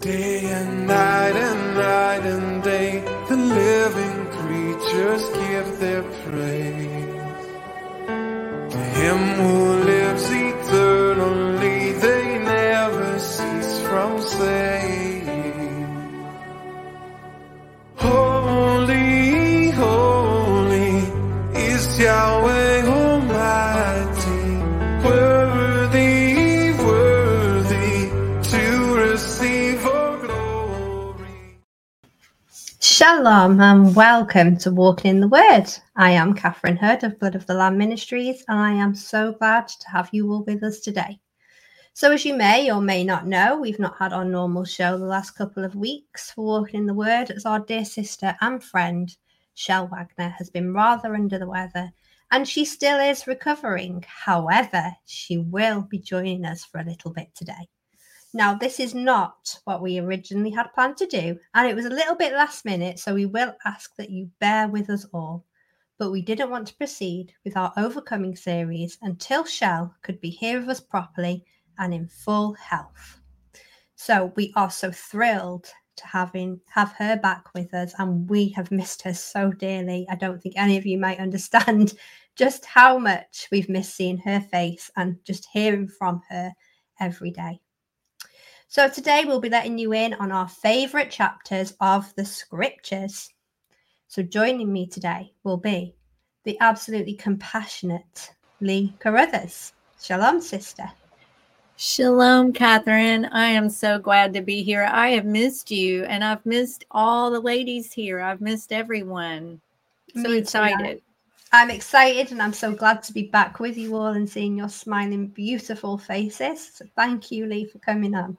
Day and night and night and day, the living creatures give their praise. Shalom and welcome to Walking in the Word. I am Katherine Hood of Blood of the Lamb Ministries, and I am so glad to have you all with us today. So, as you may or may not know, we've not had our normal show the last couple of weeks for Walking in the Word, as our dear sister and friend, Chelle Wagner, has been rather under the weather and she still is recovering. However, she will be joining us for a little bit today. Now, this is not what we originally had planned to do, and it was a little bit last minute, so we will ask that you bear with us all. But we didn't want to proceed with our Overcoming series until Chelle could be here with us properly and in full health. So we are so thrilled to having have her back with us, and we have missed her so dearly. I don't think any of you might understand just how much we've missed seeing her face and just hearing from her every day. So today we'll be letting you in on our favorite chapters of the scriptures. So joining me today will be the absolutely compassionate Leigh Caruthers. Shalom, sister. Shalom, Katherine. I am so glad to be here. I have missed you, and I've missed all the ladies here. I've missed everyone. So Me too. excited. I'm excited and I'm so glad to be back with you all and seeing your smiling, beautiful faces. So thank you, Leigh, for coming on.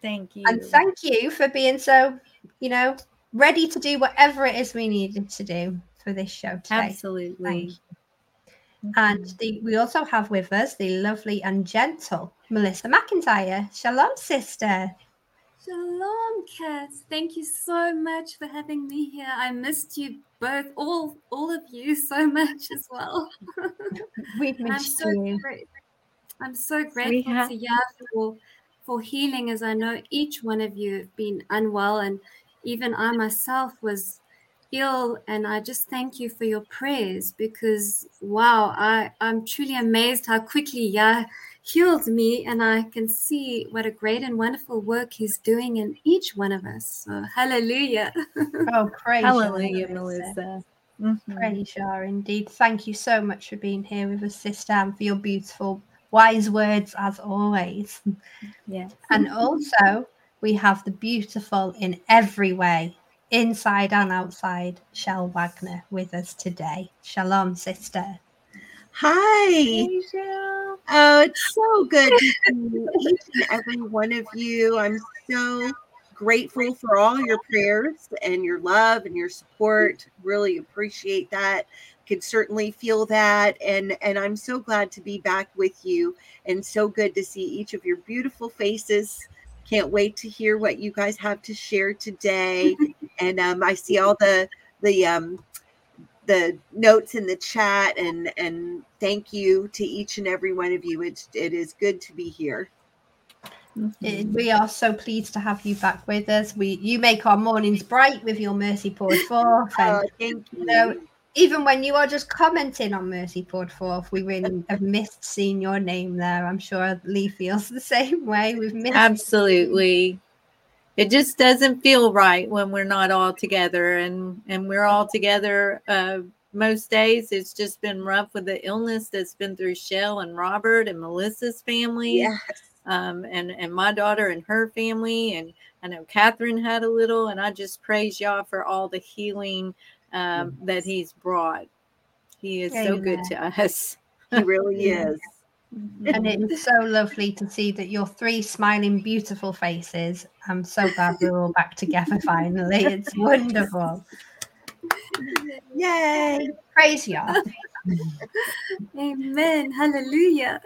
Thank you. And thank you for being so, you know, ready to do whatever it is we needed to do for this show today. Absolutely. And the, we also have with us the lovely and gentle Melissa McIntyre. Shalom, sister. Shalom, Kat. Thank you so much for having me here. I missed you both, all all of you, so much as well. We've I'm missed so you. great. I'm so grateful have- to Yah for for healing, as I know each one of you have been unwell, and even I myself was ill. And I just thank you for your prayers because wow, I I'm truly amazed how quickly Yah healed me, and I can see what a great and wonderful work He's doing in each one of us. So hallelujah. Oh, praise Yah, Hallelujah, Melissa. Mhm. Praise Yah, indeed. Thank you so much for being here with us, sister, and for your beautiful, wise words as always. Yeah. And also, we have the beautiful in every way, inside and outside, Chelle Wagner with us today. Shalom, sister. Hi. Oh, it's so good to see each and every one of you. I'm so grateful for all your prayers and your love and your support. Really appreciate that. Could certainly feel that. And and I'm so glad to be back with you and so good to see each of your beautiful faces. Can't wait to hear what you guys have to share today. And um, I see all the the um, the notes in the chat and and thank you to each and every one of you it's it is good to be here Eh, We are so pleased to have you back with us. We you make our mornings bright with your mercy poured forth. oh, And thank you know, even when you are just commenting on mercy poured forth, we really have missed seeing your name there. I'm sure Leigh feels the same way. We've missed Absolutely. It just doesn't feel right when we're not all together and and we're all together uh most days it's just been rough with the illness that's been through Chelle and Robert and Melissa's family. yes um, and and my daughter and her family, and I know Katherine had a little, and I just praise Yah for all the healing um, that He's brought. He is so good to us. he really is And it's so lovely to see that your three smiling, beautiful faces. I'm so glad we're all back together finally. It's wonderful. yay Praise Yah. Amen. Hallelujah.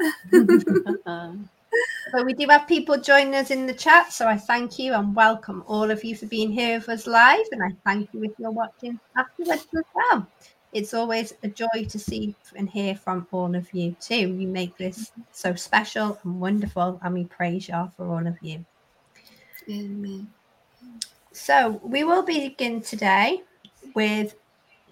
But we do have people joining us in the chat, so I thank you and welcome all of you for being here with us live. And I thank you if you're watching afterwards as well. It's always a joy to see and hear from all of you too. You make this so special and wonderful, and we praise you for all of you. Amen. So we will begin today with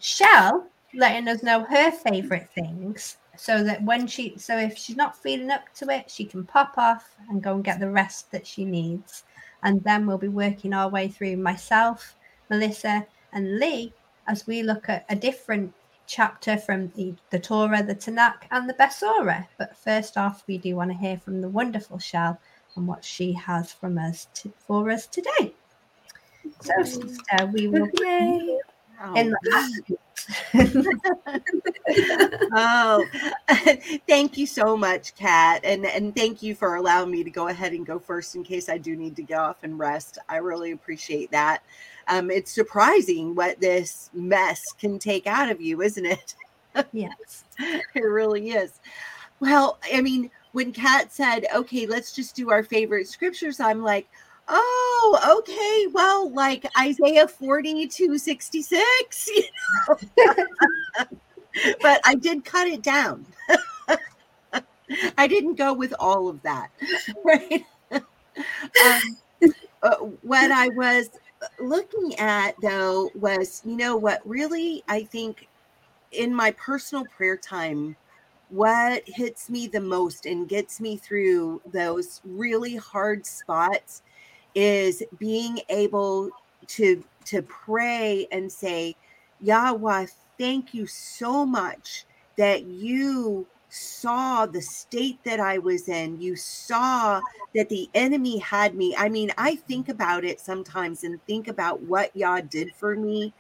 Chelle letting us know her favorite things so that when she so if she's not feeling up to it she can pop off and go and get the rest that she needs. And then we'll be working our way through myself melissa and leigh as we look at a different chapter from the, the torah the tanakh and the besorah but first off we do want to hear from the wonderful chelle and what she has from us to, for us today. So sister we will Yay. in oh, oh, thank you so much, Kat, and and thank you for allowing me to go ahead and go first in case I do need to get off and rest. I really appreciate that. Um, it's surprising what this mess can take out of you, isn't it? yes it really is. Well, I mean, when Kat said, "Okay, let's just do our favorite scriptures," I'm like. Oh, okay. Well, like Isaiah 40 to 66, you know. but I did cut it down. I didn't go with all of that, right? um, uh, what I was looking at though was, you know, what really I think in my personal prayer time, what hits me the most and gets me through those really hard spots is being able to to pray and say, Yahweh, thank you so much that you saw the state that I was in. You saw that the enemy had me. I mean, I think about it sometimes and think about what Yah did for me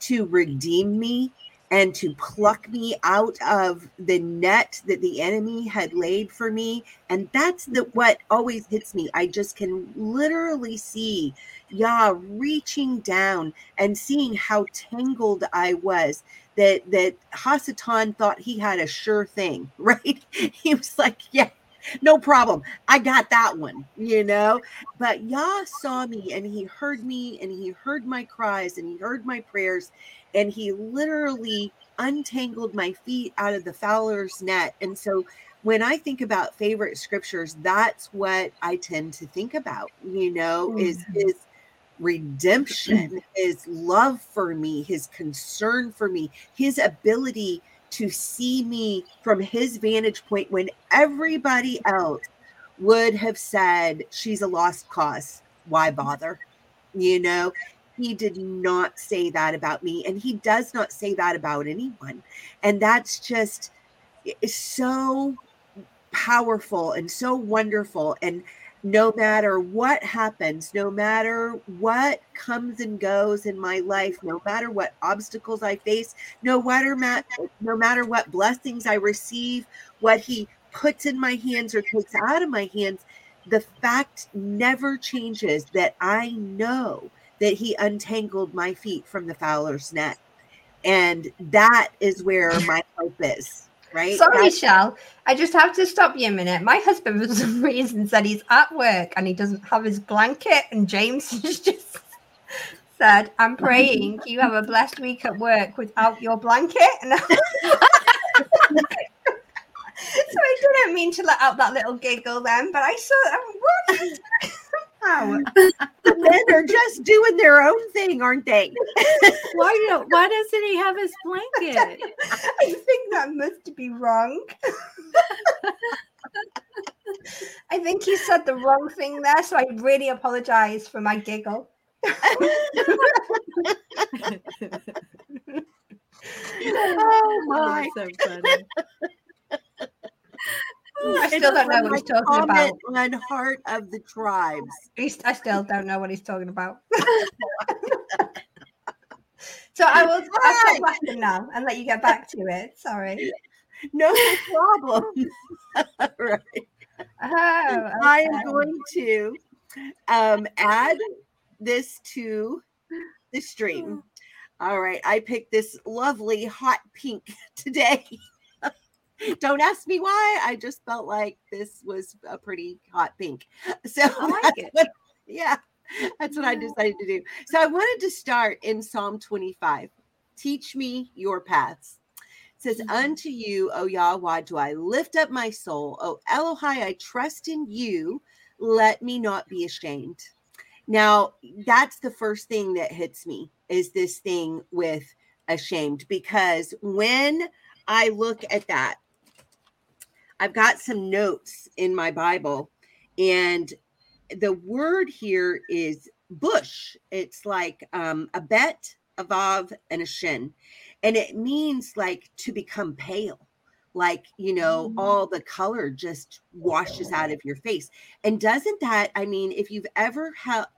to redeem me and to pluck me out of the net that the enemy had laid for me. And that's the what always hits me. I just can literally see Yah reaching down and seeing how tangled I was that that Hasatan thought he had a sure thing, right? He was like, yeah, no problem. I got that one, you know. But Yah saw me and he heard me and he heard my cries and he heard my prayers and he literally untangled my feet out of the fowler's net. And so when I think about favorite scriptures, that's what I tend to think about, you know, is mm-hmm. is redemption, his love for me, his concern for me, his ability to see me from his vantage point when everybody else would have said she's a lost cause. Why bother? You know, he did not say that about me, and he does not say that about anyone. And that's just so powerful and so wonderful. And no matter what happens, no matter what comes and goes in my life, no matter what obstacles I face, no matter no matter what blessings I receive, what he puts in my hands or takes out of my hands, the fact never changes that I know that he untangled my feet from the fowler's net. And that is where my hope is right? Sorry, That's- Chelle. I just have to stop you a minute. My husband, for some reason, said he's at work and he doesn't have his blanket, and James has just said, "I'm praying you have a blessed week at work without your blanket." And so I didn't mean to let out that little giggle then, but I saw. What? Oh, How? men are just doing their own thing, aren't they? Why do, why doesn't he have his blanket? I think that must be wrong. I think he said the wrong thing there, so I really apologize for my giggle. oh my! That's so funny. I still don't know what he's talking about. On Heart of the Tribes. He's- I still don't know what he's talking about. so I will I'll stop laughing now and let you get back to it. Sorry. No problem. right. Oh, I am going to um, add this to the stream. All right. I picked this lovely hot pink today. Don't ask me why. I just felt like this was a pretty hot pink. So I like it. what- yeah, that's what I decided to do. So I wanted to start in Psalm 25. Teach me your paths. It says, Mhm. Unto you, O Yahweh, do I lift up my soul. O Elohai, I trust in you. Let me not be ashamed. Now, that's the first thing that hits me is this thing with ashamed because when I look at that, I've got some notes in my Bible, and the word here is bush. It's like um, a bet, a vav, and a shin. And it means like to become pale like you know Mm. all the color just washes out of your face and doesn't that i mean if you've ever ha-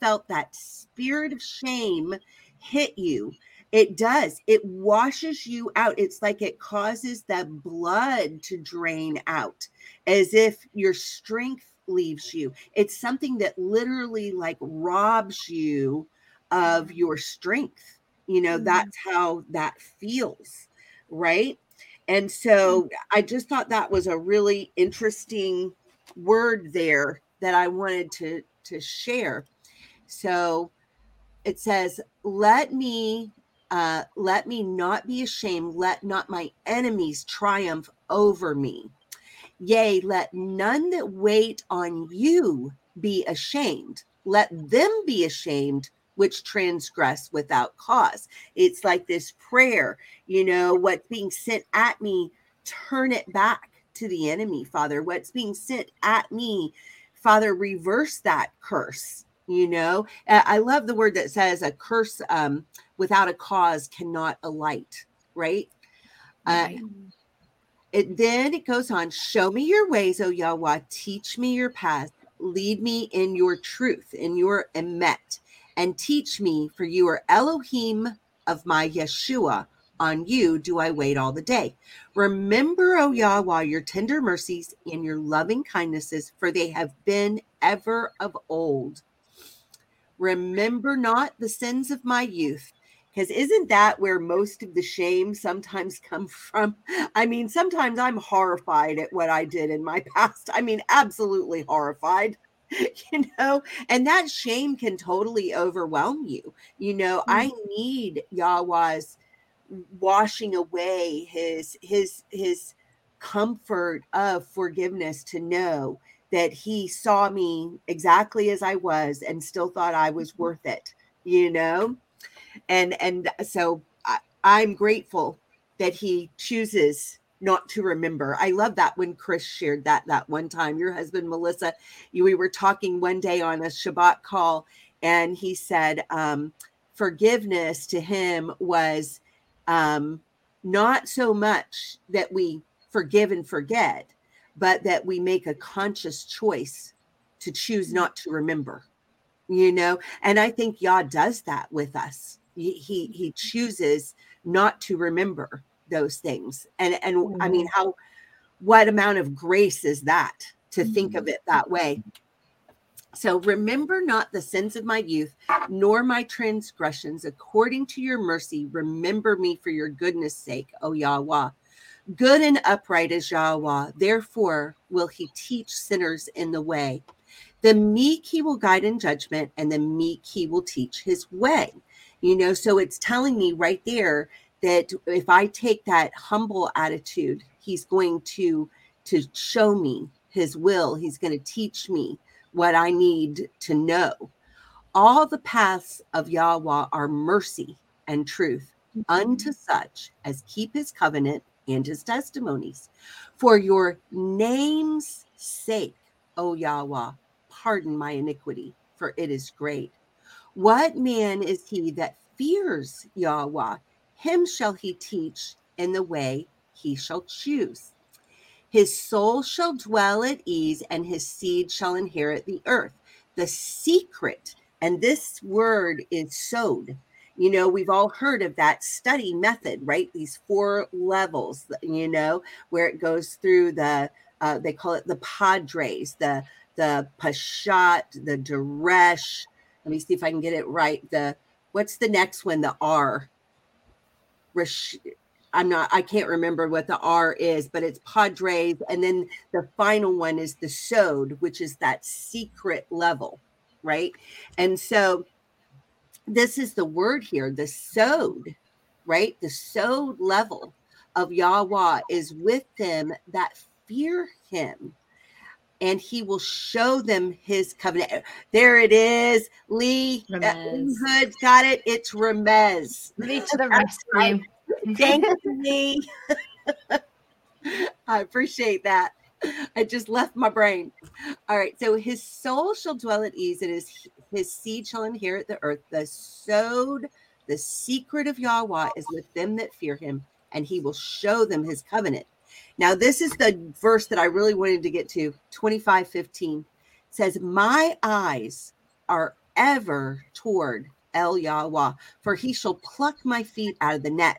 felt that spirit of shame hit you it does. It washes you out. It's like it causes the blood to drain out as if your strength leaves you. It's something that literally like robs you of your strength. You know Mhm. that's how that feels right? And so I just thought that was a really interesting word there that I wanted to to share. So it says, "Let me uh, let me not be ashamed. Let not my enemies triumph over me. Yea, let none that wait on you be ashamed. Let them be ashamed." Which transgress without cause. It's like this prayer you know what's being sent at me turn it back to the enemy father what's being sent at me father reverse that curse you know? I love the word that says a curse um, without a cause cannot alight right? Uh, it then it goes on show me your ways o yahweh. Teach me your path lead me in your truth in your emet. And teach me for you are elohim of my yeshua. On you do i wait all the day. Remember o yahweh your tender mercies and your loving kindnesses for they have been ever of old remember not the sins of my youth. Because isn't that where most of the shame sometimes come from? I mean sometimes i'm horrified at what i did in my past. I mean absolutely horrified you know? And that shame can totally overwhelm you. You know i mm. need yahweh's washing away his his his comfort of forgiveness to know that he saw me exactly as I was and still thought I was worth it, you know? And and so I, I'm grateful that he chooses not to remember. I love that when Chris shared that that one time. Your husband Melissa, you, we were talking one day on a Shabbat call, and he said um, forgiveness to him was um, not so much that we forgive and forget, but that we make a conscious choice to choose mm-hmm. not to remember. You know, and I think Yah does that with us. He he, mm-hmm. he chooses not to remember those things, and and I mean, mm-hmm. how what amount of grace is that to think of it that way? So remember not the sins of my youth, nor my transgressions. According to your mercy, remember me for your goodness sake, O Yahweh. Good and upright is Yahweh. Therefore will he teach sinners in the way. The meek he will guide in judgment, and the meek he will teach his way. You know, so it's telling me right there that if I take that humble attitude, he's going to to show me his will. He's going to teach me what I need to know. All the paths of Yahweh are mercy and truth unto mm-hmm. such as keep his covenant and his testimonies. For your name's sake, O Yahweh, pardon my iniquity, for it is great. What man is he that fears Yahweh? Him shall he teach in the way he shall choose. His soul shall dwell at ease, and his seed shall inherit the earth. The secret, and this word is sowed. You know, we've all heard of that study method, right? These four levels, you know, where it goes through the, uh, they call it the pardes, the the pashat, the daresh. Let me see if I can get it right. The what's the next one? The R. Rish, I'm not, I can't remember what the R is, but it's Pardes. And then the final one is the Sod, which is that secret level, right? And so this is the word here, the Sod, right? The Sod level of Yahweh is with them that fear him. and he will show them his covenant. There it is. Lee, uh, Lee Hood got it. It's Remez. Lee to the rescue. Thank you, Lee. I appreciate that. I just left my brain. All right. So his soul shall dwell at ease, and his his seed shall inherit the earth. The sowed, the secret of Yahweh is with them that fear him, and he will show them his covenant. Now, this is the verse that I really wanted to get to. 25 15 It says, My eyes are ever toward El Yahweh, for he shall pluck my feet out of the net.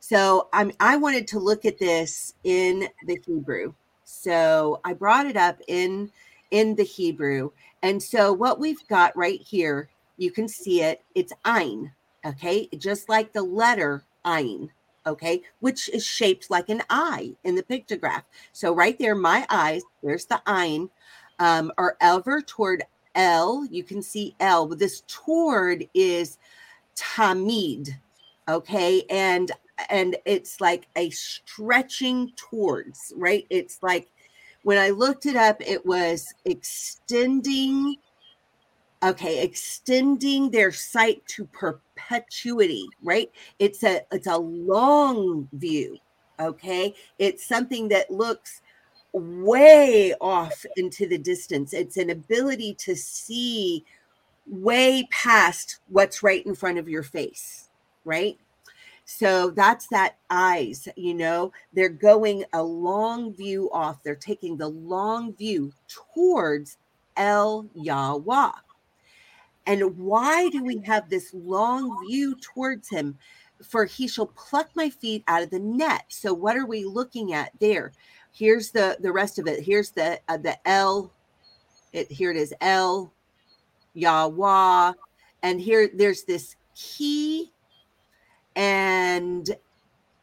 So I'm I wanted to look at this in the Hebrew. So I brought it up in in the Hebrew. And so what we've got right here, you can see it. It's ein, okay? Just like the letter ein, okay, which is shaped like an eye in the pictograph. So right there, my eyes, there's the ein, um, are ever toward L. You can see L, this toward is tamid, okay, and and it's like a stretching towards, right? It's like when I looked it up, it was extending. Okay, extending their sight to perpetuity, right? It's a it's a long view. Okay, it's something that looks way off into the distance. It's an ability to see way past what's right in front of your face, right? So that's that eyes, you know, they're going a long view off. They're taking the long view towards El Yahweh. And why do we have this long view towards him? For he shall pluck my feet out of the net. So what are we looking at there? Here's the the rest of it. Here's the uh, the L. It here it is El Yahweh, and here there's this key and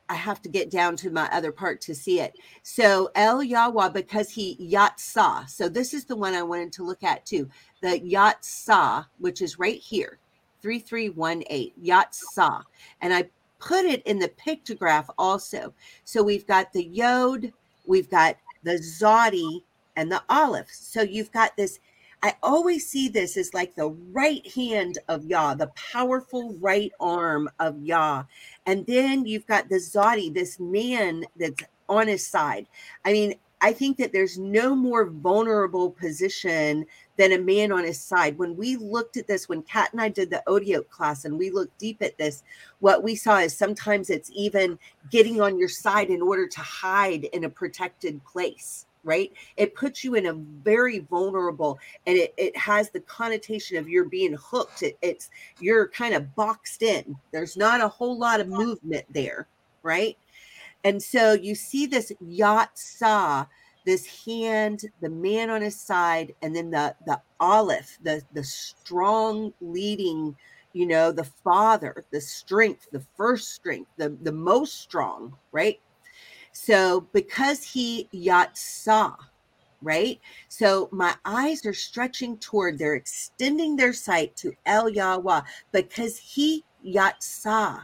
I have to get down to my other part to see it. So El Yahweh, because he Yatsa. So this is the one I wanted to look at too. The Yatsa, which is right here, 3318, Yatsa. And I put it in the pictograph also. So we've got the Yod, we've got the Zodi, and the Aleph. So you've got this I always see this as like the right hand of Yah, the powerful right arm of Yah. And then you've got the Zodi, this man that's on his side. I mean, I think that there's no more vulnerable position than a man on his side. When we looked at this, when Kat and I did the Odiot class and we looked deep at this, what we saw is sometimes it's even getting on your side in order to hide in a protected place right? It puts you in a very vulnerable and it, it has the connotation of you're being hooked. It, it's you're kind of boxed in. There's not a whole lot of movement there, right? And so you see this yatsa this hand, the man on his side, and then the the olive, the the strong leading, you know, the father, the strength, the first strength, the the most strong, right? So because he yatsa, right? So my eyes are stretching toward, they're extending their sight to El Yahweh because he yatsa,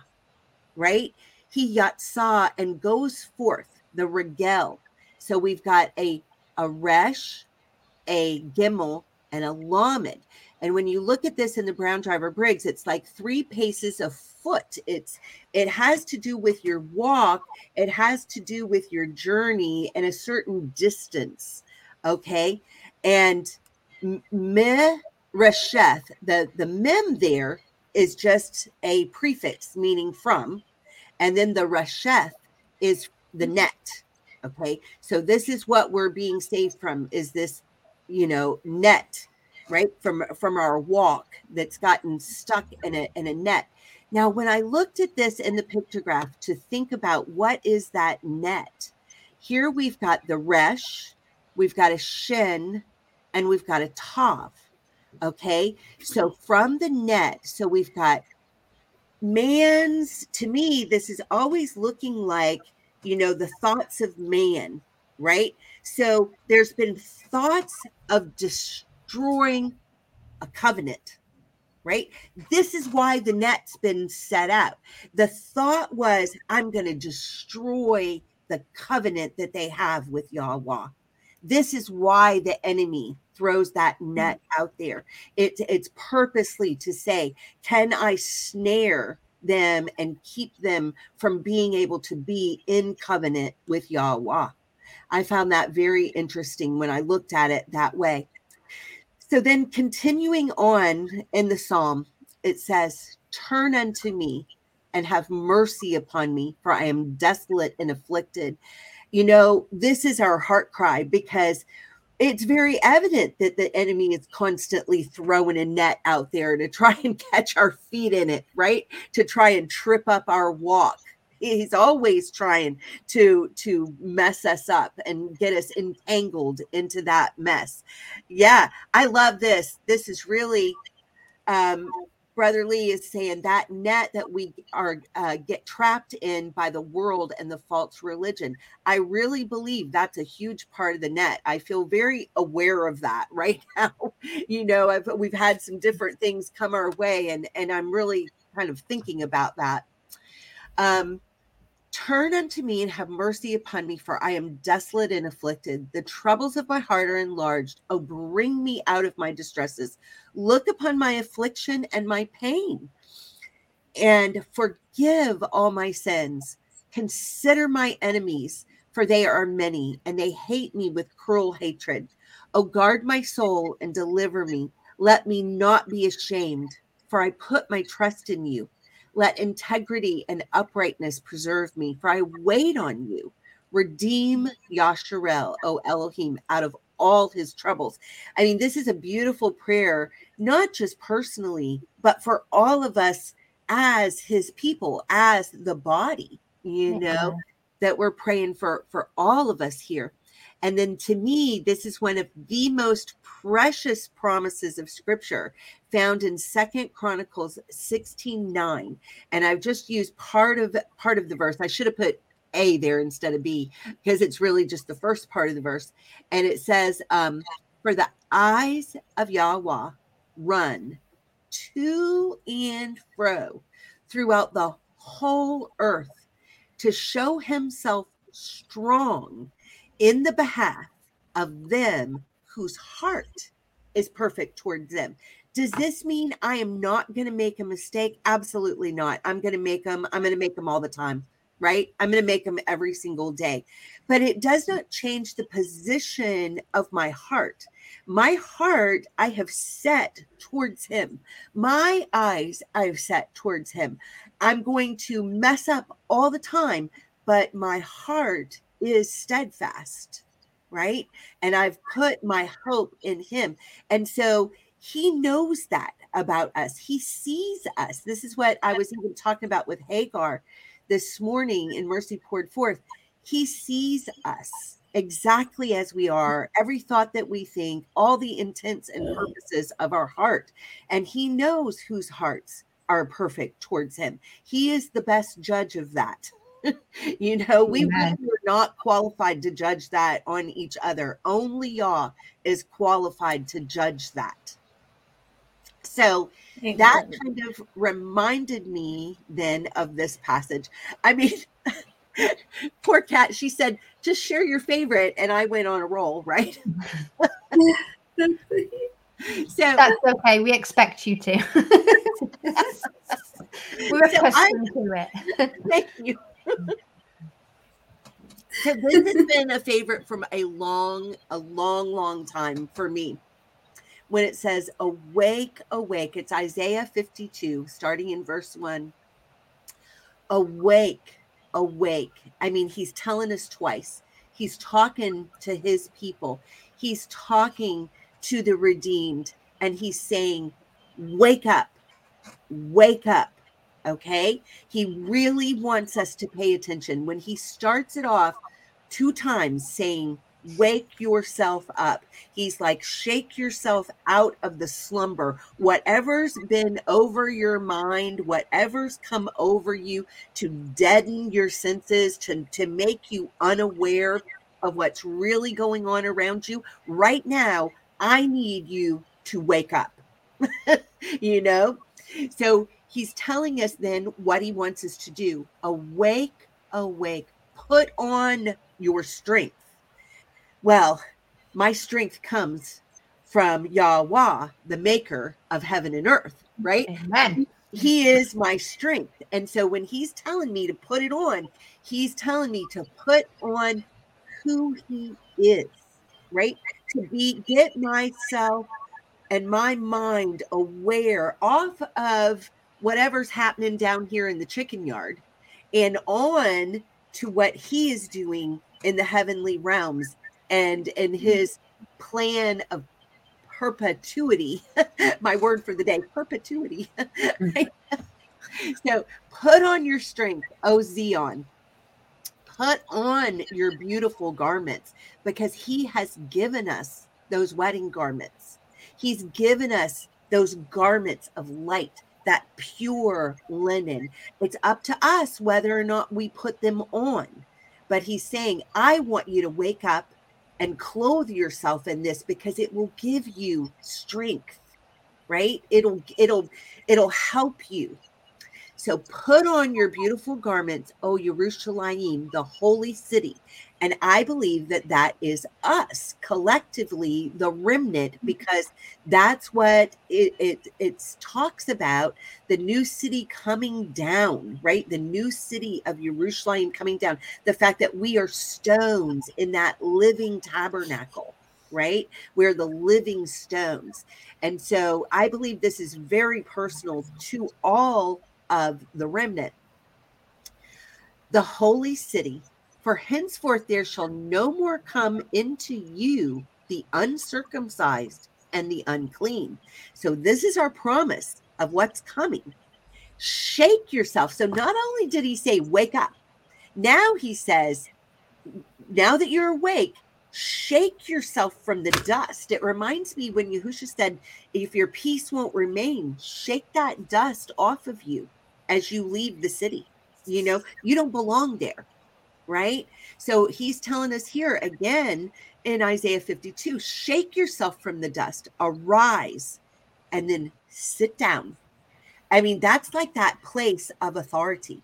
right? He yatsa and goes forth the regel. So we've got a a resh, a gimel, and a lamed. And when you look at this in the Brown Driver Briggs, it's like three paces of foot. It's it has to do with your walk, it has to do with your journey and a certain distance. Okay. And me resheth, the the mem there is just a prefix meaning from, and then the resheth is the mm-hmm. net. Okay, so this is what we're being saved from is this, you know, net, right? From from our walk that's gotten stuck in a in a net. Now, when I looked at this in the pictograph to think about what is that net, here we've got the resh, we've got a shin, and we've got a tav. Okay, so from the net, so we've got man's, to me, this is always looking like, you know, the thoughts of man, right? So there's been thoughts of destroying a covenant right? This is why the net's been set up. The thought was, I'm going to destroy the covenant that they have with Yahweh. This is why the enemy throws that mm-hmm. net out there. It, it's purposely to say, can I snare them and keep them from being able to be in covenant with Yahweh? I found that very interesting when I looked at it that way. So then, continuing on in the psalm, it says, Turn unto me and have mercy upon me, for I am desolate and afflicted. You know, this is our heart cry because it's very evident that the enemy is constantly throwing a net out there to try and catch our feet in it, right? To try and trip up our walk. He's always trying to to mess us up and get us entangled into that mess. Yeah, I love this. This is really um Brother Lee is saying that net that we are uh, get trapped in by the world and the false religion. I really believe that's a huge part of the net. I feel very aware of that right now. you know, I've, we've had some different things come our way, and and I'm really kind of thinking about that. Um, Turn unto me and have mercy upon me, for I am desolate and afflicted. The troubles of my heart are enlarged. Oh, bring me out of my distresses. Look upon my affliction and my pain, and forgive all my sins. Consider my enemies, for they are many, and they hate me with cruel hatred. Oh, guard my soul and deliver me. Let me not be ashamed, for I put my trust in you. Let integrity and uprightness preserve me, for I wait on you. Redeem Yasharel, O Elohim, out of all his troubles. I mean, this is a beautiful prayer, not just personally, but for all of us as his people, as the body, you know, yeah. that we're praying for for all of us here. And then to me, this is one of the most precious promises of scripture found in Second Chronicles 16 9. And I've just used part of part of the verse. I should have put A there instead of B because it's really just the first part of the verse. And it says, um, For the eyes of Yahweh run to and fro throughout the whole earth to show himself strong in the behalf of them whose heart is perfect towards them. Does this mean I am not going to make a mistake? Absolutely not. I'm going to make them. I'm going to make them all the time, right? I'm going to make them every single day. But it does not change the position of my heart. My heart I have set towards him. My eyes I have set towards him. I'm going to mess up all the time, but my heart is steadfast, right? And I've put my hope in him. And so he knows that about us. He sees us. This is what I was even talking about with Hagar this morning in Mercy Poured Forth. He sees us exactly as we are, every thought that we think, all the intents and mm-hmm. purposes of our heart. And he knows whose hearts are perfect towards him. He is the best judge of that. you know, we really are not qualified to judge that on each other. Only Yah is qualified to judge that. So that kind of reminded me then of this passage. I mean, poor Kat, she said, just share your favorite. And I went on a roll, right? so that's okay. We expect you to. We're so to it. Thank you this has been a favorite from a long, a long, long time for me. When it says, Awake, awake, it's Isaiah 52, starting in verse 1. Awake, awake. I mean, he's telling us twice. He's talking to his people, he's talking to the redeemed, and he's saying, Wake up, wake up. Okay. He really wants us to pay attention. When he starts it off two times saying, Wake yourself up. He's like, Shake yourself out of the slumber. Whatever's been over your mind, whatever's come over you to deaden your senses, to, to make you unaware of what's really going on around you, right now, I need you to wake up. you know? So he's telling us then what he wants us to do awake, awake, put on your strength. Well, my strength comes from Yahweh, the maker of heaven and earth, right? Amen. He is my strength. And so when he's telling me to put it on, he's telling me to put on who he is, right? To be get myself and my mind aware off of whatever's happening down here in the chicken yard and on to what he is doing in the heavenly realms and in mm-hmm. his plan of perpetuity. My word for the day perpetuity. Mm-hmm. So put on your strength o zion. Put on your beautiful garments because he has given us those wedding garments. He's given us those garments of light that pure linen. It's up to us whether or not we put them on. But he's saying i want you to wake up and clothe yourself in this because it will give you strength right? It'll it'll it'll help you so put on your beautiful garments o Yerushalayim, the holy city. And i believe that that is us collectively the remnant mm. because that's what it, it it talks about the new city coming down right? The new city of Jerusalem coming down. The fact that we are stones in that living tabernacle right? We're the living stones. And so i believe this is very personal to all of the remnant the holy city for henceforth there shall no more come into you the uncircumcised and the unclean. So, this is our promise of what's coming. Shake yourself. So, not only did he say, wake up, now he says, now that you're awake, shake yourself from the dust. It reminds me when Yahusha said, if your peace won't remain, shake that dust off of you as you leave the city. You know, you don't belong there right? So he's telling us here again in Isaiah 52 shake yourself from the dust, arise, and then sit down. I mean, that's like that place of authority.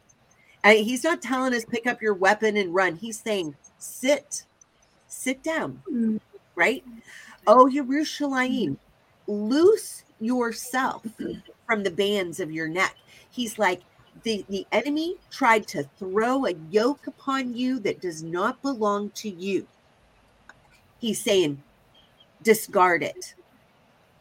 And he's not telling us pick up your weapon and run. He's saying sit, sit down, right? Oh, Yerushalayim, loose yourself from the bands of your neck. He's like, the, the enemy tried to throw a yoke upon you that does not belong to you. He's saying, discard it.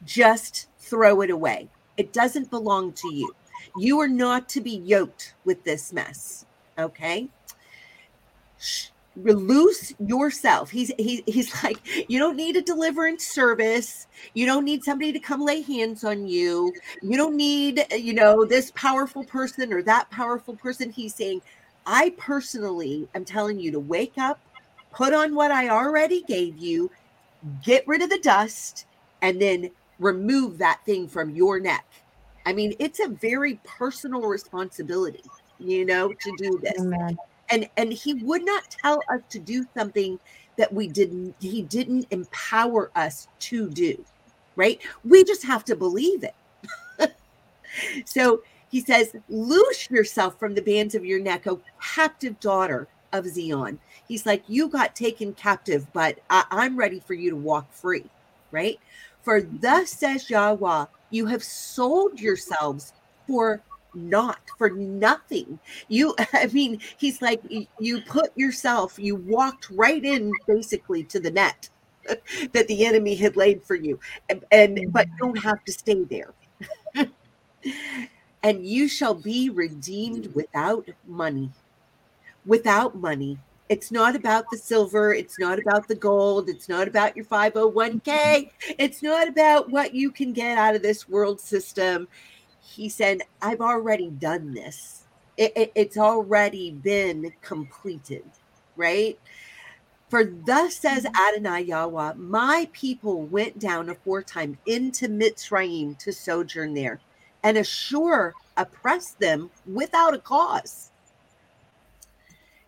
Just throw it away. It doesn't belong to you. You are not to be yoked with this mess. Okay? Sh- Release yourself. He's he, he's like, you don't need a deliverance service. You don't need somebody to come lay hands on you. You don't need, you know, this powerful person or that powerful person. He's saying, I personally am telling you to wake up, put on what I already gave you, get rid of the dust, and then remove that thing from your neck. I mean, it's a very personal responsibility, you know, to do this Amen. And and he would not tell us to do something that we didn't he didn't empower us to do right? We just have to believe it. So he says loose yourself from the bands of your neck o captive daughter of zion. He's like you got taken captive but I, i'm ready for you to walk free right? For thus says yahweh you have sold yourselves for not for nothing. You i mean he's like you put yourself you walked right in basically to the net that the enemy had laid for you and, and but you don't have to stay there. And you shall be redeemed without money. Without money. It's not about the silver it's not about the gold it's not about your 501k mm-hmm. it's not about what you can get out of this world system he said i've already done this. It, it- it's already been completed right? For thus says mm-hmm. adonai yahweh my people went down aforetime into mitzrayim to sojourn there and Ashur oppressed them without a cause.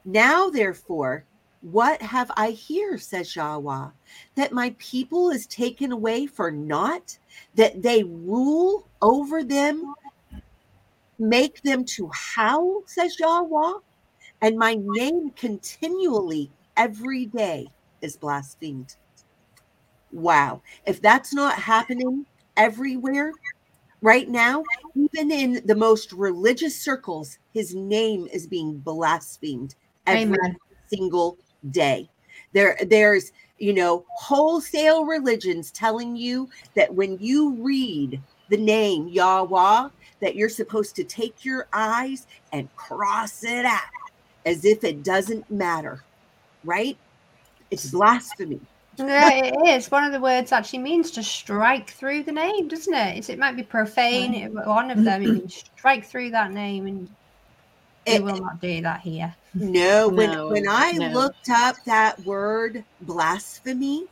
Now therefore what have i here says yahweh that my people is taken away for naught that they rule over them, make them to howl, says Yahweh, and my name continually every day is blasphemed. wow. If that's not happening everywhere right now, even in the most religious circles, his name is being blasphemed every Amen. single day. There, there's you know wholesale religions telling you that when you read the name Yahweh, that you're supposed to take your eyes and cross it out as if it doesn't matter, right? It's blasphemy. Yeah, it is. One of the words actually means to strike through the name, doesn't it? It's, it might be profane. It, one of them, it means strike through that name, and they It- will not do that here. No, when No, when I no. looked up that word blasphemy,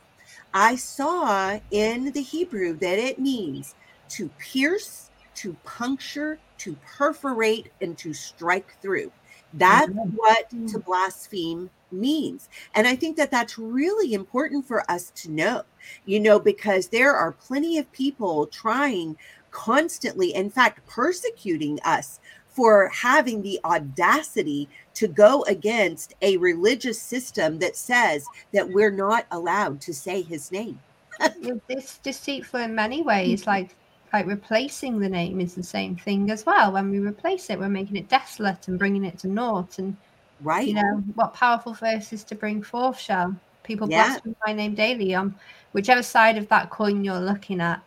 I saw in the Hebrew that it means to pierce, to puncture, to perforate, and to strike through. That's Amen. what to mm. blaspheme means. And I think that that's really important for us to know, you know, because there are plenty of people trying constantly, in fact, persecuting us for having the audacity to go against a religious system that says that we're not allowed to say his name. It- It's deceitful in many ways. Mm-hmm. Like like replacing the name is the same thing as well. When we replace it, we're making it desolate and bringing it to naught. And Right? you know what powerful verses to bring forth shall people Yeah. blaspheme my name daily on whichever side of that coin you're looking at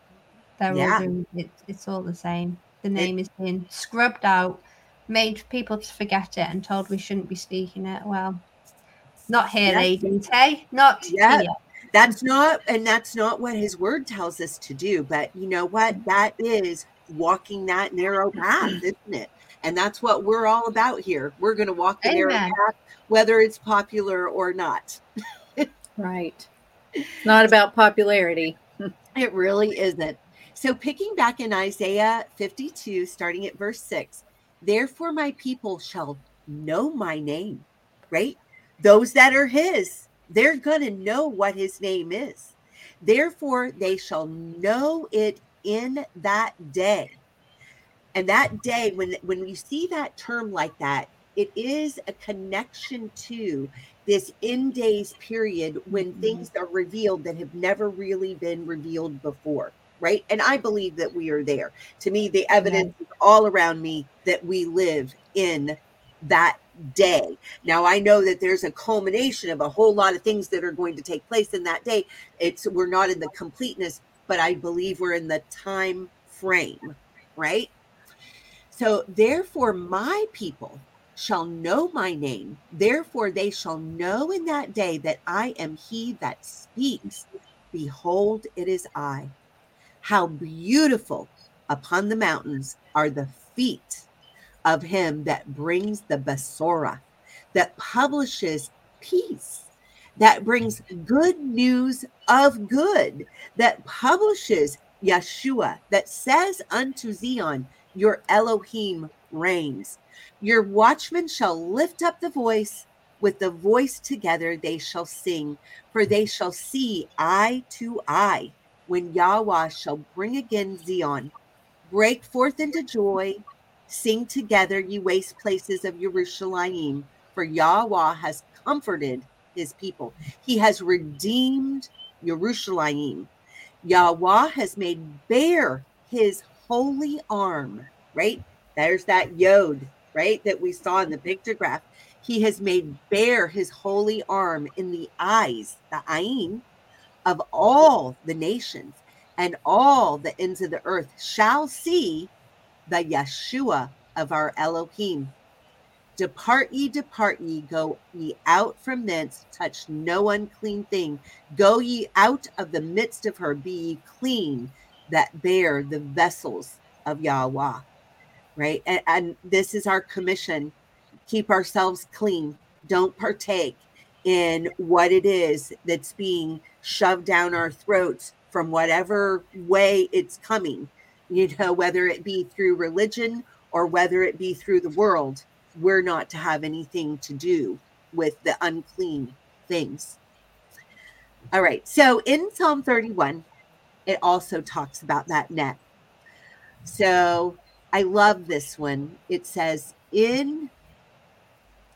they're Yeah. all doing it, it's all the same the name is being scrubbed out made people to forget it and told we shouldn't be speaking it well not here ladies hey not Yeah. here That's not, and that's not what his word tells us to do. But you know what? That is walking that narrow path, mm-hmm. isn't it? And that's what we're all about here. We're going to walk the narrow path, whether it's popular or not. Right. It's not about popularity. It really isn't. So, picking back in Isaiah 52, starting at verse 6, therefore my people shall know my name, right? Those that are his, they're going to know what his name is. Therefore, they shall know it in that day. And that day, when, when you see that term like that, it is a connection to this in days period when Mhm. things are revealed that have never really been revealed before right and i believe that we are there to me the evidence is all around me that we live in that day now i know that there's a culmination of a whole lot of things that are going to take place in that day it's we're not in the completeness but i believe we're in the time frame right so therefore my people shall know my name. Therefore, they shall know in that day that I am he that speaks. Behold, it is I. How beautiful upon the mountains are the feet of him that brings the Besorah, that publishes peace, that brings good news of good, that publishes Yeshua, that says unto Zion, Your Elohim reigns. Your watchmen shall lift up the voice. With the voice together they shall sing, for they shall see eye to eye when Yahweh shall bring again Zion. Break forth into joy. Sing together, ye waste places of Jerusalem, for Yahweh has comforted his people. He has redeemed Jerusalem. Yahweh has made bare his holy arm, right? There's that yod, right? That we saw in the pictograph. He has made bare his holy arm in the eyes, the ayin, of all the nations, and all the ends of the earth shall see the Yeshua of our Elohim. Depart ye, depart ye, go ye out from thence, touch no unclean thing. Go ye out of the midst of her, be ye clean that bear the vessels of Yahweh. Right? And, and this is our commission. Keep ourselves clean. Don't partake in what it is that's being shoved down our throats from whatever way it's coming, you know, whether it be through religion or whether it be through the world. We're not to have anything to do with the unclean things. All right. So in Psalm 31, it also talks about that net. So I love this one. It says, in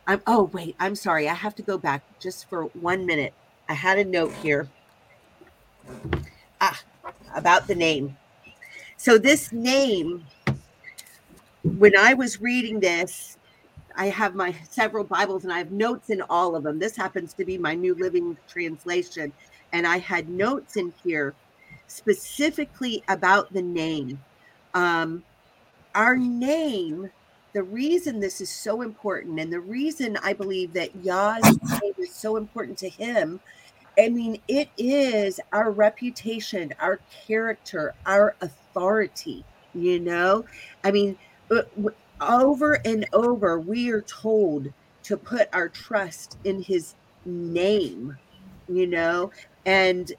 I'm oh wait, I'm sorry. I have to go back just for one minute. I had a note here. Ah, about the name. So, this name, when I was reading this, I have my several Bibles and I have notes in all of them. This happens to be my New Living Translation. And I had notes in here specifically about the name. Um, our name, the reason this is so important, and the reason I believe that Yah's name is so important to him, I mean, it is our reputation, our character, our authority, you know? I mean, uh, over and over, we are told to put our trust in his name, you know? And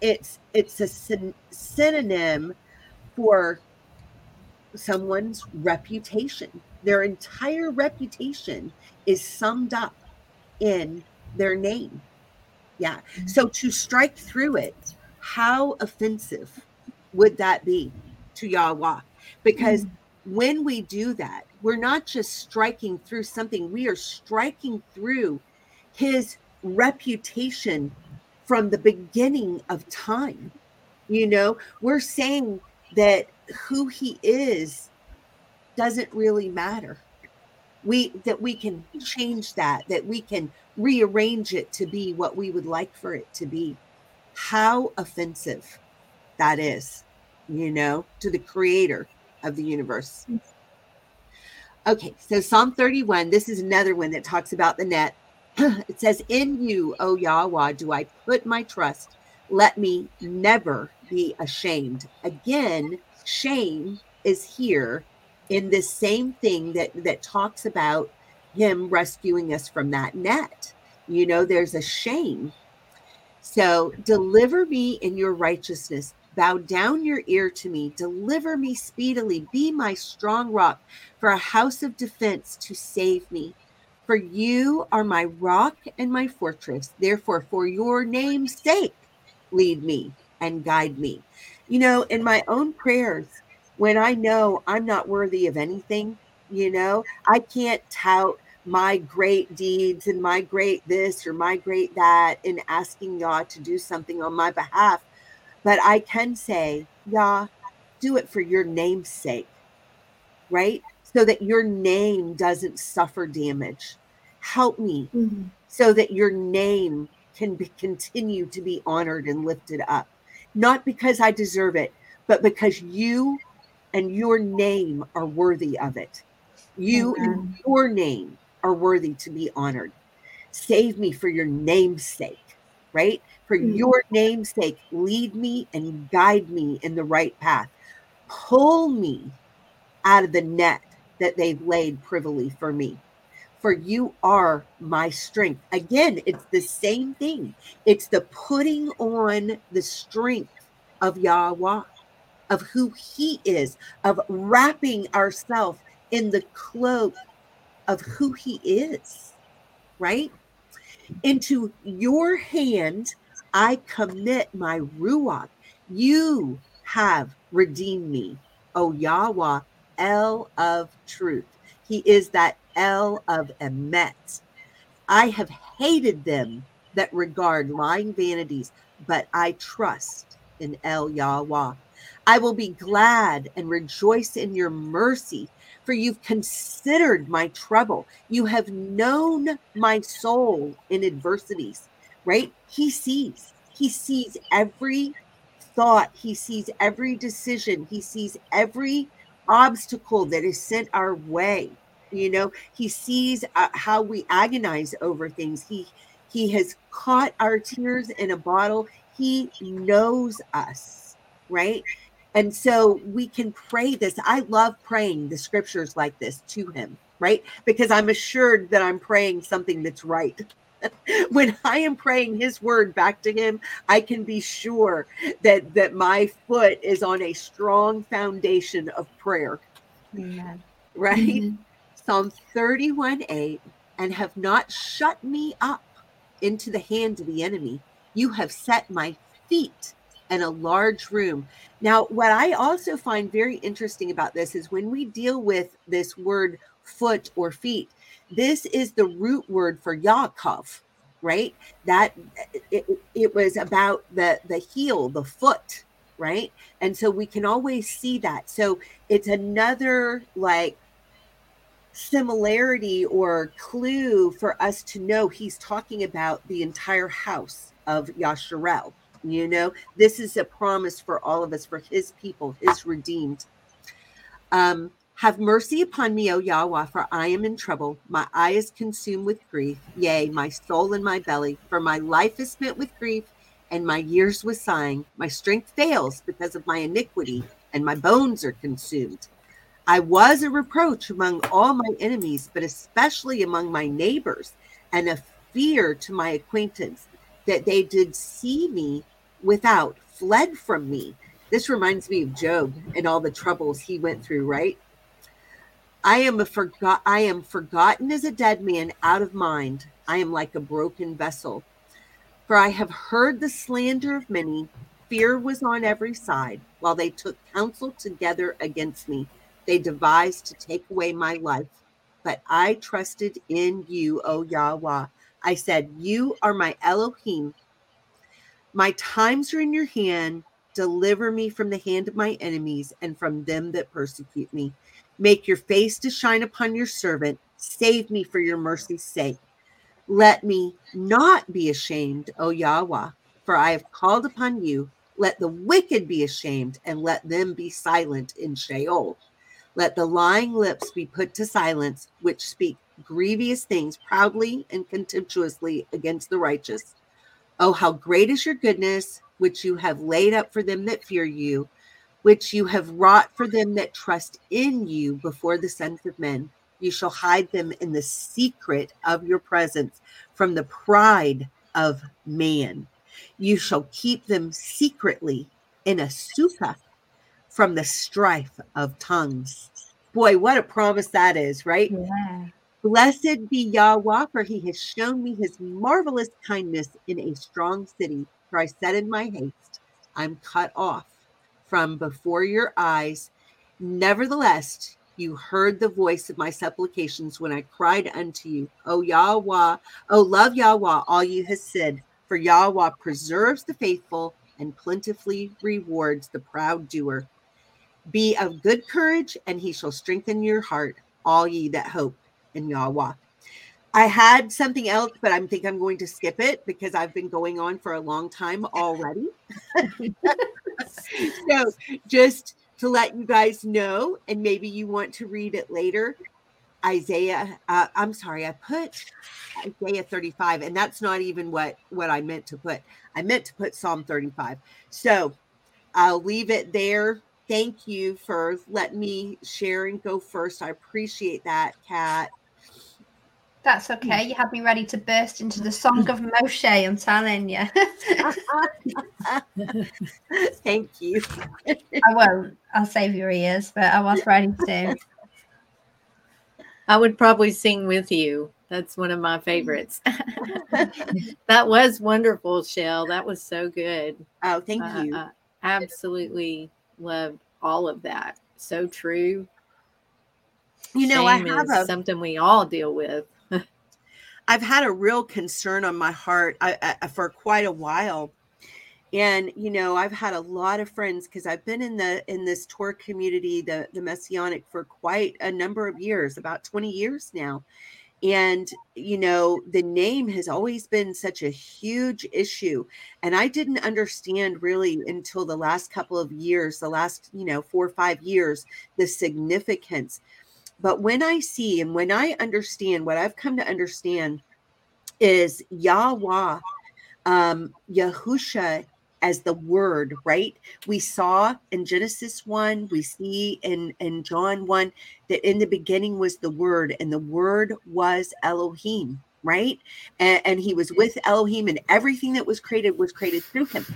it's it's a syn- synonym for someone's reputation. Their entire reputation is summed up in their name. Yeah. So to strike through it, how offensive would that be to Yahweh? Because mm. when we do that, we're not just striking through something, we are striking through his reputation from the beginning of time. You know, we're saying that who he is doesn't really matter. We that we can change that, that we can rearrange it to be what we would like for it to be. How offensive that is, you know, to the creator of the universe. Okay, so Psalm 31, this is another one that talks about the net. it says, In you, O Yahweh, do I put my trust. Let me never be ashamed. Again, shame is here in this same thing that that talks about him rescuing us from that net. You know, there's a shame. So deliver me in your righteousness. Bow down your ear to me. Deliver me speedily. Be my strong rock for a house of defense to save me. For you are my rock and my fortress. Therefore, for your name's sake, lead me and guide me. You know, in my own prayers, when I know I'm not worthy of anything, you know, I can't tout my great deeds and my great this or my great that in asking Yah to do something on my behalf. But I can say, Yah, do it for your name's sake, right? So that your name doesn't suffer damage. Help me Mhm. so that your name can be, continue to be honored and lifted up. Not because I deserve it, but because you and your name are worthy of it. You and your name are worthy to be honored. Save me for your name's sake, right? For Mhm. your name's sake, lead me and guide me in the right path. Pull me out of the net that they've laid privily for me. For you are my strength. Again, it's the same thing. It's the putting on the strength of Yahweh, of who He is, of wrapping ourselves in the cloak of who He is, right? Into your hand, I commit my Ruach. You have redeemed me, O Yahweh, El of truth. He is that El of Emet. I have hated them that regard lying vanities, but I trust in El Yahweh. I will be glad and rejoice in your mercy, for you've considered my trouble. You have known my soul in adversities, right? He sees, he sees every thought, he sees every decision, he sees every obstacle that is sent our way. You know, he sees uh, how we agonize over things. He he has caught our tears in a bottle. He knows us, right? And so we can pray this. I love praying the scriptures like this to him, right? Because I'm assured that I'm praying something that's right. when I am praying his word back to him, I can be sure that that my foot is on a strong foundation of prayer, Amen. right? Mhm. Psalm 31 8, and have not shut me up into the hand of the enemy. You have set my feet in a large room. Now, what I also find very interesting about this is when we deal with this word foot or feet, this is the root word for Yaakov, right? That it, it was about the the heel, the foot, right? And so we can always see that. So it's another like similarity or clue for us to know he's talking about the entire house of Yasharel. You know, this is a promise for all of us, for his people, his redeemed. Um, have mercy upon me, O Yahweh, for I am in trouble. My eye is consumed with grief, yea, my soul in my belly, for my life is spent with grief, and my years with sighing. My strength fails because of my iniquity, and my bones are consumed. I was a reproach among all my enemies, but especially among my neighbors, and a fear to my acquaintance, that they did see me without, fled from me. This reminds me of Job and all the troubles he went through, right? I am a forgot I am forgotten as a dead man out of mind. I am like a broken vessel. For I have heard the slander of many. Fear was on every side, while they took counsel together against me. They devised to take away my life. But I trusted in you, O Yahweh. I said, You are my Elohim. My times are in your hand. Deliver me from the hand of my enemies and from them that persecute me. Make your face to shine upon your servant. Save me for your mercy's sake. Let me not be ashamed, O Yahweh, for I have called upon you. Let the wicked be ashamed, and let them be silent in Sheol. Let the lying lips be put to silence, which speak grievous things proudly and contemptuously against the righteous. Oh, how great is your goodness, which you have laid up for them that fear you which you have wrought for them that trust in you before the sons of men. You shall hide them in the secret of your presence from the pride of man. You shall keep them secretly in a sukkah from the strife of tongues. Boy, what a promise that is, right? Yeah. Blessed be Yahweh, for he has shown me his marvelous kindness in a strong city. For I said in my haste, I'm cut off from before your eyes. Nevertheless, you heard the voice of my supplications when I cried unto you, O Yahweh, O love Yahweh, all you have said, for Yahweh preserves the faithful and plentifully rewards the proud doer. Be of good courage, and he shall strengthen your heart, all ye that hope in Yahweh. I had something else, but I think I'm going to skip it because I've been going on for a long time already. so just to let you guys know, and maybe you want to read it later. Isaiah, uh, I'm sorry, I put Isaiah 35, and that's not even what what I meant to put. I meant to put Psalm 35. So I'll leave it there. Thank you for letting me share and go first. I appreciate that, Kat. That's okay. You had me ready to burst into the song of Moshe. I'm telling you. Thank you. I won't. I'll save your ears, but I was ready to. I would probably sing with you. That's one of my favorites. that was wonderful, Chelle. That was so good. Oh, thank Uh, you. uh, absolutely loved all of that. So true. you know, I have a something we all deal with. I've had a real concern on my heart I, I, for quite a while. And you know, I've had a lot of friends because I've been in the in this Torah community, the the messianic, for quite a number of years, about 20 years now. And you know, the name has always been such a huge issue. And I didn't understand really until the last couple of years, the last, you know, four or five years, the significance but when I see and when I understand what I've come to understand is Yahweh, um, Yahusha as the word, right? We saw in Genesis 1, we see in, in John 1 that in the beginning was the word, and the word was Elohim, right? And, and he was with Elohim, and everything that was created was created through him.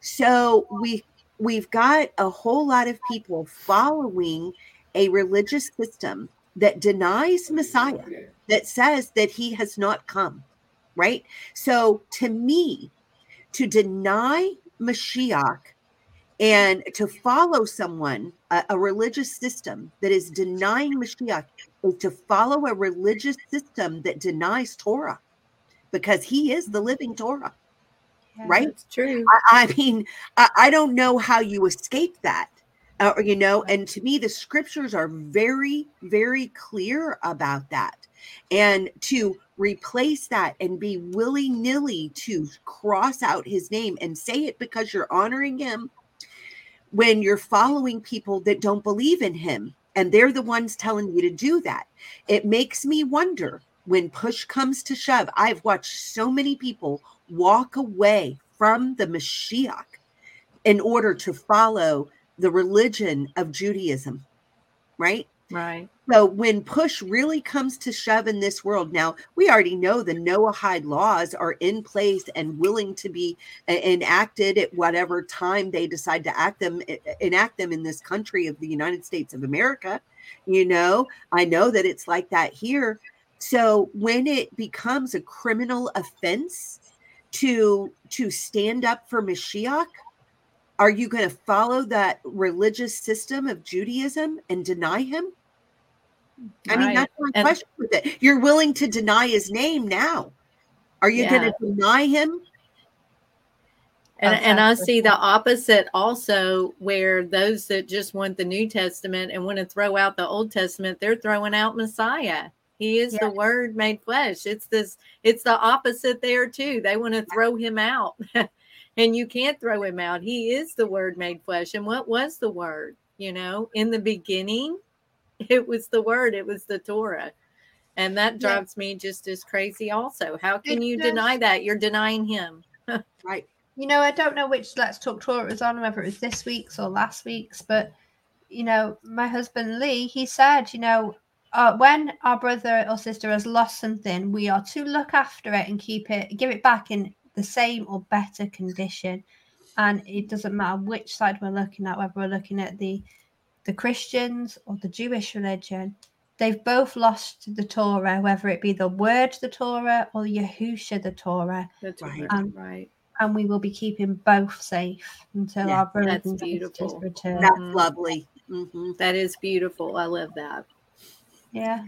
So we we've got a whole lot of people following a religious system that denies Messiah, that says that he has not come, right? So to me, to deny Mashiach and to follow someone, a, a religious system that is denying Mashiach, is to follow a religious system that denies Torah. because he is the living Torah, Yeah. right? That's true. I, I mean, I, I don't know how you escape that. Uh, you know, and to me, the scriptures are very, very clear about that. And to replace that and be willy nilly to cross out his name and say it because you're honoring him when you're following people that don't believe in him and they're the ones telling you to do that. It makes me wonder when push comes to shove. I've watched so many people walk away from the Mashiach in order to follow the religion of Judaism, right? Right. So when push really comes to shove in this world, now we already know the Noahide laws are in place and willing to be enacted at whatever time they decide to act them enact them in this country of the United States of America. You know, I know that it's like that here. So when it becomes a criminal offense to to stand up for Mashiach, are you going to follow that religious system of Judaism and deny him? I mean, Right. that's my And- question with it. You're willing to deny his name now. Are you going to deny him? And, and I see the opposite also, where those that just want the New Testament and want to throw out the Old Testament, they're throwing out Messiah. He is the Word made flesh. It's this. It's the opposite there too. They want to throw him out, and you can't throw him out. He is the Word made flesh. And what was the Word? You know, in the beginning, it was the Word. It was the Torah, and that Yeah. drives me just as crazy. Also, how can you deny that? You're denying him. Right. You know, I don't know which Let's Talk Torah was on, whether it was this week's or last week's, but you know, my husband Lee, he said, you know, uh, when our brother or sister has lost something, we are to look after it and keep it, give it back in the same or better condition. And it doesn't matter which side we're looking at, whether we're looking at the the Christians or the Jewish religion. They've both lost the Torah, whether it be the word, the Torah, or Yahusha, the Torah That's Right. Um, right. and we will be keeping both safe until Yeah, our brothers that's and sisters beautiful. return. That's Mhm. lovely. Mhm. That is beautiful. I love that. yeah,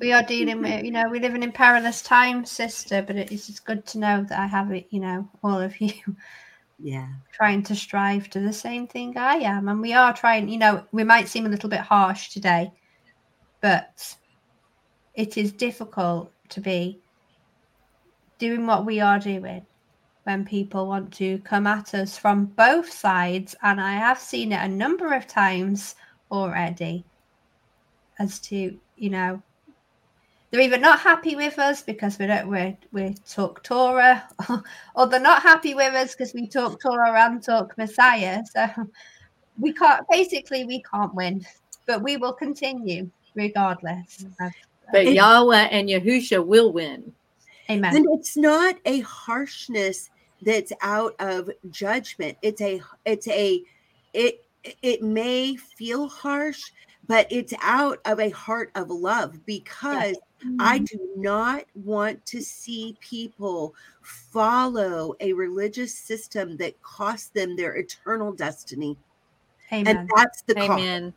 we are dealing with, you know, we're living in perilous times, sister. But it's just good to know that I have it, you know, all of you Yeah. trying to strive to the same thing I am, and we are trying. You know, we might seem a little bit harsh today, but it is difficult to be doing what we are doing when people want to come at us from both sides and i have seen it a number of times already as to you know they're either not happy with us because we don't we we talk torah or they're not happy with us because we talk torah and talk messiah so we can't basically we can't win but we will continue regardless mm. But It- Yahweh and Yahusha will win. amen And it's not a harshness that's out of judgment. It's a it's a it it may feel harsh, but it's out of a heart of love because I mm-hmm. do not want to see people follow a religious system that costs them their eternal destiny. amen And that's the cost. Amen.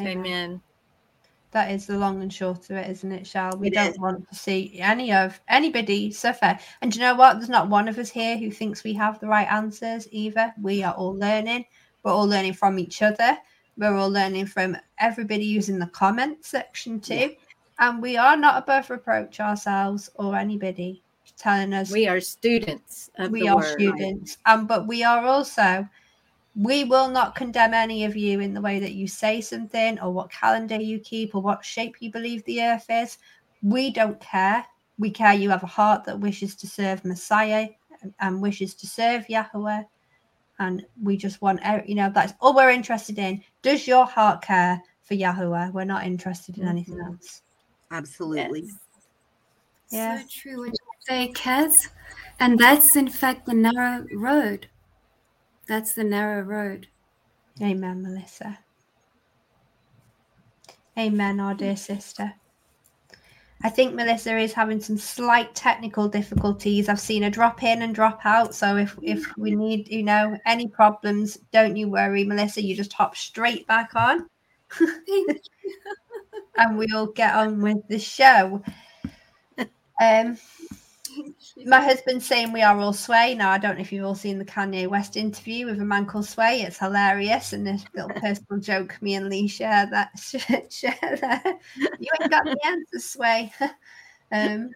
Amen. Amen. That is the long and short of it, isn't it, Chelle? We It don't is. want to see any of anybody suffer. And do you know what? There's not one of us here who thinks we have the right answers either. We are all learning. We're all learning from each other. We're all learning from everybody using the comment section too. Yeah. And we are not above reproach ourselves or anybody telling us We are students we are word. students. Um but we are also we will not condemn any of you in the way that you say something or what calendar you keep or what shape you believe the earth is. We don't care. We care you have a heart that wishes to serve messiah and, wishes to serve yahweh. And we just want you know that's all we're interested in. Does your heart care for yahweh? We're not interested in anything Mhm. else Absolutely. Yes. Yeah. So true what you say, Kaz. And that's in fact the narrow road. That's the narrow road. Amen, Melissa. Amen, our dear sister. I think Melissa is having some slight technical difficulties. I've seen her drop in and drop out. So if if we need, you know, any problems, don't you worry, Melissa. You just hop straight back on and we'll get on with the show. Um, my husband's saying we are all Sway. Now, I don't know if you've all seen the Kanye West interview with a man called Sway. It's hilarious. And this little personal joke me and Lee share that. Share that. You ain't got the answer, Sway. um,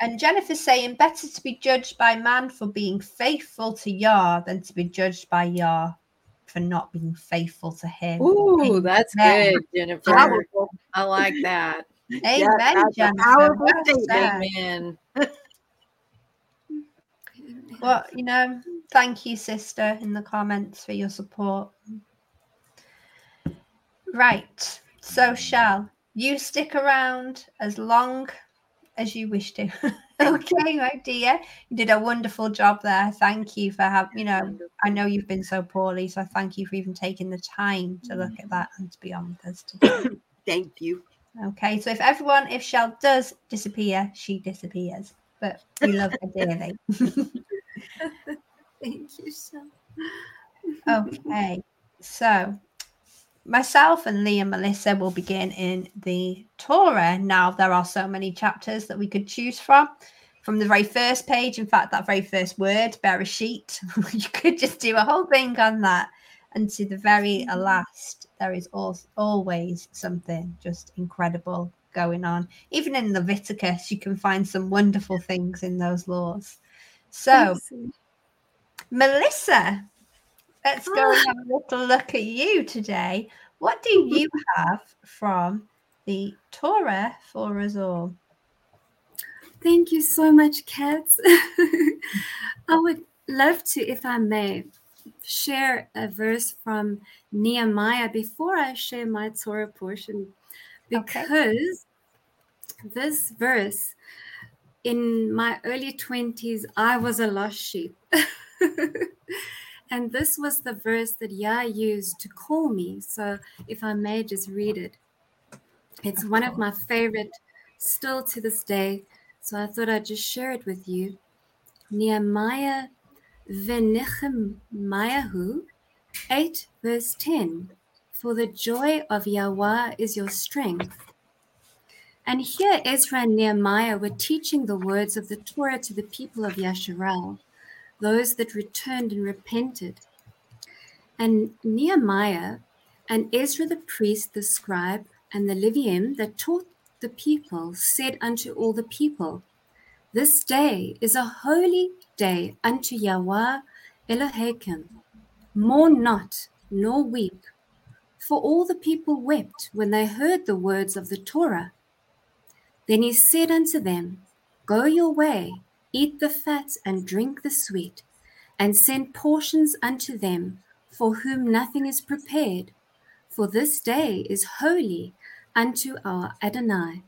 and Jennifer's saying better to be judged by man for being faithful to Yah than to be judged by Yah for not being faithful to him. Ooh, that's good, Jennifer. Powerful. I like that. Amen, a Jennifer. Amen. Well, you know, thank you, sister, in the comments for your support. Right. So, Chelle, you stick around as long as you wish to. okay, my dear. You did a wonderful job there. Thank you for having, you know, I know you've been so poorly, so thank you for even taking the time to look at that and to be on with us today. Thank you. Okay, so if everyone, if Chelle does disappear, she disappears. But we love her dearly. Thank you, Chelle. Okay, so myself and Leigh and Melissa will begin in the Torah. Now, there are so many chapters that we could choose from. From the very first page, in fact, that very first word, Bereshit, you could just do a whole thing on that. And to the very mm-hmm. last, there is always something just incredible going on. Even in Leviticus, you can find some wonderful things in those laws. So, Melissa, let's go and have a little look at you today. What do you have from the Torah for us all? Thank you so much, Kat. I would love to, if I may, share a verse from Nehemiah before I share my Torah portion, Okay. because this verse, in my early 20s, I was a lost sheep. and this was the verse that Yah used to call me. So if I may just read it, it's one of my favorite still to this day. So I thought I'd just share it with you. Nehemiah Venechemiahu 8 verse 10. For the joy of Yahweh is your strength. And here Ezra and Nehemiah were teaching the words of the Torah to the people of Yasharal, those that returned and repented. And Nehemiah and Ezra the priest, the scribe, and the Levium that taught the people said unto all the people, This day is a holy day unto Yahweh Elohim. Mourn not, nor weep. For all the people wept when they heard the words of the Torah. Then he said unto them, Go your way, eat the fat and drink the sweet, and send portions unto them for whom nothing is prepared. For this day is holy unto our Adonai.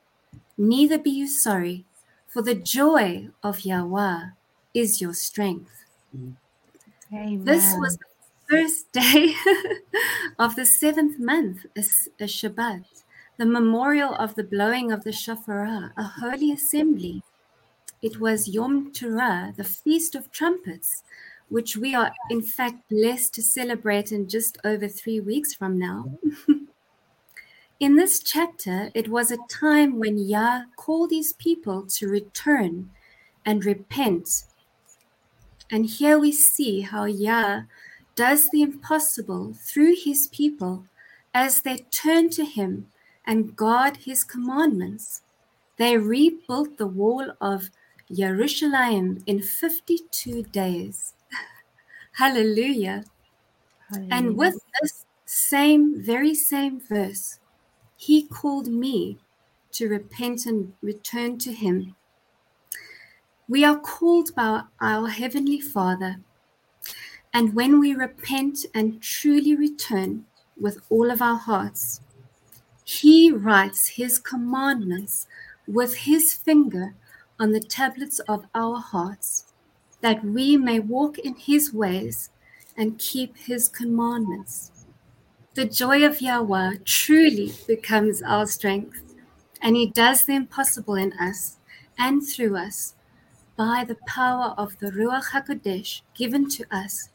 Neither be you sorry, for the joy of Yahweh is your strength. Amen. This was the first day of the seventh month, a Shabbat, the memorial of the blowing of the shofar, a holy assembly. It was Yom Teruah, the Feast of Trumpets, which we are in fact blessed to celebrate in just over three weeks from now. in this chapter, it was a time when Yah called his people to return and repent. And here we see how Yah does the impossible through his people as they turn to him and guard his commandments. They rebuilt the wall of Jerusalem in 52 days. Hallelujah. And with this same, very same verse, he called me to repent and return to him. We are called by our Heavenly Father, and when we repent and truly return with all of our hearts, he writes his commandments with his finger on the tablets of our hearts, that we may walk in his ways and keep his commandments. The joy of Yahweh truly becomes our strength, and he does the impossible in us and through us by the power of the Ruach HaKodesh given to us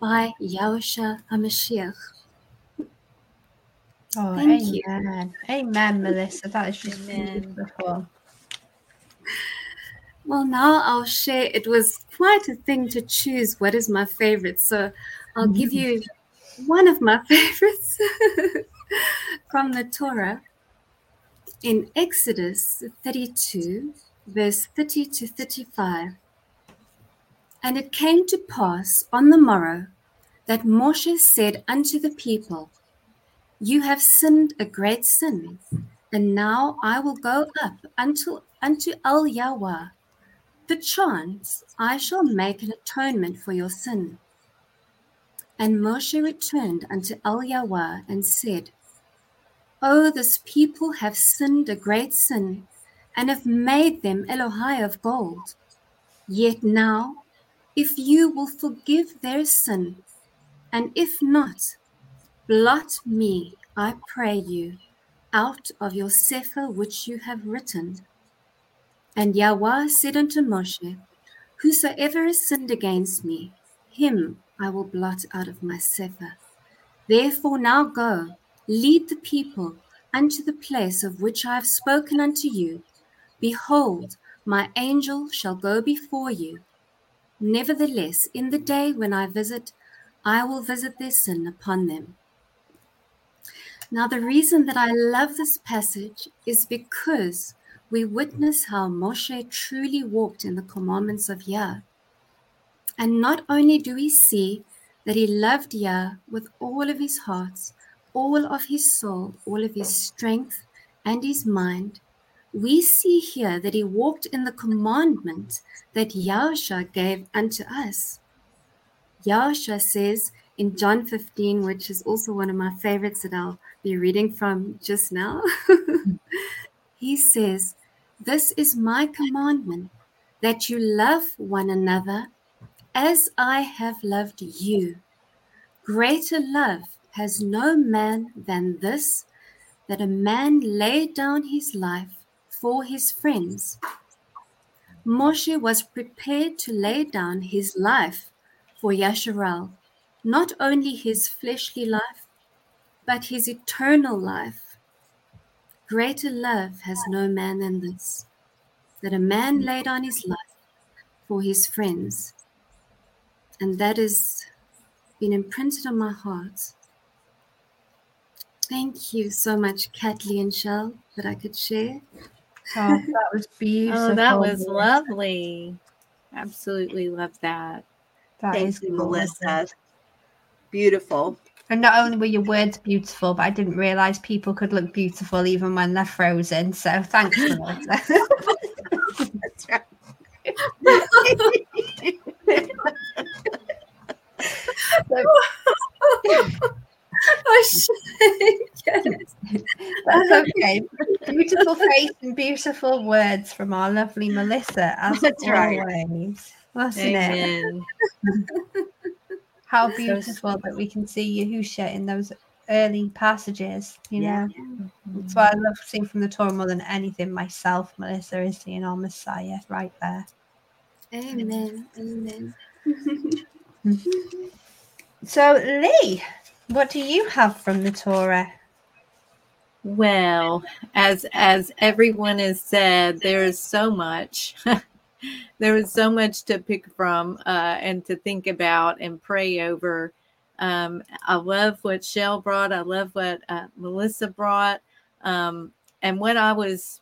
by Yahusha HaMashiach. Oh, Thank you. amen. Amen, Melissa. That is just Amen. beautiful. Well, now I'll share. It was quite a thing to choose what is my favorite. So I'll give you one of my favorites from the Torah in Exodus 32, verse 30 to 35. And it came to pass on the morrow that Moshe said unto the people, You have sinned a great sin, and now I will go up unto, unto El Yahweh. Perchance I shall make an atonement for your sin. And Moshe returned unto El Yahweh and said, Oh, this people have sinned a great sin, and have made them Elohai of gold. Yet now if you will forgive their sin, and if not, blot me, I pray you, out of your sefer which you have written. And Yahweh said unto Moshe, Whosoever has sinned against me, him I will blot out of my sefer. Therefore now go, lead the people unto the place of which I have spoken unto you. Behold, my angel shall go before you Nevertheless, in the day when I visit, I will visit their sin upon them. Now, the reason that I love this passage is because we witness how Moshe truly walked in the commandments of Yah. And not only do we see that he loved Yah with all of his heart, all of his soul, all of his strength, and his mind, we see here that he walked in the commandment that Yahusha gave unto us. Yahusha says in John 15, which is also one of my favorites that I'll be reading from just now, he says, This is my commandment, that you love one another as I have loved you. Greater love has no man than this, that a man lay down his life for his friends. Moshe was prepared to lay down his life for Yasharal, not only his fleshly life, but his eternal life. Greater love has no man than this, that a man laid down his life for his friends. And that has been imprinted on my heart. Thank you so much, Kathleen and Chelle, that I could share. Oh, that was beautiful. Oh, that was lovely. Absolutely love that. That Thank you, gorgeous. Melissa. Beautiful. And not only were your words beautiful, but I didn't realize people could look beautiful even when they're frozen. So thanks, Melissa. That's right. I should get it. That's okay. Beautiful face and beautiful words from our lovely Melissa, as That's right. always. Wasn't it? Amen. How So beautiful that we can see Yahusha in those early passages, you Yeah. know. That's mm-hmm. why I love seeing from the Torah more than anything myself, Melissa, is seeing our Messiah right there. Amen. Amen. So, Leigh, what do you have from the Torah? Well, as as everyone has said, there is so much. there is so much to pick from uh, and to think about and pray over. Um, I love what Chelle brought. I love what uh, Melissa brought, um, and what I was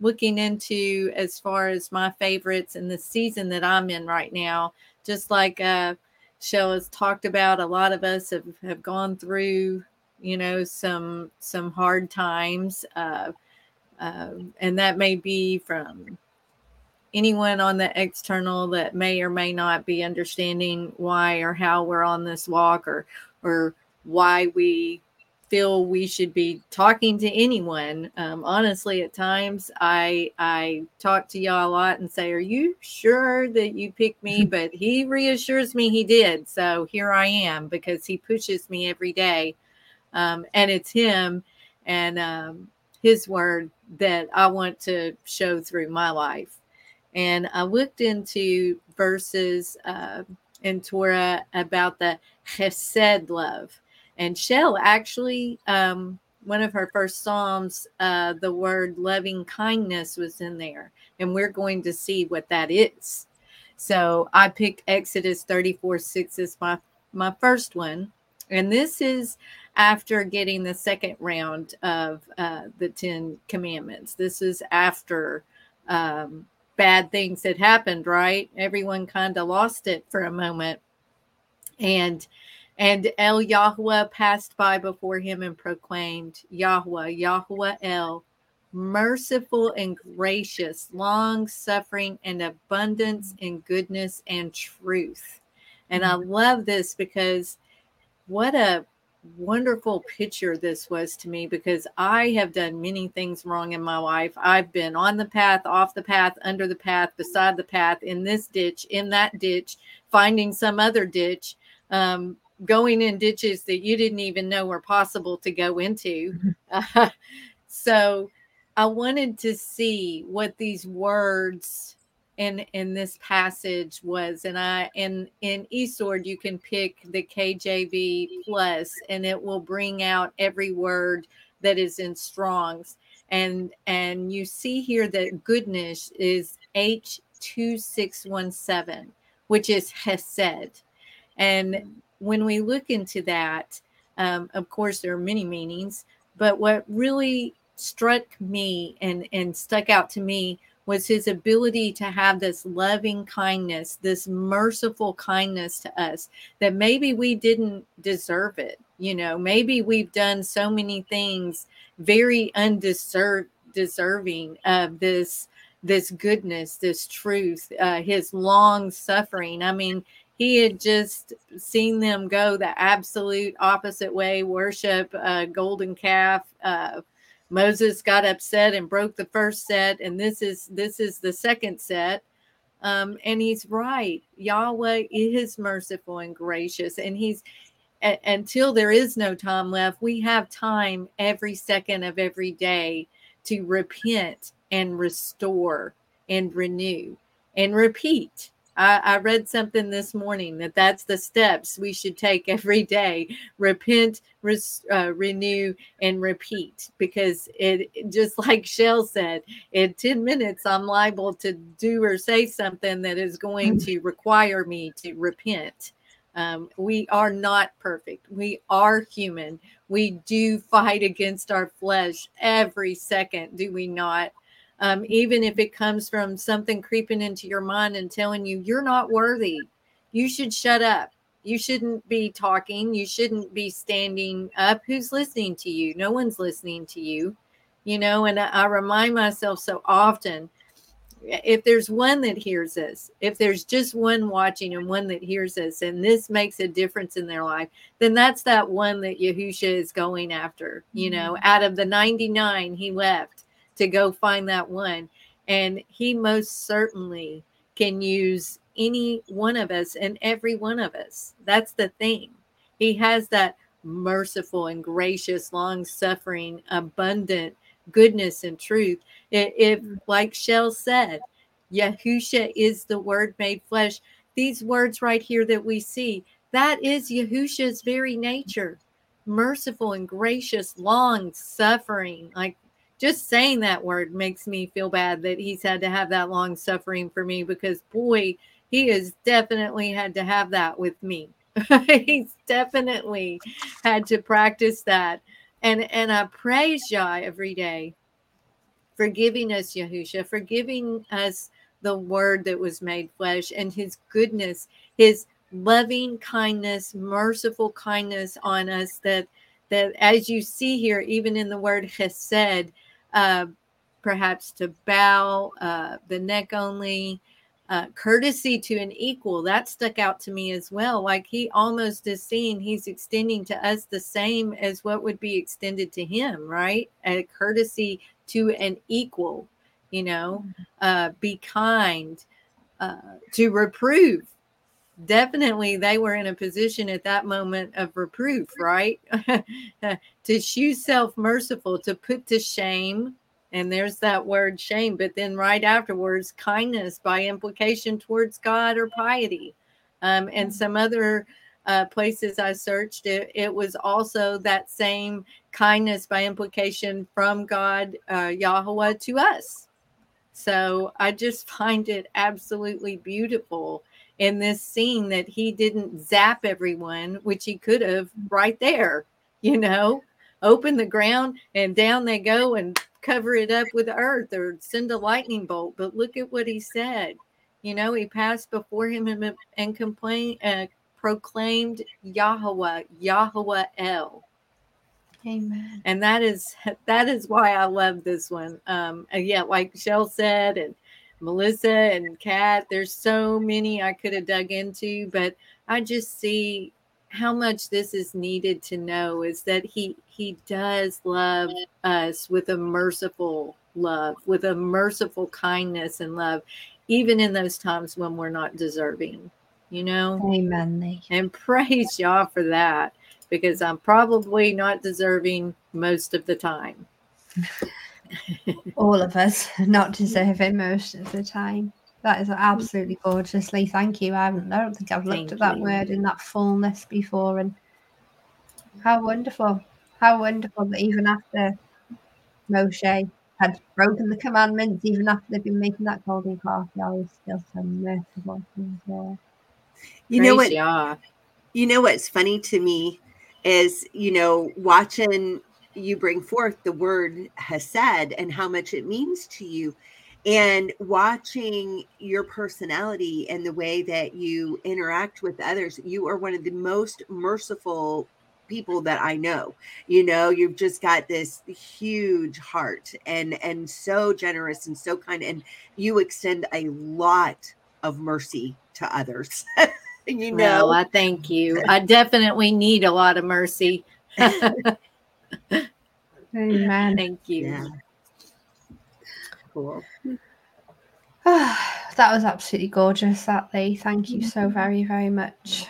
looking into as far as my favorites in the season that I'm in right now. Just like uh, Chelle has talked about, a lot of us have, have gone through you know some some hard times uh, uh, and that may be from anyone on the external that may or may not be understanding why or how we're on this walk or or why we feel we should be talking to anyone um, honestly at times i i talk to Yah a lot and say are you sure that you picked me but he reassures me he did so here i am because he pushes me every day um, and it's him and um, his word that I want to show through my life. And I looked into verses uh, in Torah about the chesed love, and Chelle actually, um, one of her first psalms, uh, the word loving kindness was in there. and we're going to see what that is. So I picked Exodus 34 6 as my, my first one. And this is after getting the second round of uh, the Ten Commandments. This is after um, bad things had happened, right? Everyone kind of lost it for a moment. And and El Yahweh passed by before him and proclaimed, Yahweh, Yahweh El, merciful and gracious, long suffering and abundance mm. in goodness and truth. And I mm. love this because what a wonderful picture this was to me because I have done many things wrong in my life. I've been on the path, off the path, under the path, beside the path, in this ditch, in that ditch, finding some other ditch, um, going in ditches that you didn't even know were possible to go into. Uh, so I wanted to see what these words in in this passage was and i in in eSword you can pick the kjv plus and it will bring out every word that is in strongs. And and you see here that goodness is h2617 which is hesed. And when we look into that um, of course there are many meanings but what really struck me and and stuck out to me was his ability to have this loving kindness, this merciful kindness to us that maybe we didn't deserve it. You know, maybe we've done so many things very undeserved deserving of this this goodness, this truth, uh, his long suffering. I mean, he had just seen them go the absolute opposite way, worship a golden calf, uh, Moses got upset and broke the first set, and this is this is the second set. Um, and he's right. Yahweh is merciful and gracious, and he's a, until there is no time left. We have time every second of every day to repent and restore and renew and repeat. I, I, read something this morning that that's the steps we should take every day. Repent res, uh, renew and repeat. Because it just like Chelle said in 10 minutes i'm liable to do or say something that is going mm. to require me to repent. Um, we are not perfect. We are human. We do fight against our flesh every second do we not um, even if it comes from something creeping into your mind and telling you you're not worthy, you should shut up. You shouldn't be talking. You shouldn't be standing up. Who's listening to you? No one's listening to you, you know. And I, I remind myself so often if there's one that hears us, if there's just one watching and one that hears us, and this makes a difference in their life, then that's that one that Yahusha is going after. You know, mm-hmm. out of the 99, he left to go find that one. And he most certainly can use any one of us and every one of us. That's the thing. He has that merciful and gracious, long suffering, abundant goodness and truth. If, like Chelle said, Yahusha is the word made flesh, these words right here that we see, that is Yahusha's very nature merciful and gracious, long suffering, like just saying that word makes me feel bad that he's had to have that long suffering for me because boy, he has definitely had to have that with me. he's definitely had to practice that. And and I praise Yah every day for giving us Yahusha, for giving us the word that was made flesh and his goodness, his loving kindness, merciful kindness on us that that as you see here, even in the word chesed, uh, perhaps to bow uh, the neck only, uh, courtesy to an equal. That stuck out to me as well. Like he almost is seeing he's extending to us the same as what would be extended to him, right? A courtesy to an equal, you know, mm-hmm. uh, be kind, uh, to reprove. Definitely, they were in a position at that moment of reproof, right? to shew self merciful, to put to shame. And there's that word shame, but then right afterwards, kindness by implication towards God or piety. Um, and mm. some other uh, places I searched, it, it, was also that same kindness by implication from God, uh, Yahweh, to us. So I just find it absolutely beautiful in this scene that he didn't zap everyone, which he could have right there, you know, open the ground and down they go and cover it up with earth or send a lightning bolt. But look at what he said. You know, he passed before him and, and complained, uh, proclaimed Yahweh, Yahweh El. Amen. And that is that is why I love this one. Um, yeah, like Chelle said, and Melissa and Kat, there's so many I could have dug into, but I just see how much this is needed to know is that he he does love us with a merciful love, with a merciful kindness and love, even in those times when we're not deserving. You know, Amen. And praise Yah for that because I'm probably not deserving most of the time. All of us not deserving most of the time. That is absolutely gorgeously. Thank you. I haven't. I don't think I've looked Thank at that you. word in that fullness before, and how wonderful! How wonderful that even after Moshe had broken the commandments, even after they'd been making that golden calf, Yah was still so merciful. to his. You know Praise what? Yah. You know what's funny to me is, you know, watching you bring forth the word Hesed and how much it means to you, and watching your personality and the way that you interact with others. You are one of the most merciful people that I know. You know, you've just got this huge heart and and so generous and so kind and you extend a lot of mercy to others. you know, Well, I thank you. I definitely need a lot of mercy. Amen. Thank you. Yeah. Cool. that was absolutely gorgeous, that Leigh. Thank you so mm-hmm. very, very much.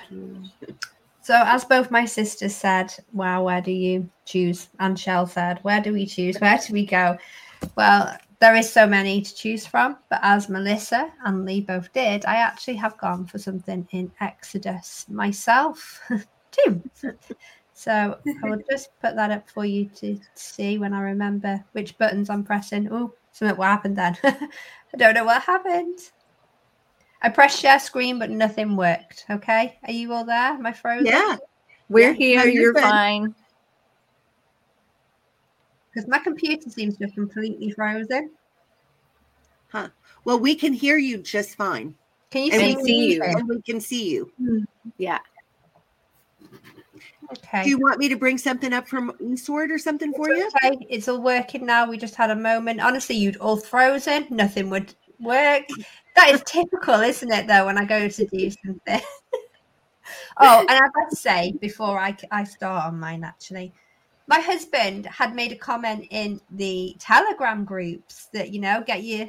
So, as both my sisters said, wow, where do you choose? And Chelle said, where do we choose? Where do we go? Well, there is so many to choose from, but as Melissa and Leigh both did, I actually have gone for something in Exodus myself too. So I will just put that up for you to see when I remember which buttons I'm pressing. Oh, something what happened then. I don't know what happened. I pressed share screen, but nothing worked. Okay. Are you all there? Am I frozen? Yeah. We're Yeah, here. no, you're you're fine. Because my computer seems to have completely frozen. Huh. Well, we can hear you just fine. Can you And see, me see you. And we can see you. Hmm. Yeah. Okay. Do you want me to bring something up from eSword or something for you? Okay, it's all working now. We just had a moment. Honestly, you'd all frozen. Nothing would work. That is typical, isn't it? Though when I go to do something. oh, and I'd like to say before I I start on mine, actually, my husband had made a comment in the Telegram groups that you know get your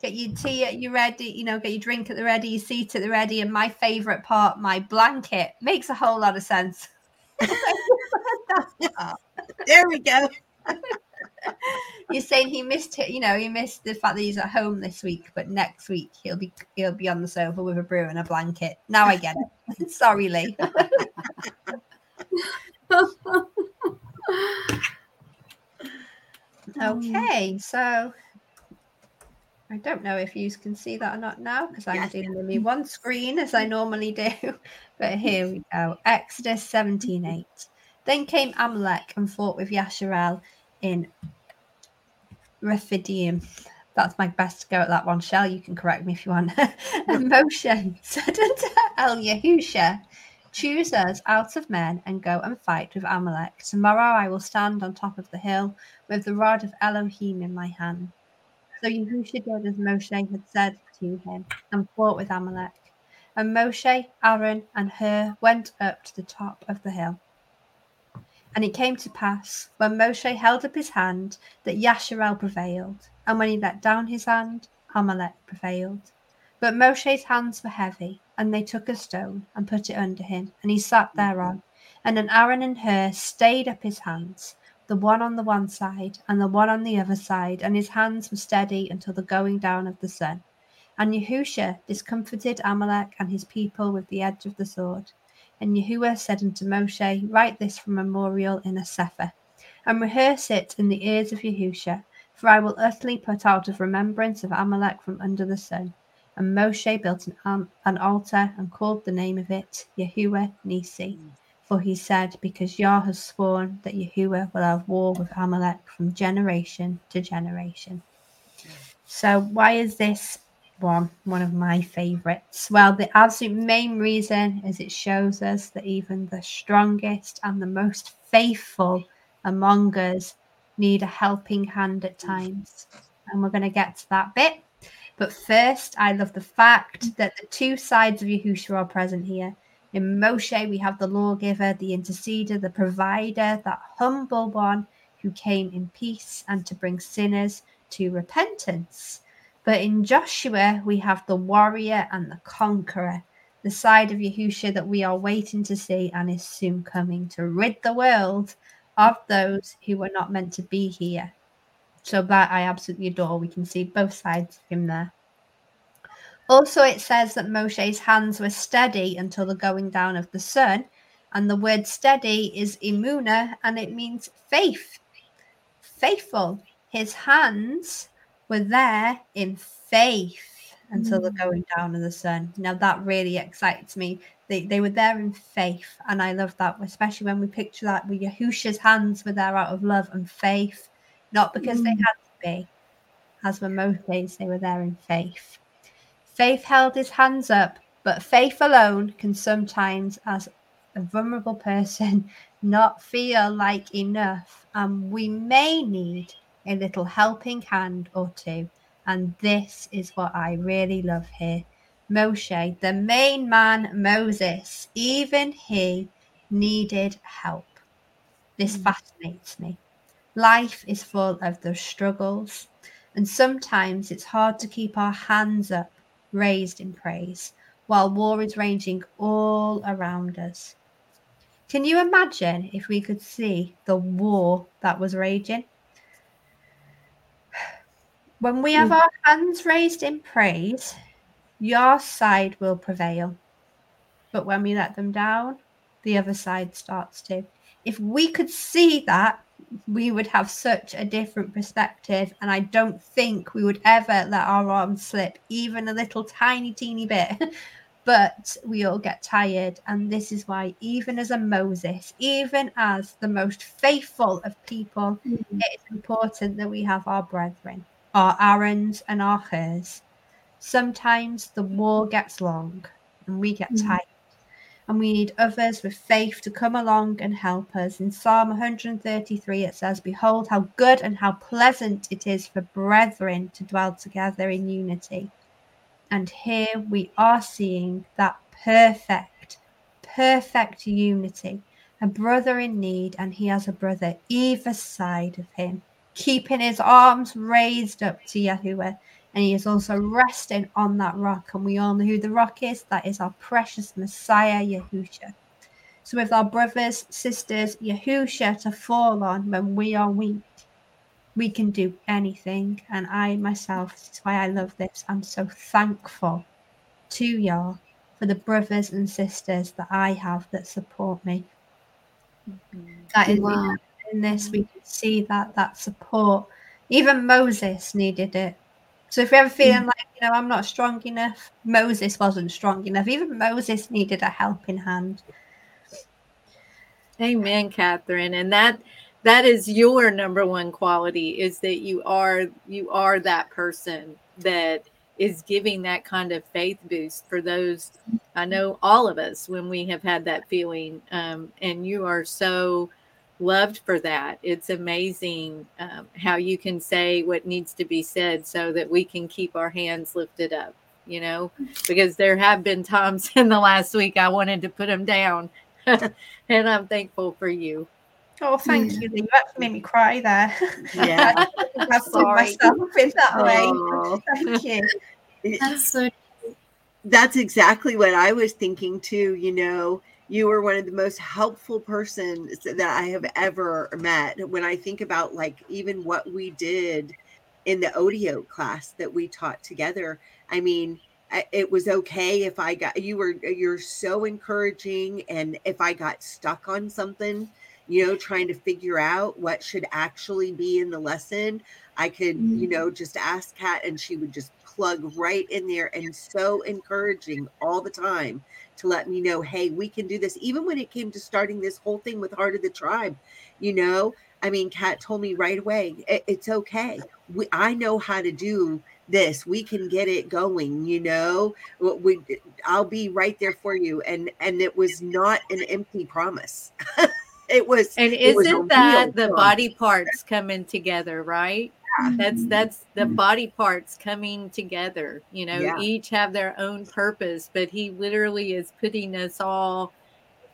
get your tea at your ready, you know, get your drink at the ready, your seat at the ready, and my favorite part, my blanket, makes a whole lot of sense. There we go. You're saying he missed it, you know, he missed the fact that he's at home this week, but next week he'll be he'll be on the sofa with a brew and a blanket. Now I get it. Sorry, Leigh. okay, so I don't know if you can see that or not now because I'm Yes. dealing with one screen as I normally do. But here we go. Exodus 17:8. Then came Amalek and fought with Yasharel in Rephidim. That's my best go at that one. Chelle, you can correct me if you want. and Moshe said unto El Yahusha, Choose us out of men and go and fight with Amalek. Tomorrow I will stand on top of the hill with the rod of Elohim in my hand. So Yahusha did as Moshe had said to him and fought with Amalek. And Moshe, Aaron, and Hur went up to the top of the hill. And it came to pass, when Moshe held up his hand, that Yasharel prevailed, and when he let down his hand, Amalek prevailed. But Moshe's hands were heavy, and they took a stone and put it under him, and he sat thereon. And then Aaron and Hur stayed up his hands, the one on the one side and the one on the other side, and his hands were steady until the going down of the sun. And Yahusha discomfited Amalek and his people with the edge of the sword. And Yahuwah said unto Moshe, Write this for memorial in a sefer, and rehearse it in the ears of Yahusha, For I will utterly put out of remembrance of Amalek from under the sun. And Moshe built an, an altar and called the name of it Yahuwah Nisi. For he said, Because Yah has sworn that Yahuwah will have war with Amalek from generation to generation. So, why is this one one of my favorites? Well, the absolute main reason is it shows us that even the strongest and the most faithful among us need a helping hand at times. And we're going to get to that bit. But first, I love the fact that the two sides of Yahushua are present here. In Moshe, we have the lawgiver, the interceder, the provider, that humble one who came in peace and to bring sinners to repentance. But in Joshua, we have the warrior and the conqueror, the side of Yahushua that we are waiting to see and is soon coming to rid the world of those who were not meant to be here. So that I absolutely adore. We can see both sides of him there. Also, it says that Moshe's hands were steady until the going down of the sun. And the word steady is emunah and it means faith. Faithful. His hands were there in faith until the hmm. going down of the sun. Now, that really excites me. They, they were there in faith. And I love that, especially when we picture that with Yahusha's hands were there out of love and faith, not because they hmm. had to be. As with Moses, they were there in faith. Faith held his hands up, but faith alone can sometimes, as a vulnerable person, not feel like enough. And we may need a little helping hand or two. And this is what I really love here. Moshe, the main man, Moses, even he needed help. This hmm. fascinates me. Life is full of those struggles, and sometimes it's hard to keep our hands up, raised in praise, while war is raging all around us. Can you imagine if we could see the war that was raging? When we have our hands raised in praise, your side will prevail. But when we let them down, the other side starts to. If we could see that, we would have such a different perspective. And I don't think we would ever let our arms slip even a little tiny, teeny bit. but we all get tired. And this is why, even as a Moses, even as the most faithful of people, mm. it is important that we have our brethren, our Aaron's and our Hurs. Sometimes the war gets long and we get mm. tired and we need others with faith to come along and help us. In Psalm 133, it says, Behold, how good and how pleasant it is for brethren to dwell together in unity. And here we are seeing that perfect, perfect unity. A brother in need, and he has a brother either side of him, keeping his arms raised up to Yahuwah and he is also resting on that rock. And we all know who the rock is. That is our precious Messiah, Yahusha. So, with our brothers, sisters, Yahusha to fall on when we are weak, we can do anything. And I myself, this is why I love this. I'm so thankful to Yah for the brothers and sisters that I have that support me. That is Wow. in this, we can see that that support. Even Moses needed it. So if you're ever feeling like, you know, I'm not strong enough, Moses wasn't strong enough. Even Moses needed a helping hand. Amen, Katherine. And that that is your number one quality is that you are you are that person that is giving that kind of faith boost for those I know all of us when we have had that feeling. Um, and you are so loved for that. It's amazing um, how you can say what needs to be said so that we can keep our hands lifted up, you know, because there have been times in the last week I wanted to put them down. and I'm thankful for you. Oh, thank you. You actually made me cry there. Yeah. I think I've Sorry. myself in that way. Oh. Thank you. That's so That's exactly what I was thinking too. You know, you were one of the most helpful persons that I have ever met. When I think about like even what we did in the audio class that we taught together, I mean, it was okay if I got you were you're so encouraging, and if I got stuck on something, you know, trying to figure out what should actually be in the lesson, I could, you Mm. know, just ask Kat and she would just plug right in there and so encouraging all the time to let me know, hey, we can do this. Even when it came to starting this whole thing with Heart of the Tribe, you know, I mean, Kat told me right away, it's okay. We, I know how to do this. We can get it going, you know. We, I'll be right there for you. And and it was not an empty promise. it was And it was isn't that the promise. body parts coming together, right? That's mm-hmm. that's the body parts coming together. You know, Yeah. each have their own purpose, but he literally is putting us all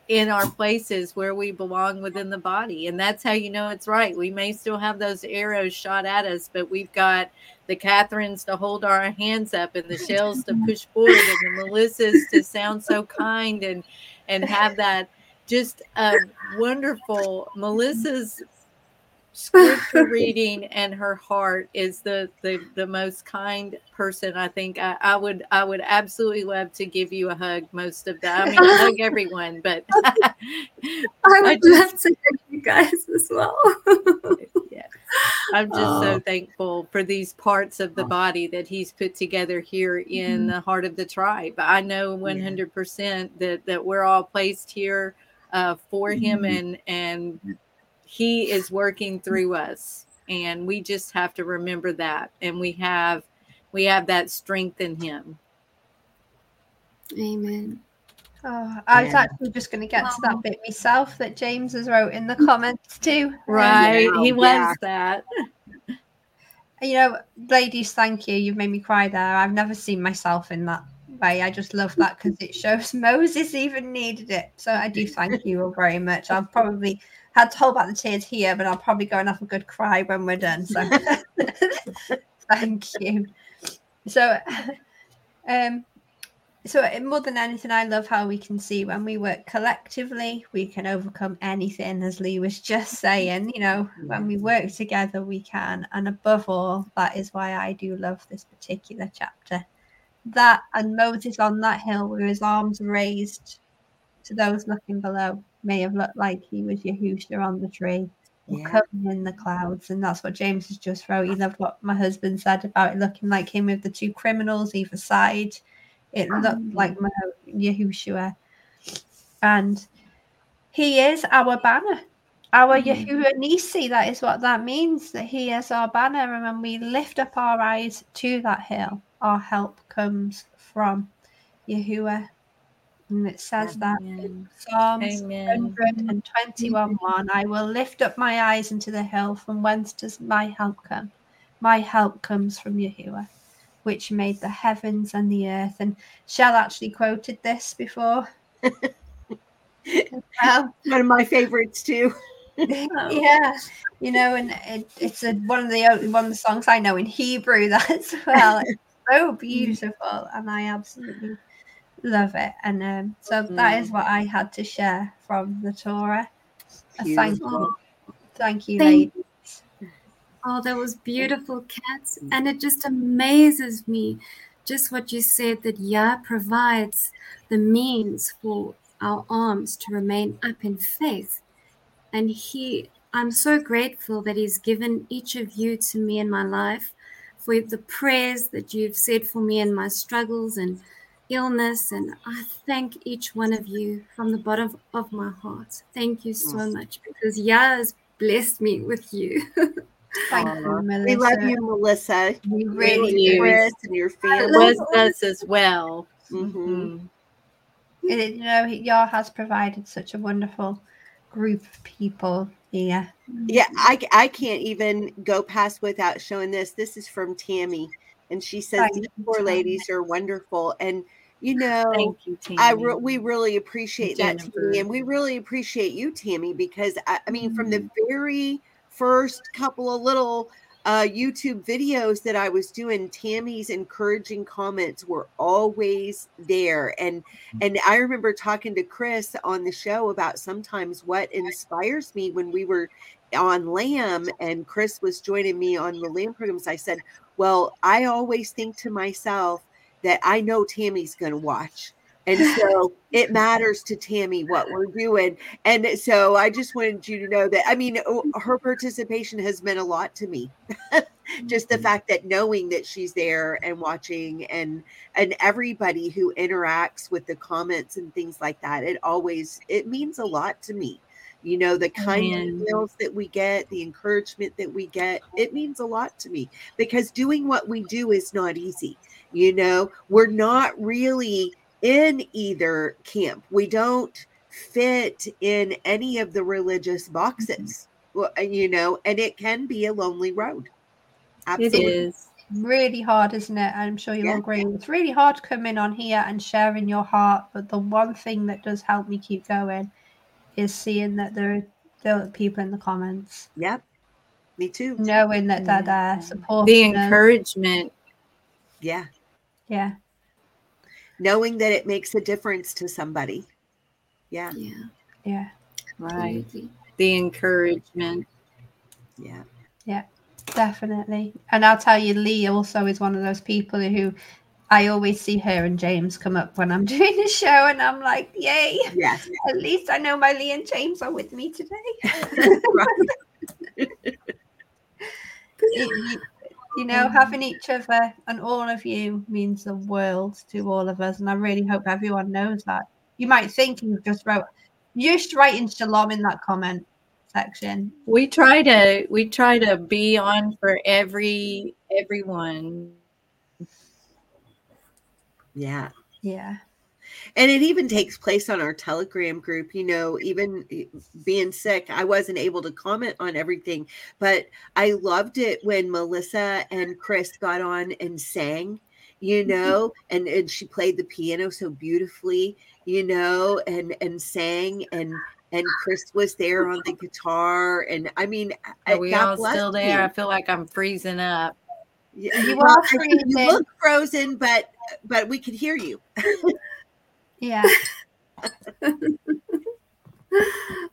in our places where we belong within the body. And that's how you know it's right. We may still have those arrows shot at us, but we've got the Katherines to hold our hands up and the Chelles to mm-hmm. push forward and the Melissas to sound so kind and and have that just a wonderful mm-hmm. Melissa's scripture reading and her heart is the the, the most kind person i think. I, I would i would absolutely love to give you a hug most of the i mean hug everyone but I I would just- love to hear you guys as well. yeah i'm just so Oh. thankful for these parts of the body that he's put together here in the heart of the tribe. I know 100% that that we're all placed here uh, for him and and he is working through us and we just have to remember that and we have we have that strength in him Amen. Oh, I was Yeah. actually just going to get to that bit myself that James has wrote in the comments too. Um, right he yeah. loves that you know, ladies, thank you. You've made me cry there. I've never seen myself in that way. I just love that because it shows Moses even needed it. So I do thank you all very much. I've probably had to hold back the tears here, but I'll probably go and have a good cry when we're done. So thank you. So, um, so more than anything, I love how we can see when we work collectively, we can overcome anything. As Leigh was just saying, you know, when we work together, we can. And above all, that is why I do love this particular chapter. That and Moses on that hill with his arms raised to those looking below may have looked like he was Yahusha on the tree Yeah. coming in the clouds. And that's what James has just wrote. He loved what my husband said about it looking like him with the two criminals either side. It looked ah. like my Yahushua. And he is our banner. Our mm-hmm. Yahuwah Nisi, that is what that means, that he is our banner. And when we lift up our eyes to that hill, our help comes from Yahuwah. And it says that in Amen. Psalms Amen. 121 mm-hmm. 1. I will lift up my eyes into the hill. From whence does my help come? My help comes from Yahuwah, which made the heavens and the earth. And Chelle actually quoted this before. well, One of my favorites too. Oh. yeah, you know, and it, it's a, one of the only one of the songs I know in Hebrew as well. It's so mm. beautiful, and I absolutely love it. And um, so that is what I had to share from the Torah. Thank you, thank you, Thank ladies. Oh, that was beautiful, cats, And it just amazes me just what you said that Yah provides the means for our arms to remain up in faith. And He, I'm so grateful that He's given each of you to me in my life for the prayers that you've said for me in my struggles and illness. And I thank each one of you from the bottom of my heart. Thank you so much because Yah has blessed me with you. Thank Aw, you, Melissa. We love you, Melissa. We You really and do. Chris and your family. was us as well Mhm. Mhm. It- you know, Yah has provided such a wonderful group of people here. Yeah, I, I can't even go past without showing this. This is from Tammy, and she says Thank these you, four ladies are wonderful, and you know, thank you Tammy. I re- we really appreciate that, Tammy, and we really appreciate you, Tammy, because I, I mean, from the Mm-hmm. very first couple of little uh, YouTube videos that I was doing, Tammy's encouraging comments were always there, and and I remember talking to Chris on the show about sometimes what inspires me when we were on Lamb, and Chris was joining me on the Lamb programs. I said, "Well, I always think to myself." That I know Tammy's going to watch. And so it matters to Tammy what we're doing. And so I just wanted you to know that I mean oh, her participation has meant a lot to me. just the mm-hmm. fact that knowing that she's there and watching and and everybody who interacts with the comments and things like that, it always it means a lot to me. You know the oh, kind of emails that we get the encouragement that we get it means a lot to me. Because doing what we do is not easy you know we're not really in either camp we don't fit in any of the religious mm-hmm. boxes mm-hmm. you know and it can be a lonely road Absolutely. it is really hard isn't it i'm sure you'll yeah. agree it's really hard coming on here and sharing your heart but the one thing that does help me keep going is seeing that there are people in the comments. Yep. Me too. Knowing that they're there, supporting the encouragement. Yeah. Yeah. Knowing that it makes a difference to somebody. Yeah. Yeah. Yeah. Right. The encouragement. Yeah. Yeah. Definitely. And I'll tell you, Leigh also is one of those people who I always see her and James come up when I'm doing the show, and I'm like, "Yay! Yes, at least I know my Leigh and James are with me today." you, you know, mm-hmm. having each other and all of you means the world to all of us, and I really hope everyone knows that. You might think you just wrote, you just writing shalom in that comment section. We try to we try to be on for every everyone yeah. Yeah. And it even takes place on our Telegram group. You know, even eh, being sick, I wasn't able to comment on everything, but I loved it when Melissa and Chris got on and sang, you mm-hmm. know, and, and she played the piano so beautifully, you know, and and sang and and Chris was there on the guitar. And I mean, are we God all still there? I feel like I'm freezing up. Yeah, you, well, you look frozen, but but we could hear you. yeah.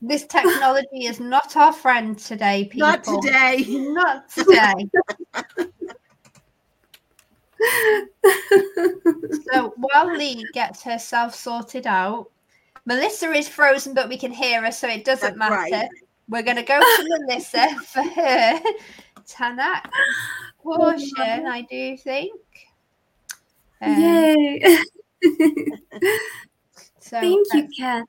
this technology is not our friend today, people. Not today. Not today. so while Leigh gets herself sorted out, Melissa is frozen, but we can hear her, so it doesn't That's matter. Right. We're going to go to Melissa for her Tanakh portion, I do think. Um, Yay! so Thank you, Kat.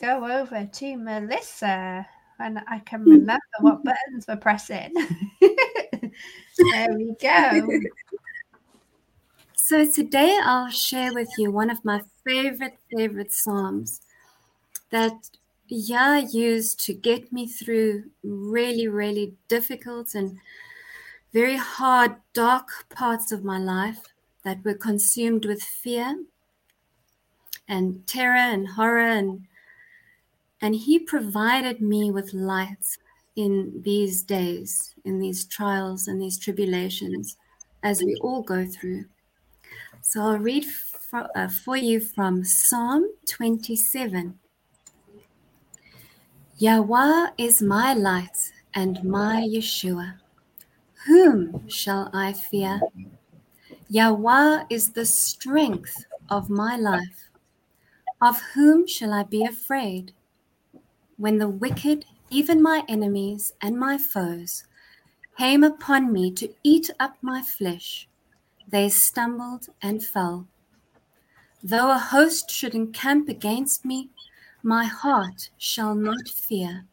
Go over to Melissa, and I can hmm. remember what buttons we're pressing. there we go. So today I'll share with you one of my favorite, favorite Psalms that Yah used to get me through really, really difficult and very hard, dark parts of my life that were consumed with fear and terror and horror and and he provided me with light in these days in these trials and these tribulations as we all go through. So i'll read for, uh, for you from psalm 27 yahweh is my light and my yeshua. Whom shall i fear? Yahweh is the strength of my life. Of whom shall I be afraid? When the wicked, even my enemies and my foes, came upon me to eat up my flesh, they stumbled and fell. Though a host should encamp against me, my heart shall not fear.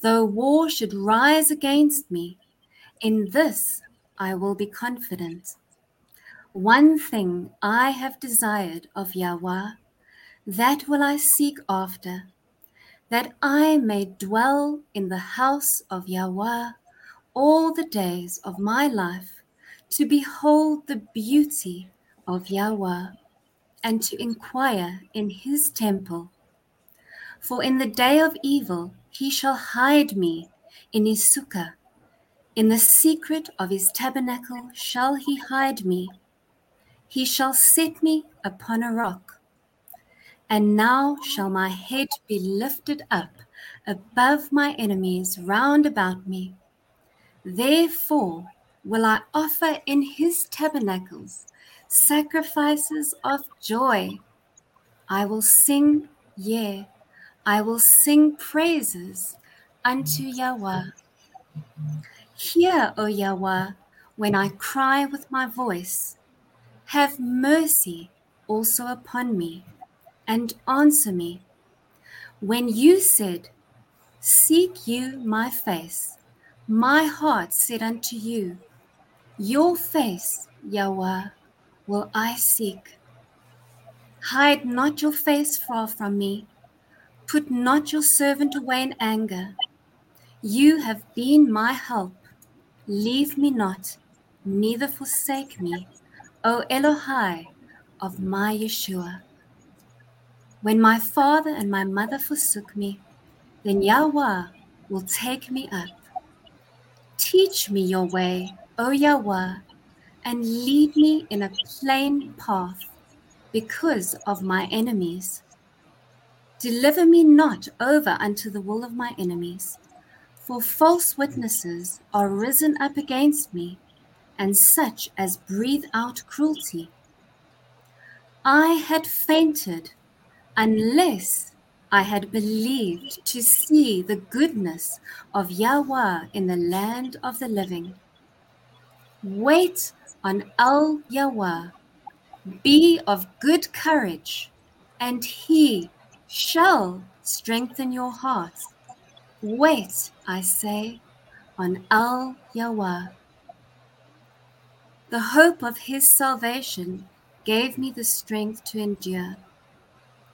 Though war should rise against me, in this I will be confident. One thing I have desired of Yahweh, that will I seek after, that I may dwell in the house of Yahweh all the days of my life, to behold the beauty of Yahweh, and to inquire in his temple. For in the day of evil he shall hide me in his sukkah. In the secret of his tabernacle shall he hide me he shall set me upon a rock. And now shall my head be lifted up above my enemies round about me. Therefore will I offer in his tabernacles sacrifices of joy. I will sing, yea, I will sing praises unto Yahweh. Hear, O Yahweh, when I cry with my voice. Have mercy also upon me, and answer me. When you said, Seek you my face, my heart said unto you, Your face, Yahweh, will I seek. Hide not your face far from me. Put not your servant away in anger. You have been my help. Leave me not, neither forsake me, O Elohai of my Yeshua. When my father and my mother forsook me, then Yahweh will take me up. Teach me your way, O Yahweh, and lead me in a plain path because of my enemies. Deliver me not over unto the will of my enemies, for false witnesses are risen up against me, and such as breathe out cruelty. I had fainted unless I had believed to see the goodness of Yahweh in the land of the living. Wait on El Yahweh, be of good courage, and he shall strengthen your hearts. Wait, I say, on El Yahweh. The hope of his salvation gave me the strength to endure.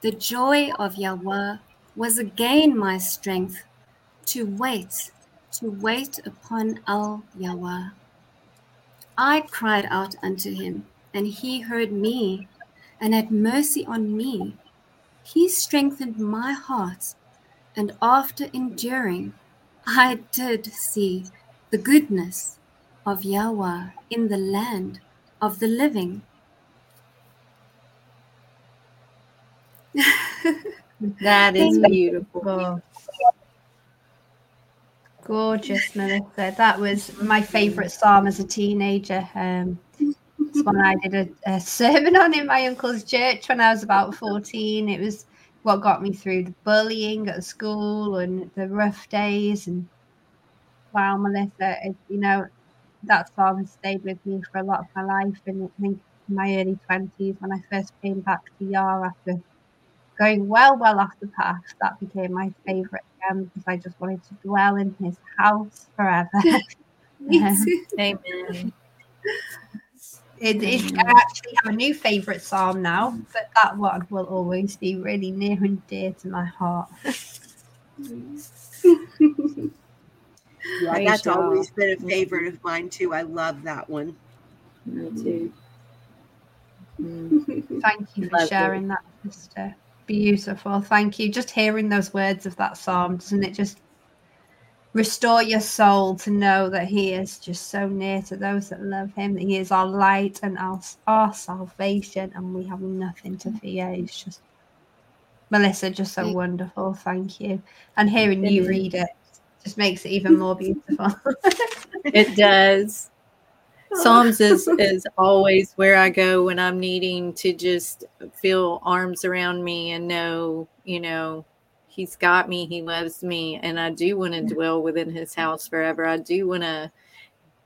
The joy of Yahweh was again my strength to wait, to wait upon El Yahweh. I cried out unto him, and he heard me and had mercy on me. He strengthened my heart, and after enduring, I did see the goodness of Yahweh in the land of the living. That is Thank beautiful. Gorgeous, Melissa. That was my favourite psalm as a teenager. Um, it's one I did a, a sermon on in my uncle's church when I was about 14. It was what got me through the bullying at school and the rough days. And wow, Melissa, it, you know, that psalm has stayed with me for a lot of my life. And I think in my early 20s, when I first came back to Yah after going well, well off the path, that became my favourite again because I just wanted to dwell in his house forever. Um, Amen. It is. I actually have a new favourite psalm now, but that one will always be really near and dear to my heart. Yeah, that's Yah. always been a favorite of mine too. I love that one. Me too. Thank you for Lovely. sharing that, sister. Beautiful. Thank you. Just hearing those words of that psalm, doesn't it just restore your soul to know that He is just so near to those that love Him, that He is our light and our, our salvation, and we have nothing to fear. It's just, Melissa, just so wonderful. Thank you. And hearing you read it just makes it even more beautiful. It does. Psalms is is always where I go when I'm needing to just feel arms around me and know, you know, he's got me, he loves me, and I do want to dwell within his house forever. I do want to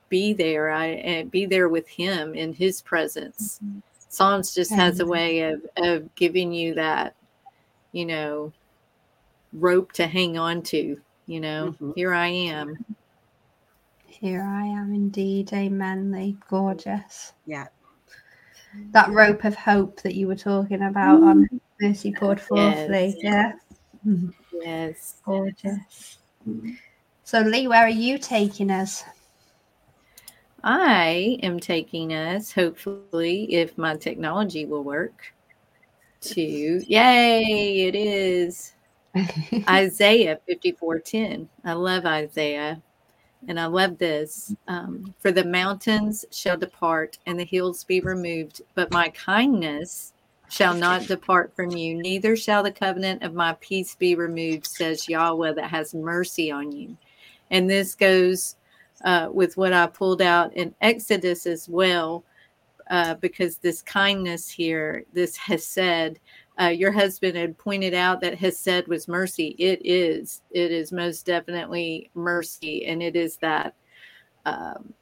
be there. I and be there with him in his presence. Psalms just has a way of of giving you that, you know, rope to hang on to. You know, Mhm. here I am. Here I am indeed. Amen. Leigh. Gorgeous. Yeah. that rope of hope that you were talking about on mm. Mercy Poured Forth, Leigh. Yeah. Yes. Gorgeous. Mm. So, Leigh, where are you taking us? I am taking us, hopefully, if my technology will work, to yay, it is Isaiah 54:10. I love Isaiah. And I love this. Um, For the mountains shall depart and the hills be removed, but my kindness shall not depart from you, neither shall the covenant of my peace be removed, says Yahweh that has mercy on you. And this goes uh, with what I pulled out in Exodus as well, uh, because this kindness here, this hesed, uh, your husband had pointed out that hesed was mercy. It is. It is most definitely mercy, and it is that um,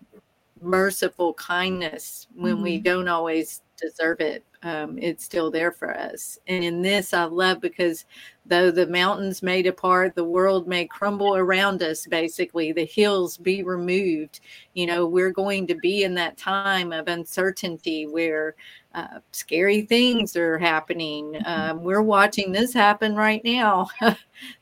merciful kindness when mm-hmm. we don't always deserve it. Um, it's still there for us. And in this, I love because though the mountains may depart, the world may crumble around us, basically, the hills be removed. You know, we're going to be in that time of uncertainty where uh, scary things are happening. Mm-hmm. Um, we're watching this happen right now.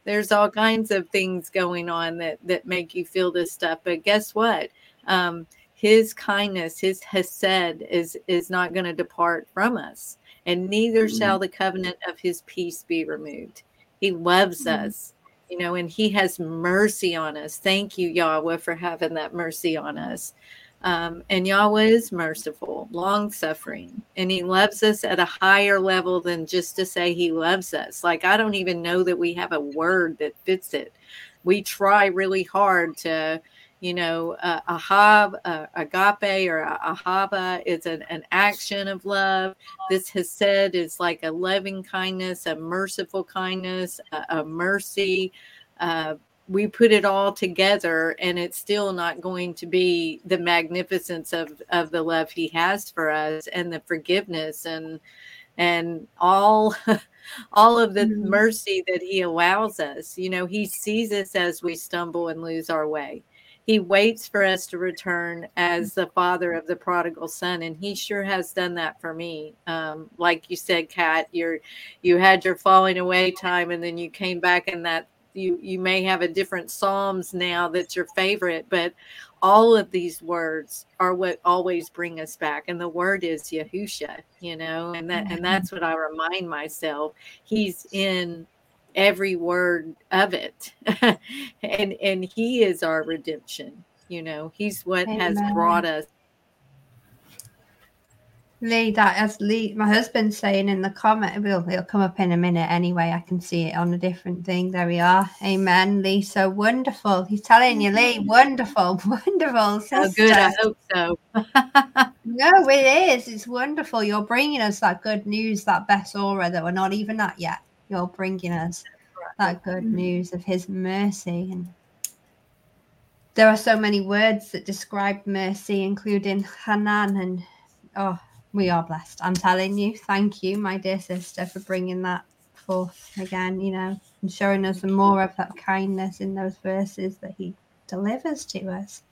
There's all kinds of things going on that, that make you feel this stuff. But guess what? Um, his kindness, his hesed is is not going to depart from us, and neither mm-hmm. shall the covenant of his peace be removed. He loves mm-hmm. us, you know, and he has mercy on us. Thank you, Yahweh, for having that mercy on us. Um, and Yahweh is merciful, long suffering, and He loves us at a higher level than just to say He loves us. Like, I don't even know that we have a word that fits it. We try really hard to you know, uh, ahab, uh, agape, or ahava is an, an action of love. This hesed is like a loving kindness, a merciful kindness, a, a mercy. Uh, we put it all together, and it's still not going to be the magnificence of of the love He has for us, and the forgiveness, and and all. all of the mm-hmm. mercy that he allows us you know he sees us as we stumble and lose our way he waits for us to return as the father of the prodigal son and he sure has done that for me um, like you said kat you're you had your falling away time and then you came back and that you you may have a different psalms now that's your favorite but all of these words are what always bring us back and the word is yahusha you know and that and mm-hmm. that's what i remind myself he's in every word of it and and he is our redemption you know he's what Amen. has brought us Leigh, that as Leigh, my husband's saying in the comment, will it'll come up in a minute anyway. I can see it on a different thing. There we are. Amen, Leigh. So wonderful. He's telling you, Leigh, wonderful, wonderful. Sister. Oh, good. I hope so. no, it is. It's wonderful. You're bringing us that good news, that Besorah that we're not even at yet you're bringing us that good mm. news of his mercy. And there are so many words that describe mercy including hanan and oh we are blessed. I'm telling you thank you my dear sister for bringing that forth again you know and showing us more of that kindness in those verses that he delivers to us.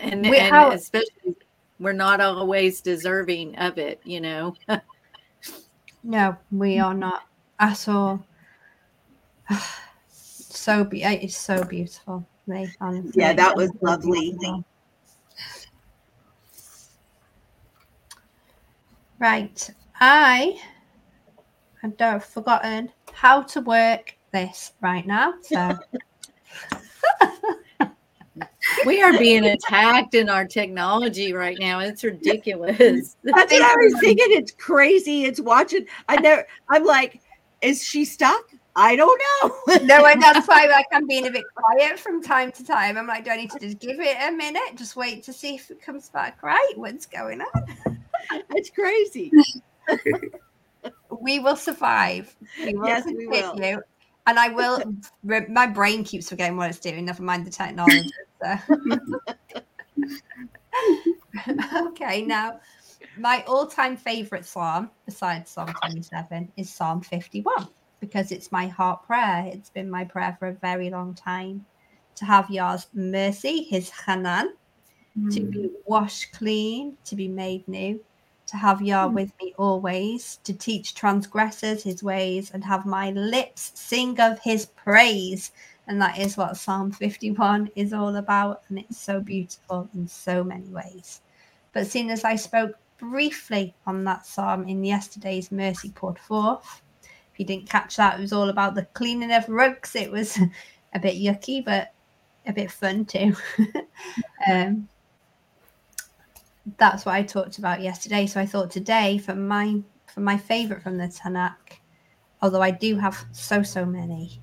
And, we, and how, especially we're not always deserving of it you know? No we are not at all. so be it's so beautiful. honestly. Yeah, that was lovely. Right. I I don't have forgotten how to work this right now. So we are being attacked in our technology right now. It's ridiculous. That's what I was thinking. It's crazy. It's watching. I never. I'm like, is she stuck? I don't know. no, and that's why like I'm being a bit quiet from time to time. I'm like, do I need to just give it a minute? Just wait to see if it comes back right. What's going on? It's crazy. we will survive. We will yes, we will. And I will. my brain keeps forgetting what it's doing. Never mind the technology. So. okay, now my all-time favorite psalm besides psalm 27 is psalm 51 because it's my heart prayer. It's been my prayer for a very long time. To have Yah's mercy his hanan mm. to be washed clean to be made new. To have Yah mm. with me always to teach transgressors his ways and have my lips sing of his praise. And that is what psalm 51 is all about and it's so beautiful in so many ways. But seeing as I spoke briefly on that psalm in yesterday's Mercy Poured Forth. If you didn't catch that, it was all about the cleaning of rugs. It was a bit yucky, but a bit fun too. um, that's what I talked about yesterday. So I thought today for my for my favorite from the Tanakh, although I do have so so many,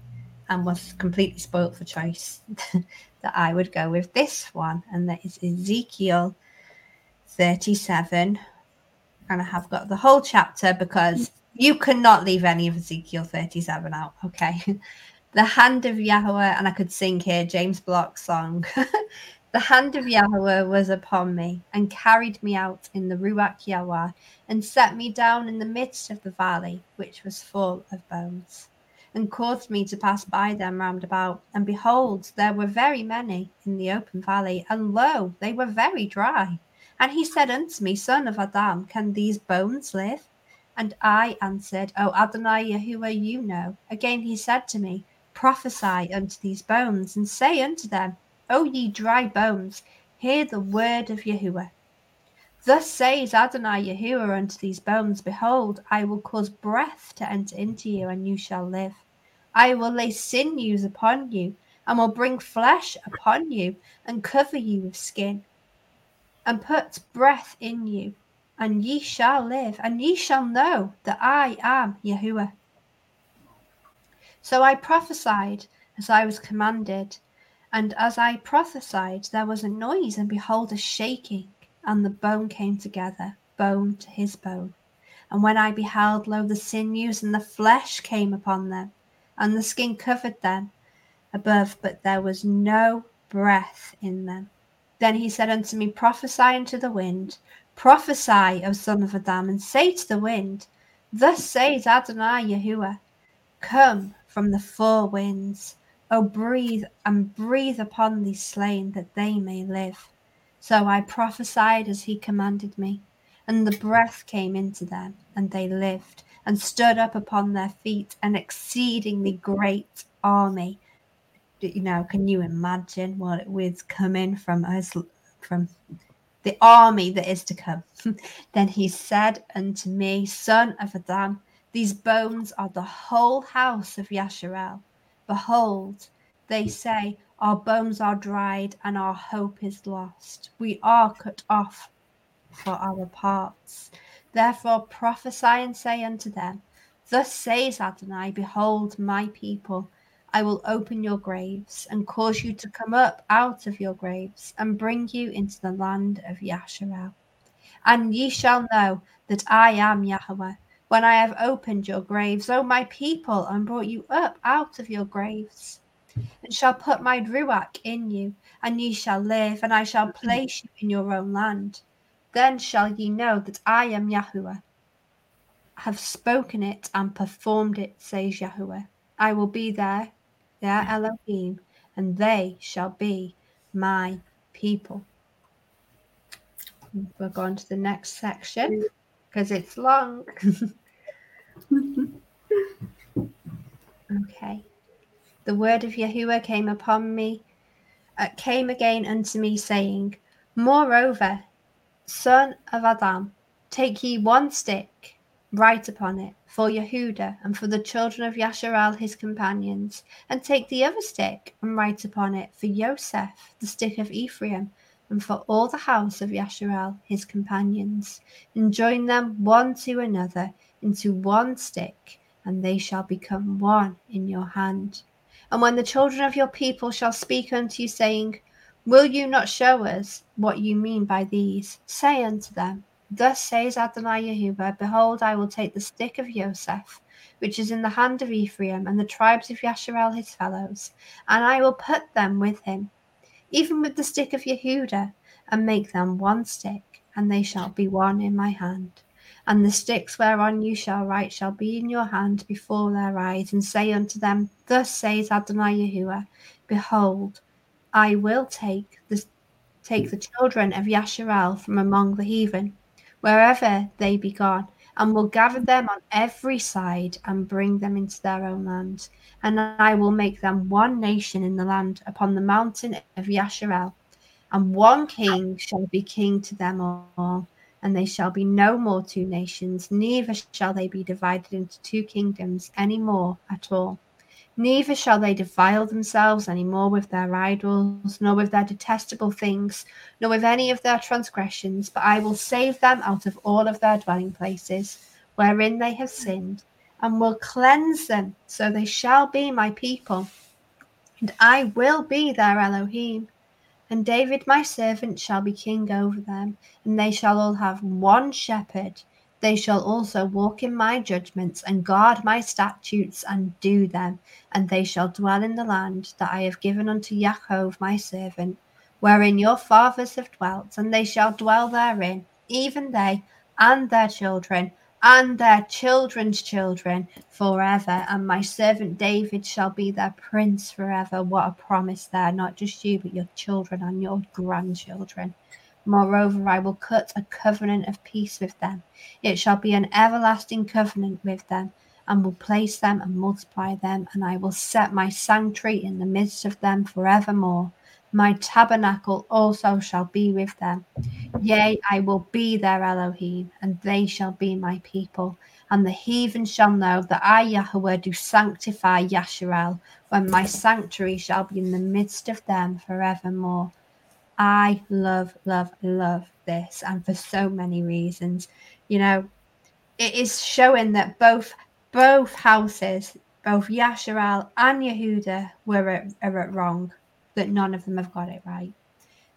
and was completely spoilt for choice, that I would go with this one, and that is Ezekiel 37 and I have got the whole chapter because You cannot leave any of Ezekiel 37 out, okay? the hand of Yahweh, and I could sing here James Block's song. the hand of Yahweh was upon me and carried me out in the Ruach Yahweh and set me down in the midst of the valley, which was full of bones, and caused me to pass by them round about. And behold, there were very many in the open valley, and lo, they were very dry. And he said unto me, Son of Adam, can these bones live? And I answered, O Adonai Yahuwah, you know. Again he said to me, Prophesy unto these bones, and say unto them, O ye dry bones, hear the word of Yahuwah. Thus says Adonai Yahuwah unto these bones, Behold, I will cause breath to enter into you, and you shall live. I will lay sinews upon you, and will bring flesh upon you, and cover you with skin, and put breath in you, and ye shall live, and ye shall know that I am Yahuwah. So I prophesied as I was commanded, and as I prophesied, there was a noise, and behold, a shaking, and the bone came together, bone to his bone. And when I beheld, lo, the sinews and the flesh came upon them, and the skin covered them above, but there was no breath in them. Then he said unto me, Prophesy unto the wind, prophesy, O son of Adam, and say to the wind, Thus says Adonai Yahuwah, Come from the four winds, O breathe and breathe upon these slain, that they may live. So I prophesied as he commanded me, and the breath came into them, and they lived, and stood up upon their feet, an exceedingly great army you know, can you imagine what it was coming from us, from the army that is to come? then he said unto me, Son of Adam, these bones are the whole house of Yasharel. Behold, they say, Our bones are dried and our hope is lost. We are cut off for our parts. Therefore prophesy and say unto them, Thus says Adonai, Behold, my people I will open your graves and cause you to come up out of your graves and bring you into the land of Yasharel. And ye shall know that I am Yahweh when I have opened your graves, O my people, and brought you up out of your graves, and shall put my Ruach in you, and ye shall live, and I shall place you in your own land. Then shall ye know that I am Yahweh, have spoken it and performed it, says Yahweh. I will be there their Elohim, and they shall be my people. We're going to the next section because it's long. okay. The word of Yahuwah came upon me, uh, came again unto me, saying, Moreover, son of Adam, take ye one stick, write upon it for Yehuda and for the children of Yasharal his companions, and take the other stick and write upon it for Joseph, the stick of Ephraim, and for all the house of Yasharal his companions, and join them one to another into one stick, and they shall become one in your hand. And when the children of your people shall speak unto you, saying, Will you not show us what you mean by these? Say unto them, Thus says Adonai Yehuwah, Behold, I will take the stick of Joseph, which is in the hand of Ephraim, and the tribes of Yasharel his fellows, and I will put them with him, even with the stick of Yehuda, and make them one stick, and they shall be one in my hand. And the sticks whereon you shall write shall be in your hand before their eyes, and say unto them, Thus says Adonai Yehuwah, Behold, I will take the take the children of Yasharel from among the heathen wherever they be gone, and will gather them on every side and bring them into their own land. And I will make them one nation in the land upon the mountain of Yasharel, and one king shall be king to them all. And they shall be no more two nations, neither shall they be divided into two kingdoms any more at all. Neither shall they defile themselves any more with their idols, nor with their detestable things, nor with any of their transgressions, but I will save them out of all of their dwelling places, wherein they have sinned, and will cleanse them, so they shall be my people, and I will be their Elohim. And David my servant shall be king over them, and they shall all have one shepherd, They shall also walk in my judgments and guard my statutes and do them, and they shall dwell in the land that I have given unto Yaakov my servant, wherein your fathers have dwelt, and they shall dwell therein, even they and their children and their children's children forever. And my servant David shall be their prince forever. What a promise there, not just you, but your children and your grandchildren. Moreover, I will cut a covenant of peace with them. It shall be an everlasting covenant with them, and will place them and multiply them, and I will set my sanctuary in the midst of them forevermore. My tabernacle also shall be with them. Yea, I will be their Elohim, and they shall be my people. And the heathen shall know that I, Yahweh, do sanctify Yasharel, when my sanctuary shall be in the midst of them forevermore. I love, love, love this, and for so many reasons. You know, it is showing that both both houses, both Yasharal and Yehuda, were at, are at wrong. That none of them have got it right.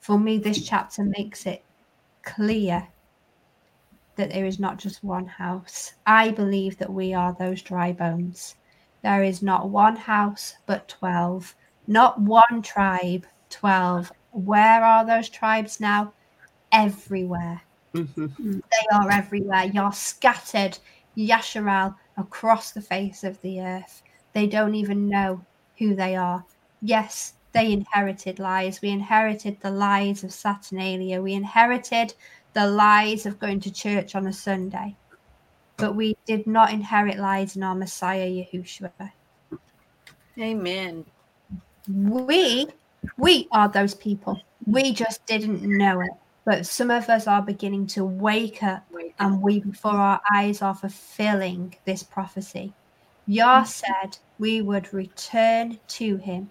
For me, this chapter makes it clear that there is not just one house. I believe that we are those dry bones. There is not one house, but 12. Not one tribe, 12. Where are those tribes now? Everywhere. Mhm. They are everywhere. You're scattered, Yasharal, across the face of the earth. They don't even know who they are. Yes, they inherited lies. We inherited the lies of Saturnalia. We inherited the lies of going to church on a Sunday. But we did not inherit lies in our Messiah, Yahushua. Amen. we we are those people. We just didn't know it. But some of us are beginning to wake up Wait. and we before our eyes are fulfilling this prophecy. Yah mm. said we would return to him.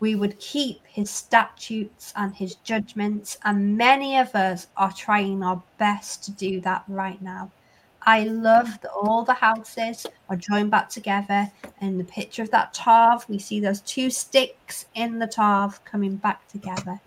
We would keep his statutes and his judgments and many of us are trying our best to do that right now I love that all the houses are joined back together. In the picture of that tarv, we see those two sticks in the tarv coming back together.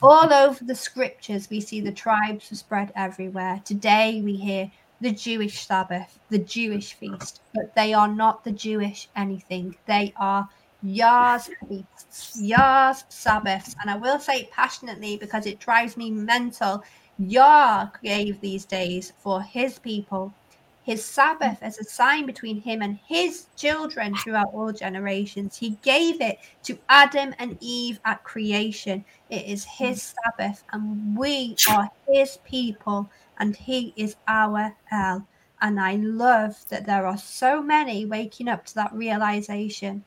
All over the scriptures, we see the tribes are spread everywhere. Today, we hear the Jewish Sabbath, the Jewish feast, but they are not the Jewish anything. They are Yah's feasts, Yah's Sabbaths. And I will say it passionately because it drives me mental Yah gave these days for his people, his Sabbath as a sign between him and his children throughout all generations. He gave it to Adam and Eve at creation. It is his Sabbath, and we are his people, and he is our El. And I love that there are so many waking up to that realization,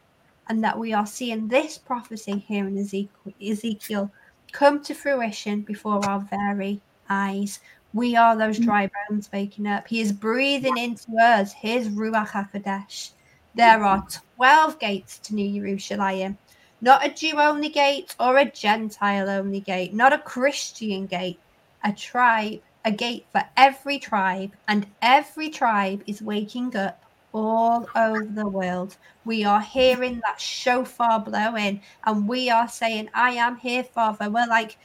and that we are seeing this prophecy here in Ezekiel, Ezekiel come to fruition before our very eyes. We are those mm. dry bones waking up. He is breathing into us his Ruach HaKodesh. There are mm-hmm. 12 gates to New Jerusalem. Not a Jew only gate or a Gentile only gate, not a Christian gate, a tribe, a gate for every tribe, and every tribe is waking up all over the world. We are hearing that shofar blowing, and we are saying, I am here, Father. We're like,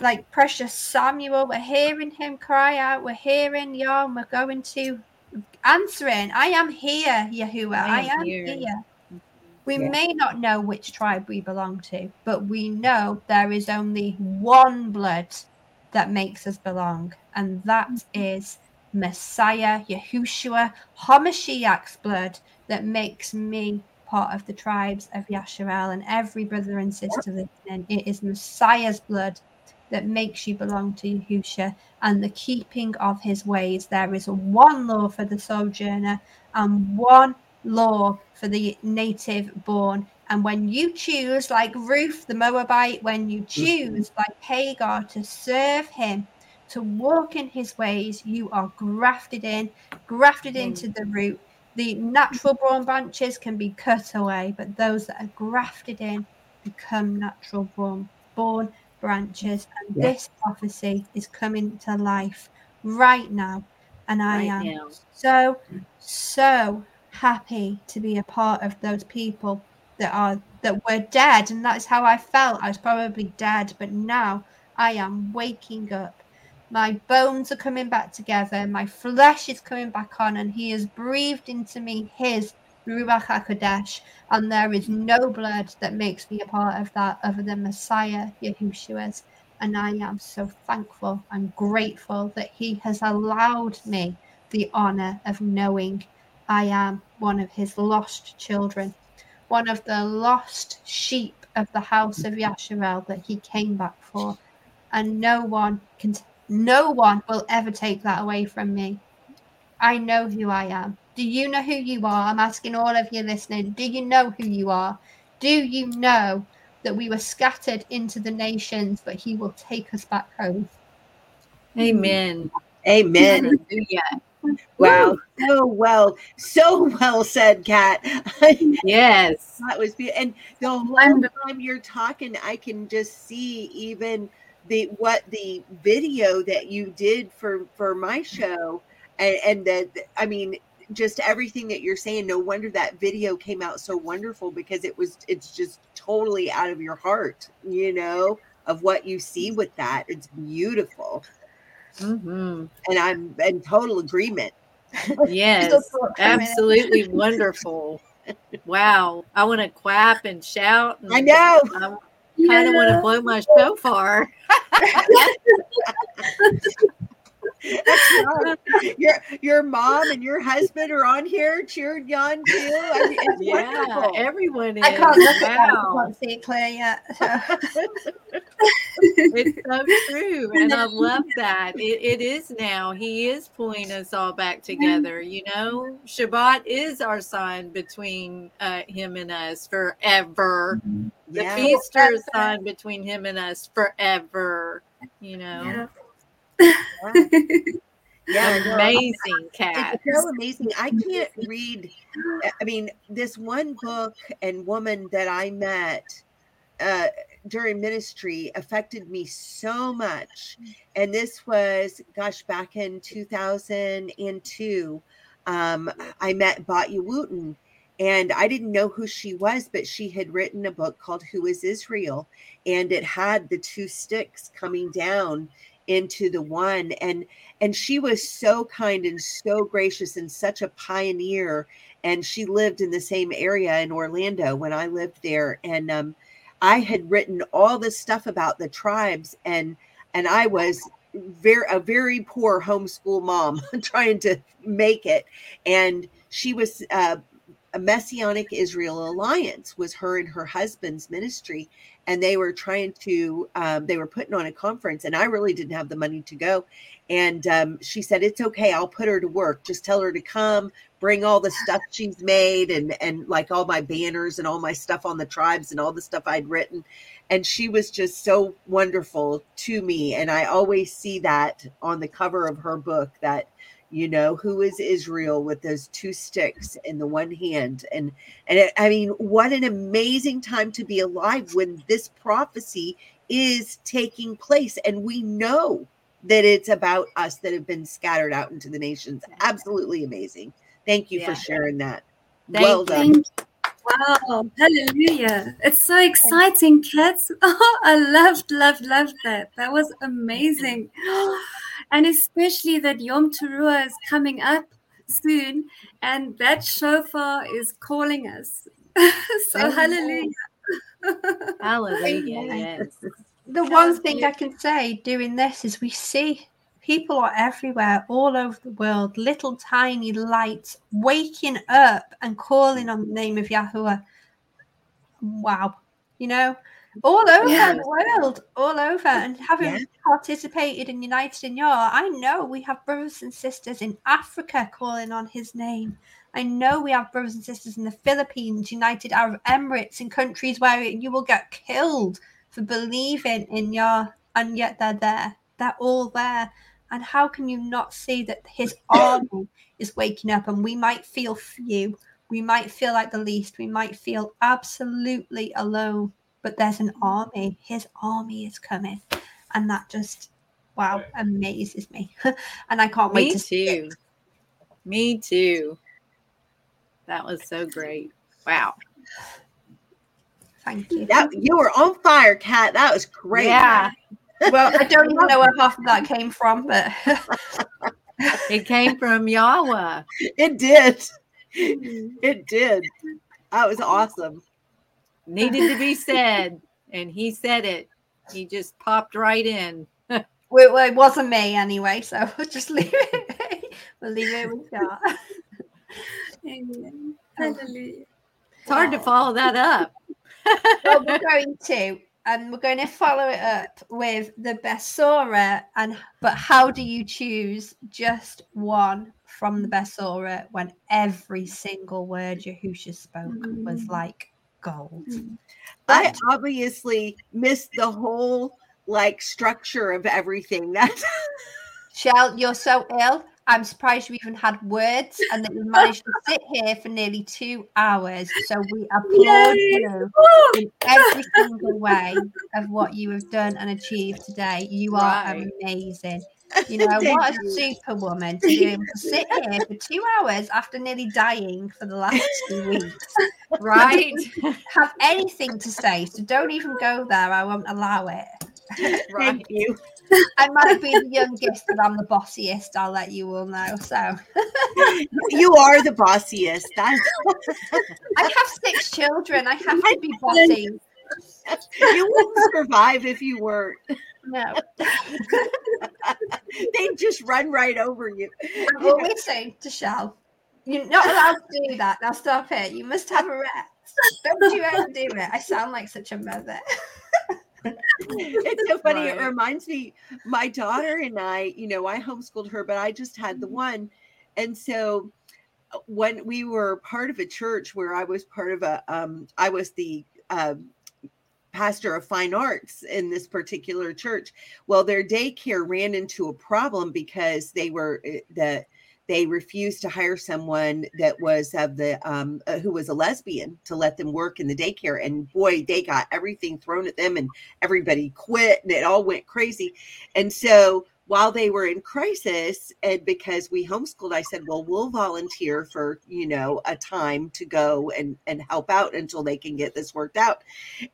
like precious Samuel. We're hearing him cry out. We're hearing Yah, and we're going to answering. I am here, Yahuwah. I, I am am here." here. We Yeah. may not know which tribe we belong to, but we know there is only one blood that makes us belong, and that mm-hmm. is Messiah, Yahushua, Hamashiach's blood that makes me part of the tribes of Yasharel and every brother and sister listening. It is Messiah's blood that makes you belong to Yahushua and the keeping of his ways. There is one law for the sojourner and one law for the native born. And when you choose, like Ruth the Moabite, when you mm-hmm. choose, like Hagar, to serve him, to walk in his ways, you are grafted in, grafted mm-hmm. into the root. The natural born branches can be cut away, but those that are grafted in become natural born, born branches. And Yeah. this prophecy is coming to life right now. And I Right am now. so, so happy to be a part of those people that are that were dead. And that's how I felt. I was probably dead, but now I am waking up. My bones are coming back together. My flesh is coming back on, and He has breathed into me His Ruach HaKodesh. And there is no blood that makes me a part of that other than Messiah Yahushua's. And I am so thankful and grateful that He has allowed me the honor of knowing I am one of His lost children, one of the lost sheep of the house of Yasharel that He came back for. And no one can, no one will ever take that away from me. I know who I am. Do you know who you are? I'm asking all of you listening. Do you know who you are? Do you know that we were scattered into the nations, but he will take us back home? Amen. Amen. Hallelujah. Wow. So well, so well said, Kat. Yes. That was beautiful. And the whole time you're talking, I can just see even the what the video that you did for for my show, and, and the I mean, just everything that you're saying. No wonder that video came out so wonderful because it was it's just totally out of your heart, you know, of what you see with that. It's beautiful, hmm and I'm in total agreement. Yes. for a minute. Absolutely wonderful. Wow. I want to clap and shout. And I know. I kind of want to blow my shofar. Your your mom and your husband are on here cheering you on too. I mean, it's Yeah, wonderful. I everyone is. can't look at. I Wow. can't see it clear yet. So. It's so true. And I love that. It, it is now. He is pulling us all back together. You know, Shabbat is our sign between uh, him and us forever. The Yeah. a sign between him and us forever. You know, Yeah, no, amazing Kat. It's so amazing. I can't read. I mean, this one book and woman that I met uh, during ministry affected me so much. And this was, gosh, back in 2002. Um, I met Batya Wootten, and I didn't know who she was, but she had written a book called Who is Israel? And it had the two sticks coming down into the one. And and she was so kind and so gracious and such a pioneer and she lived in the same area in orlando when i lived there and um, i had written all this stuff about the tribes and and i was very a very poor homeschool mom trying to make it and she was uh, a messianic israel alliance was her and her husband's ministry and they were trying to um, they were putting on a conference and i really didn't have the money to go. And um, she said it's okay i'll put her to work. Just tell her to come bring all the stuff she's made and and like all my banners and all my stuff on the tribes and all the stuff i'd written. And she was just so wonderful to me and i always see that on the cover of her book that you know who is israel with those two sticks in the one hand and and it, i mean what an amazing time to be alive when this prophecy is taking place and we know that it's about us that have been scattered out into the nations absolutely amazing thank you Yeah. for sharing that Thank well done Wow, hallelujah. It's so exciting, kids. Oh, I loved, loved, loved that. That was amazing. And especially that Yom Teruah is coming up soon and that shofar is calling us. so, Amen. hallelujah. Hallelujah. Amen. Yes. The one thing I can say doing this is we see people are everywhere, all over the world, little tiny lights waking up and calling on the name of Yahuwah. Wow. You know, all over Yeah. the world, all over. And having Yeah. participated in United in Yah, I know we have brothers and sisters in Africa calling on his name. I know we have brothers and sisters in the Philippines, United Arab Emirates, in countries where you will get killed for believing in Yah, and yet they're there. They're all there. And how can you not see that his army is waking up? And we might feel few, we might feel like the least, we might feel absolutely alone, but there's an army. His army is coming. And that just, wow, amazes me. and I can't wait Me to see too. it. Me too. That was so great. Wow. Thank you. that you were on fire kat that was great Yeah. Well, I don't even know where half of that came from, but It came from Yahweh. It did. Mm. It did. That was awesome. Needed to be said. And he said it. He just popped right in. well, it wasn't me anyway, so we'll just leave it. we'll leave it with that. Hallelujah. It's hard to follow that up. well, we're going to, and we're going to follow it up with the Besorah. And but how do you choose just one from the Besorah when every single word Yahusha spoke was Mm. like gold? Mm. I obviously missed the whole like structure of everything. That Chelle, you're so ill. I'm surprised you even had words and that you managed to sit here for nearly two hours. So we applaud you in every single way of what you have done and achieved today. You are Right. amazing. You know, what a superwoman to be able to sit here for two hours after nearly dying for the last two weeks. Right? Have anything to say, so don't even go there. I won't allow it. right. thank you. I might be the youngest, but I'm the bossiest. I'll let you all know. So You are the bossiest. That's I have six children. I have to be bossy. you wouldn't survive if you weren't. No, They'd just run right over you. I'm always saying to Chelle, you're not allowed to do that. Now stop it. You must have a rest. Don't you ever do it. I sound like such a mother. it's so funny. It reminds me, my daughter and I, you know, I homeschooled her, but I just had the one. And so uh, when we were part of a church where I was part of a, um, I was the um, pastor of fine arts in this particular church. Well, their daycare ran into a problem because they were uh, the they refused to hire someone that was of the um uh, who was a lesbian to let them work in the daycare and boy they got everything thrown at them and everybody quit and it all went crazy. And so while they were in crisis and because we homeschooled i said well we'll volunteer for you know a time to go and and help out until they can get this worked out.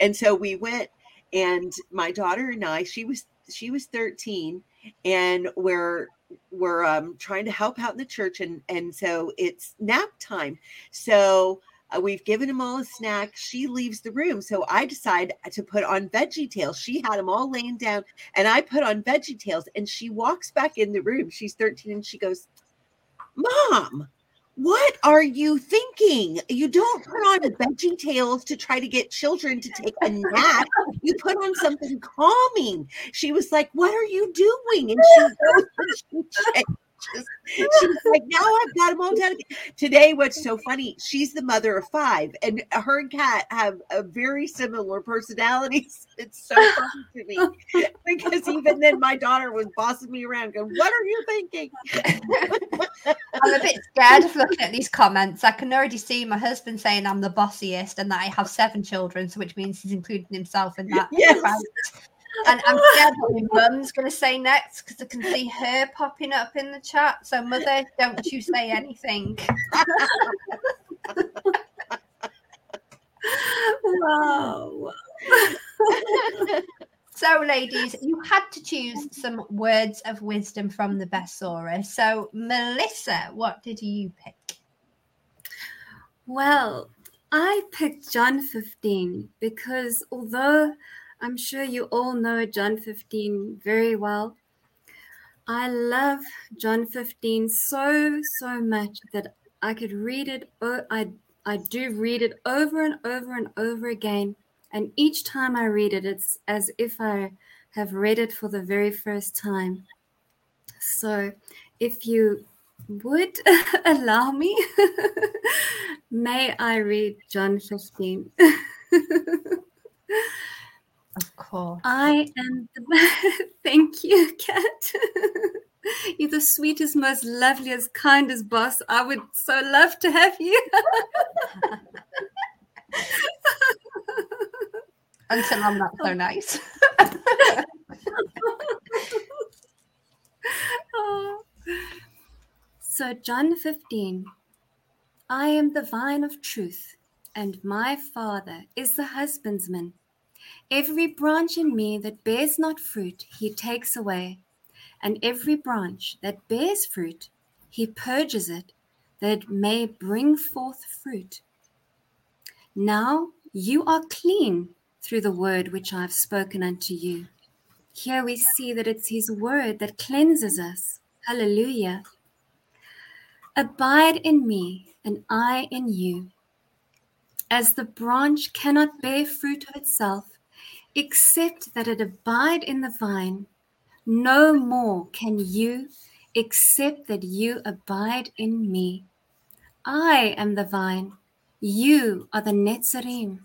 And so we went and my daughter and i she was she was 13 and we're we're um, trying to help out in the church and and so it's nap time. So uh, we've given them all a snack. She leaves the room. So i decide to put on VeggieTales. She had them all laying down and i put on VeggieTales and she walks back in the room. She's 13 and she goes mom what are you thinking? You don't put on a VeggieTales to try to get children to take a nap. You put on something calming. She was like, What are you doing? And she and she. She's like, Now I've got them all again." Today, what's so funny, she's the mother of five, and her and Kat have a very similar personalities. It's so funny to me because even then, my daughter was bossing me around, going, What are you thinking? I'm a bit scared of looking at these comments. I can already see my husband saying I'm the bossiest and that I have seven children, so which means he's including himself in that. Yes. Right. And I'm scared what my mum's going to say next because I can see her popping up in the chat. So, mother, don't you say anything. Wow. So, ladies, you had to choose some words of wisdom from the Besorah. So, Melissa, what did you pick? Well, I picked John 15 because although I'm sure you all know John 15 very well, I love John 15 so, so much that I could read it. I I do read it over and over and over again. And each time I read it, it's as if I have read it for the very first time. So if you would allow me, may I read John 15? Of course. I am the thank you, Kat. You're the sweetest, most loveliest, kindest boss. I would so love to have you. Until I'm not so oh. nice. Oh. So, John 15 I am the vine of truth, and my Father is the husbandman. Every branch in me that bears not fruit, he takes away. And every branch that bears fruit, he purges it, that it may bring forth fruit. Now you are clean through the word which I have spoken unto you. Here we see that it's his word that cleanses us. Hallelujah. Abide in me, and I in you. As the branch cannot bear fruit of itself, except that it abide in the vine, no more can you, except that you abide in me. I am the vine, you are the netzarim.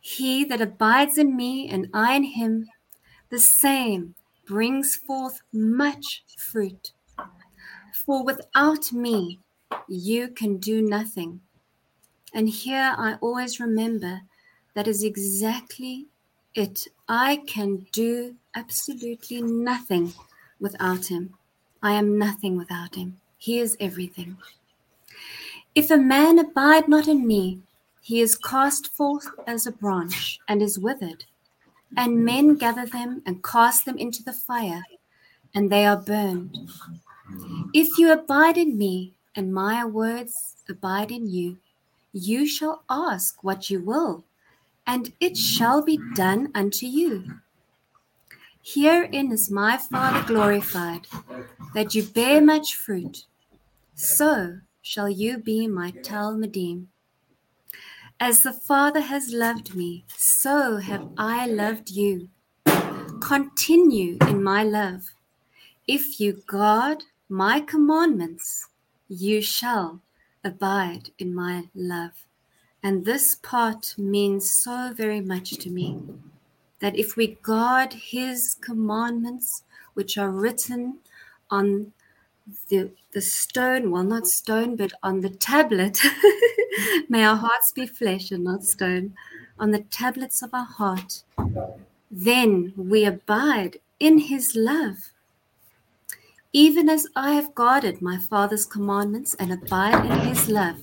He that abides in me and I in him, the same brings forth much fruit. For without me, you can do nothing. And here I always remember that is exactly it. I can do absolutely nothing without him. I am nothing without him. He is everything. If a man abide not in me, he is cast forth as a branch and is withered. And men gather them and cast them into the fire, and they are burned. If you abide in me, and my words abide in you, you shall ask what you will, and it shall be done unto you. Herein is my Father glorified, that you bear much fruit. So shall you be my Talmidim. As the Father has loved me, so have I loved you. Continue in my love. If you guard my commandments, you shall abide in my love. And this part means so very much to me that if we guard his commandments, which are written on the, the stone, well, not stone, but on the tablet, may our hearts be flesh and not stone, on the tablets of our heart, then we abide in his love. Even as I have guarded my Father's commandments and abide in his love.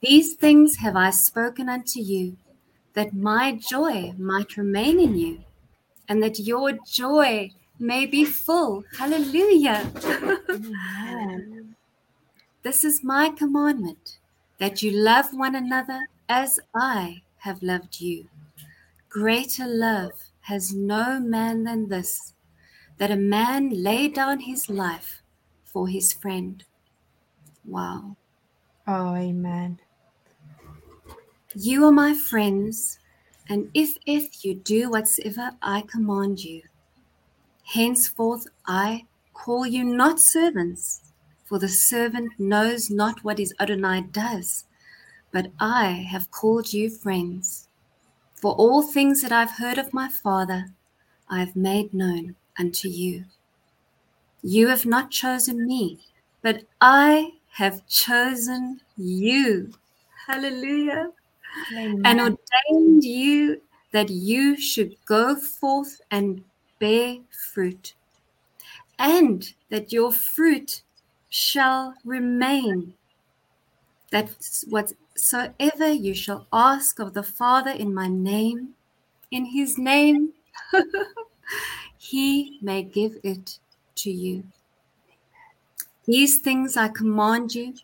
These things have I spoken unto you, that my joy might remain in you, and that your joy may be full. Hallelujah. this is my commandment, that you love one another as I have loved you. Greater love has no man than this, that a man lay down his life for his friend. Wow. Oh, amen. You are my friends, and if if you do whatsoever I command you, henceforth I call you not servants, for the servant knows not what his Adonai does, but I have called you friends. For all things that I've heard of my Father, I have made known unto you. You have not chosen me, but I have chosen you. Hallelujah and ordained you that you should go forth and bear fruit, and that your fruit shall remain. That whatsoever you shall ask of the Father in my name, in his name, he may give it to you. These things I command you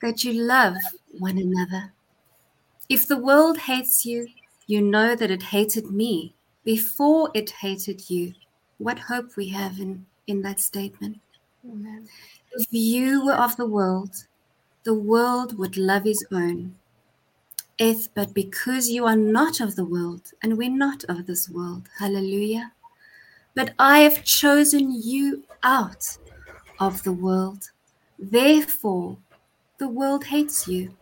that you love one another. If the world hates you, you know that it hated me before it hated you. What hope we have in, in that statement. Amen. If you were of the world, the world would love his own. If, but because you are not of the world, and we're not of this world, hallelujah. But I have chosen you out of the world. Therefore, the world hates you.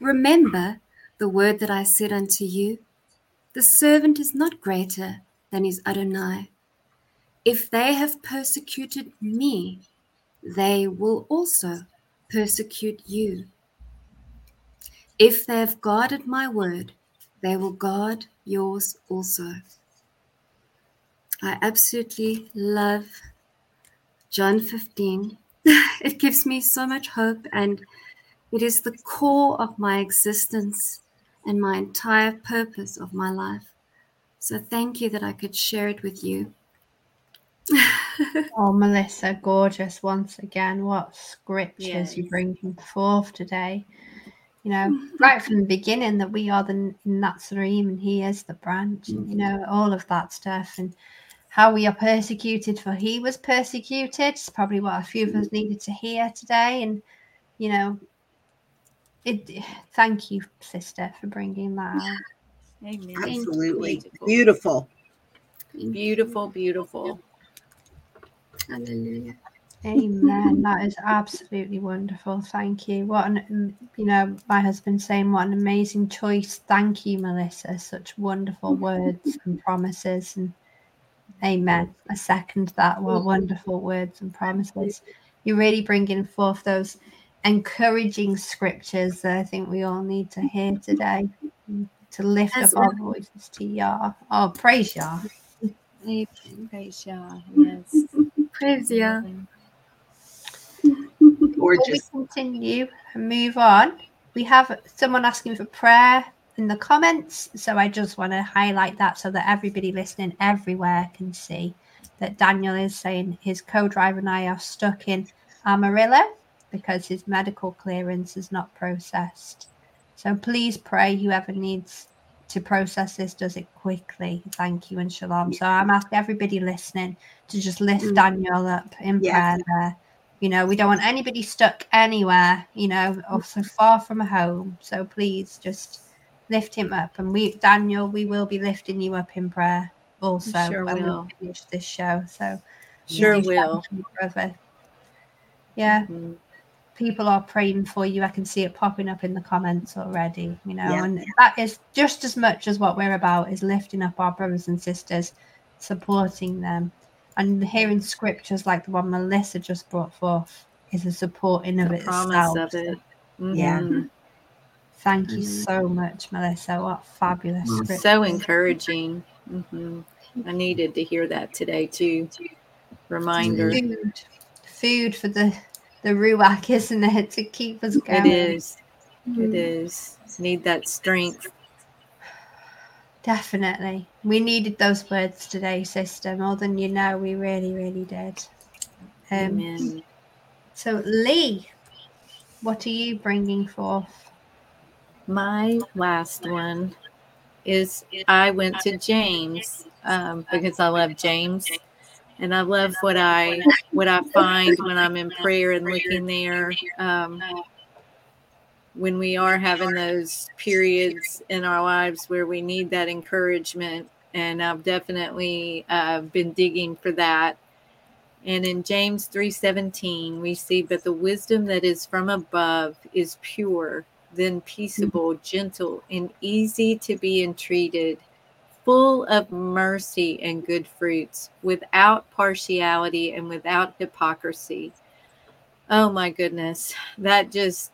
Remember the word that I said unto you, the servant is not greater than his Adonai. If they have persecuted me, they will also persecute you. If they have guarded my word, they will guard yours also. I absolutely love John 15. it gives me so much hope and it is the core of my existence and my entire purpose of my life. So thank you that I could share it with you. Oh, Melissa, gorgeous once again. What scriptures you Yes. bringing forth today? You know, right from the beginning that we are the Nazarene and He is the branch, and you mm-hmm. know, all of that stuff, and how we are persecuted for He was persecuted. It's probably what a few of us mm-hmm. needed to hear today, and you know, it. Thank you, sister, for bringing that out. Amen. Absolutely. Beautiful. Beautiful. Beautiful, beautiful. Hallelujah. Amen. That is absolutely wonderful. Thank you. What an, you know, my husband saying, what an amazing choice. Thank you, Melissa. Such wonderful words and promises. And amen. I second that. What wonderful words and promises. You're really bringing forth those encouraging scriptures that I think we all need to hear today to lift As up our voices to Yah. Oh, praise Yah. Praise Yah. Yes. Praise Yah. Before we Gorgeous. continue and move on, we have someone asking for prayer in the comments. So I just want to highlight that so that everybody listening everywhere can see that Daniel is saying his co driver and I are stuck in Amarillo because his medical clearance is not processed. So please pray whoever needs to process this does it quickly. Thank you and shalom. So I'm asking everybody listening to just lift Mm. Daniel up in prayer there. You know, we don't want anybody stuck anywhere, you know, or so far from home. So please just lift him up. And we, Daniel, we will be lifting you up in prayer also Sure when will. we finish this show. So Sure will. brother. Yeah, Mhm. People are praying for you. I can see it popping up in the comments already, you know, Yeah. and that is just as much as what we're about is lifting up our brothers and sisters, supporting them, and hearing scriptures like the one Melissa just brought forth is a supporting of The itself. promise of it. Yeah. Mhm. Thank you Mm. so much, Melissa. What fabulous scripture. So encouraging. hmm I needed to hear that today too. Reminder. Food, food for the the ruach, isn't it, to keep us going? It is. It Mm. is. Need that strength. Definitely. We needed those words today, sister, more than you know. We really, really did. Um, Amen. so, Leigh, what are you bringing forth? My last one is I went to James um, because I love James, and I love what I what I find when I'm in prayer and looking there. Um, when we are having those periods in our lives where we need that encouragement, and I've definitely uh, been digging for that. And in James 3:17, we see, "But the wisdom that is from above is pure, then peaceable, gentle, and easy to be entreated, full of mercy and good fruits, without partiality and without hypocrisy." Oh my goodness, that just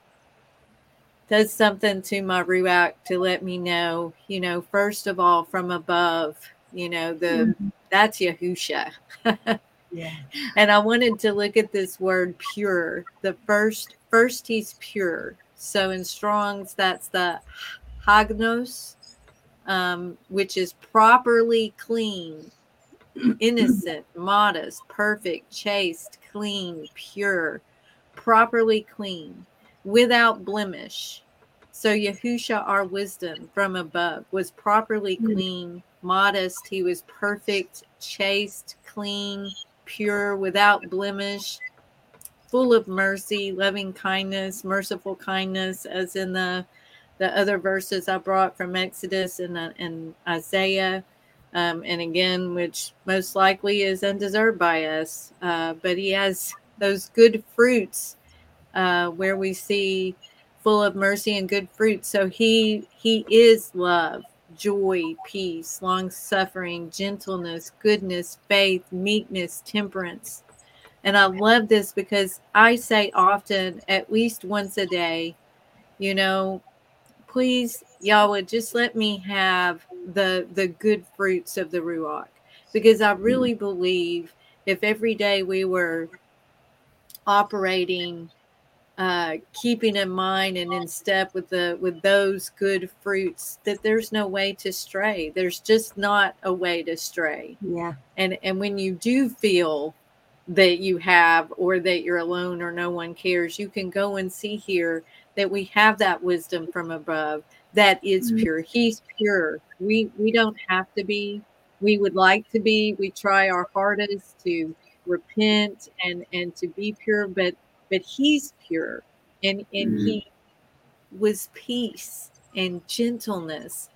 does something to my ruach to let me know, you know, first of all, from above, you know, the mm-hmm. that's Yahusha. Yeah. and I wanted to look at this word pure. The first first he's pure. So in Strong's that's the hagnos, um, which is properly clean, innocent, modest, perfect, chaste, clean, pure, properly clean, without blemish. So Yahusha, our wisdom from above, was properly Mm. clean, modest. He was perfect, chaste, clean, pure, without blemish, full of mercy, loving kindness, merciful kindness, as in the the other verses I brought from Exodus and, uh, and Isaiah, um, and again, which most likely is undeserved by us. Uh, but he has those good fruits uh, where we see full of mercy and good fruit. So he he is love, joy, peace, long suffering, gentleness, goodness, faith, meekness, temperance. And I love this because I say often, at least once a day, you know, please, Yahweh, just let me have the the good fruits of the Ruach. Because I really believe if every day we were operating uh, keeping in mind and in step with the with those good fruits that there's no way to stray there's just not a way to stray Yeah. and and when you do feel that you have or that you're alone or no one cares you can go and see here that we have that wisdom from above that is Mhm. pure. He's pure. We we don't have to be. We would like to be. We try our hardest to repent and and to be pure but but he's pure. And and Mhm. he was peace and gentleness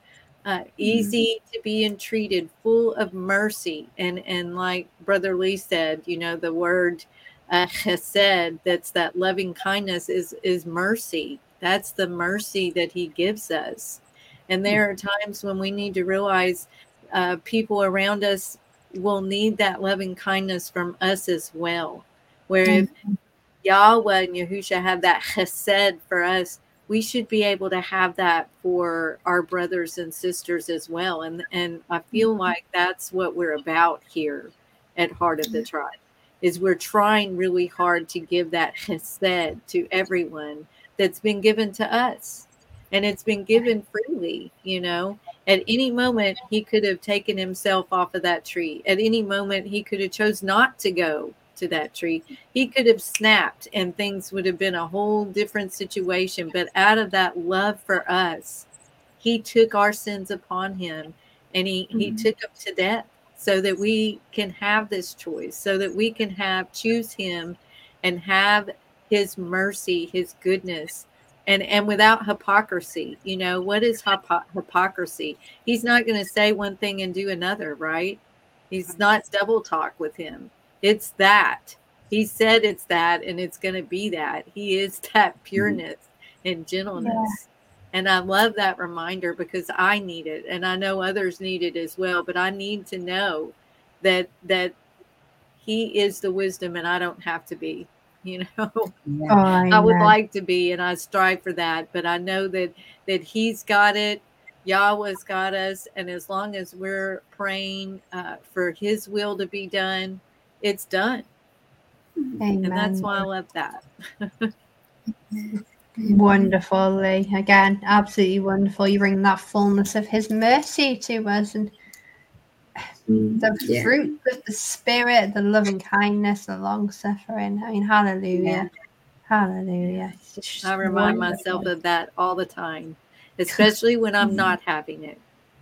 uh, easy to be entreated full of mercy. And and like brother lee said you know the word uh, chesed that's that loving kindness is is mercy. That's the mercy that he gives us. And there are times when we need to realize uh, people around us will need that loving kindness from us as well. Where if Yahweh and Yahusha have that chesed for us, we should be able to have that for our brothers and sisters as well. And and I feel like that's what we're about here at Heart of the Tribe. Is we're trying really hard to give that chesed to everyone that's been given to us. And it's been given freely, you know. At any moment he could have taken himself off of that tree. At any moment he could have chose not to go to that tree he could have snapped and things would have been a whole different situation but out of that love for us he took our sins upon him and he he Mhm. took up to death so that we can have this choice so that we can have choose him and have his mercy his goodness and and without hypocrisy you know what is hypo- hypocrisy? He's not going to say one thing and do another right? He's not double talk with him. It's that. He said it's that and it's going to be that. He is that mm-hmm. pureness and gentleness and i love that reminder because i need it and i know others need it as well but i need to know that that he is the wisdom and i don't have to be you know Yeah. Oh, I would like to be, and I strive for that. But I know that that He's got it. Yahweh's got us, and as long as we're praying uh, for His will to be done, it's done. Amen. And that's why I love that. Wonderful, Leigh. Again, absolutely wonderful. You bring that fullness of His mercy to us and mm, the Yeah. fruit of the Spirit, the loving kindness, the long suffering. I mean, hallelujah. Yeah. Hallelujah. I remind wonderful. myself of that all the time, especially when I'm mm. not having it.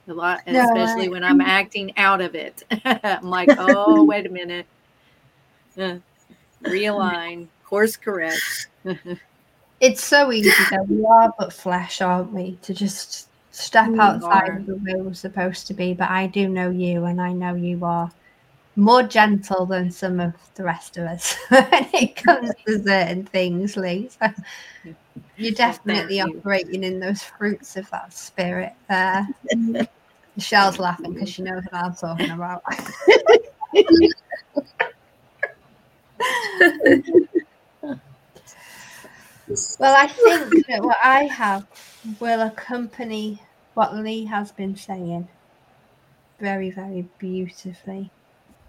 A lot, and No, especially I- when I'm acting out of it. I'm like, oh, wait a minute. Realign, course correct. It's so easy though. We are but flesh, aren't we? To just step We outside are. of the way we're supposed to be. But I do know you, and I know you are more gentle than some of the rest of us when it comes to certain things, Leigh. So you're definitely you. operating in those fruits of that spirit there. Michelle's laughing because she knows what I'm talking about. Well, I think that what I have will accompany what Leigh has been saying very, very beautifully.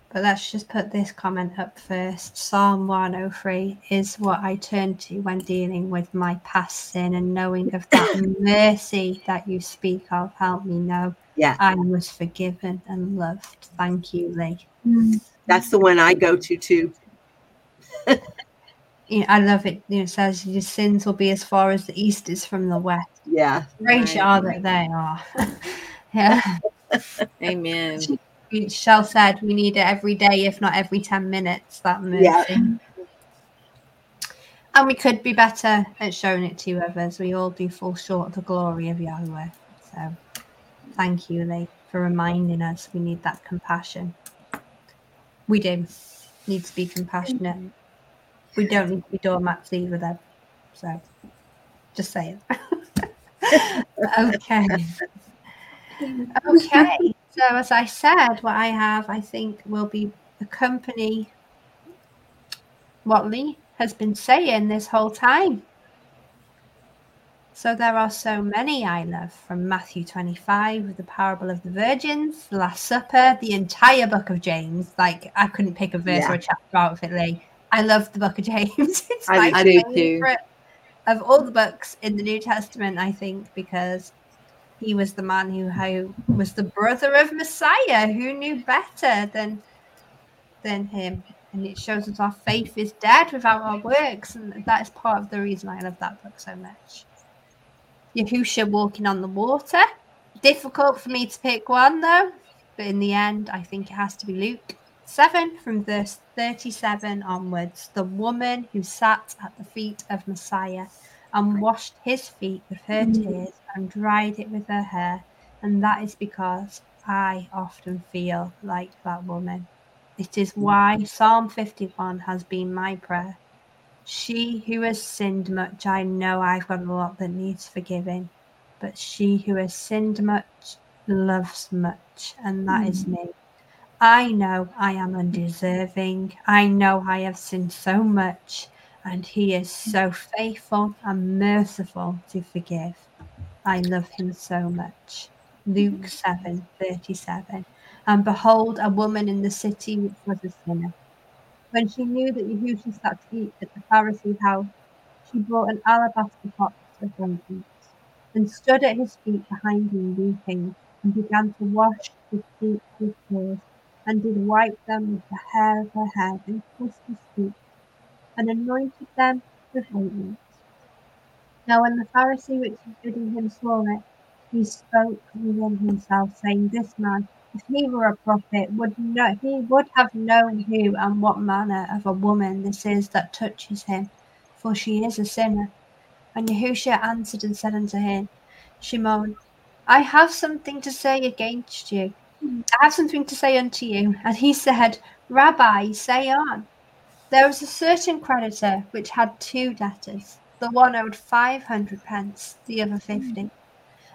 But let's just put this comment up first. Psalm 103 is what I turn to when dealing with my past sin and knowing of that mercy that you speak of. Help me know Yeah. I was forgiven and loved. Thank you, Leigh. That's the one I go to too. You know, I love it. You know, it says your sins will be as far as the east is from the west. Yeah. Great Right. are that they are. yeah. Amen. Chelle said we need it every day, if not every 10 minutes, that mercy. Yeah. And we could be better at showing it to others. We all do fall short of the glory of Yahweh. So thank you, Leigh, for reminding us we need that compassion. We do need to be compassionate. We don't need to be doormats either, though. So just saying. okay. Okay. So as I said, what I have, I think, will be accompany what Leigh has been saying this whole time. So there are so many I love from Matthew 25 with the parable of the virgins, the Last Supper, the entire book of James. Like I couldn't pick a verse Yeah. or a chapter out of it, Leigh. I love the book of James. It's I my too. favorite of all the books in the New Testament, I think, because he was the man who, who was the brother of Messiah, who knew better than than him. And it shows us our faith is dead without our works, and that is part of the reason I love that book so much. Yahusha walking on the water. Difficult for me to pick one though, but in the end, I think it has to be Luke 7 from verse 37 onwards. The woman who sat at the feet of Messiah and washed his feet with her mm. tears and dried it with her hair. And that is because I often feel like that woman. It is mm. why Psalm 51 has been my prayer. She who has sinned much, I know I've got a lot that needs forgiving, but she who has sinned much loves much, and that is mm. me. I know I am undeserving. I know I have sinned so much, and He is so faithful and merciful to forgive. I love Him so much. Luke 7 37. And behold, a woman in the city which was a sinner. When she knew that Yahushua sat to eat at the Pharisee's house, she brought an alabaster box of ointment and stood at his feet behind him weeping, and began to wash his feet with tears, and did wipe them with the hair of her head, and kissed his feet, and anointed them with ointment. Now when the Pharisee which was bidding him saw it, he spoke within himself, saying, This man, if he were a prophet, would know he would have known who and what manner of a woman this is that touches him, for she is a sinner. And Yahushua answered and said unto him, Shimon, I have something to say against you. I have something to say unto you. And he said, Rabbi, say on. There was a certain creditor which had two debtors. The one owed five hundred pence, the other fifty.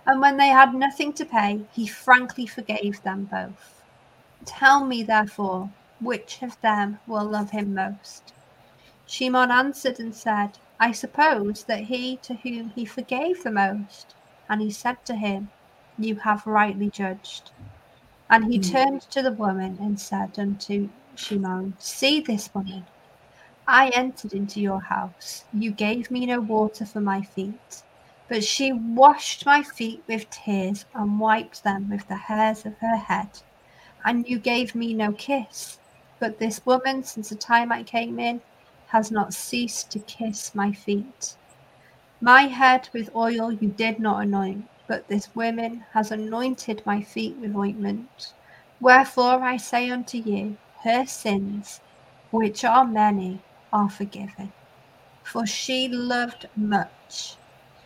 And when they had nothing to pay, he frankly forgave them both. Tell me, therefore, which of them will love him most? Shimon answered and said, I suppose that he to whom he forgave the most. And he said to him, You have rightly judged. And he hmm. turned to the woman and said unto Shimon, See this woman. I entered into your house. You gave me no water for my feet, but she washed my feet with tears and wiped them with the hairs of her head. And you gave me no kiss, but this woman, since the time I came in, has not ceased to kiss my feet. My head with oil you did not anoint, but this woman has anointed my feet with ointment. Wherefore I say unto you, her sins, which are many, are forgiven. For she loved much,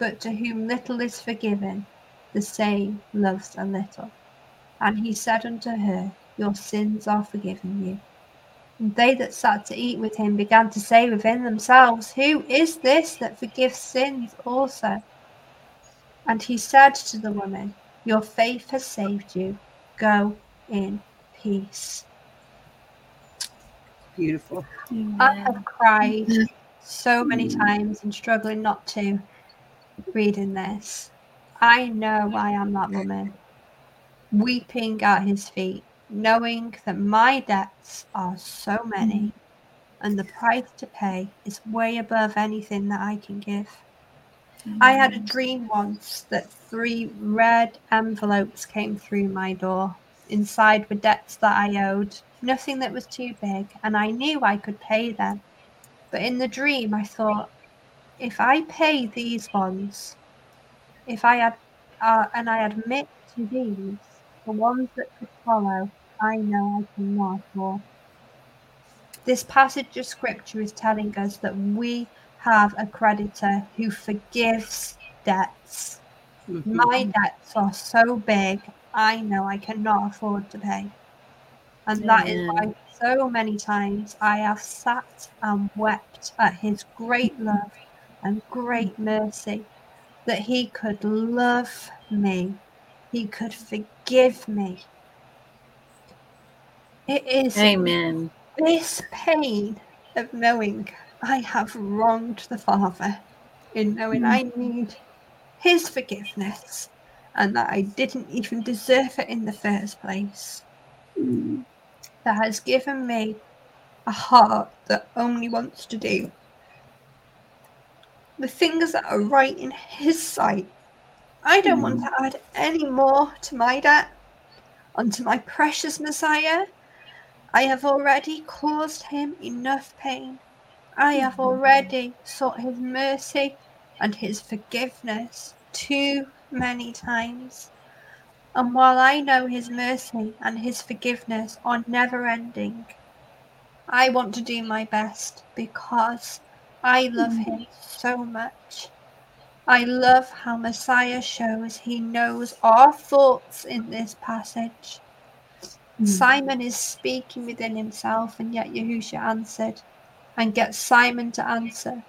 but to whom little is forgiven, the same loves a little. And he said unto her, Your sins are forgiven you. And they that sat to eat with him began to say within themselves, Who is this that forgives sins also? And he said to the woman, Your faith has saved you. Go in peace. Beautiful. I have cried so many times and struggling not to reading this. I know I am that woman, weeping at his feet, knowing that my debts are so many and the price to pay is way above anything that I can give. I had a dream once that three red envelopes came through my door. Inside were debts that I owed, nothing that was too big, and I knew I could pay them. But in the dream, I thought, if I pay these ones, if I had, uh, and I admit to these, the ones that could follow, I know I cannot afford. This passage of scripture is telling us that we have a creditor who forgives debts. Mm-hmm. My debts are so big, I know I cannot afford to pay. And that is why so many times I have sat and wept at his great love and great mercy that he could love me, he could forgive me. It is Amen. this pain of knowing I have wronged the Father, in knowing I hmm. need His forgiveness, and that I didn't even deserve it in the first place, hmm. that has given me a heart that only wants to do the things that are right in His sight. I don't want hmm. to add any more to my debt. Unto my precious Messiah, I have already caused him enough pain. I have already sought his mercy and his forgiveness too many times. And while I know his mercy and his forgiveness are never ending, I want to do my best because I love him so much. I love how Messiah shows he knows our thoughts in this passage. Hmm. Simon is speaking within himself, and yet Yahusha answered and get Simon to answer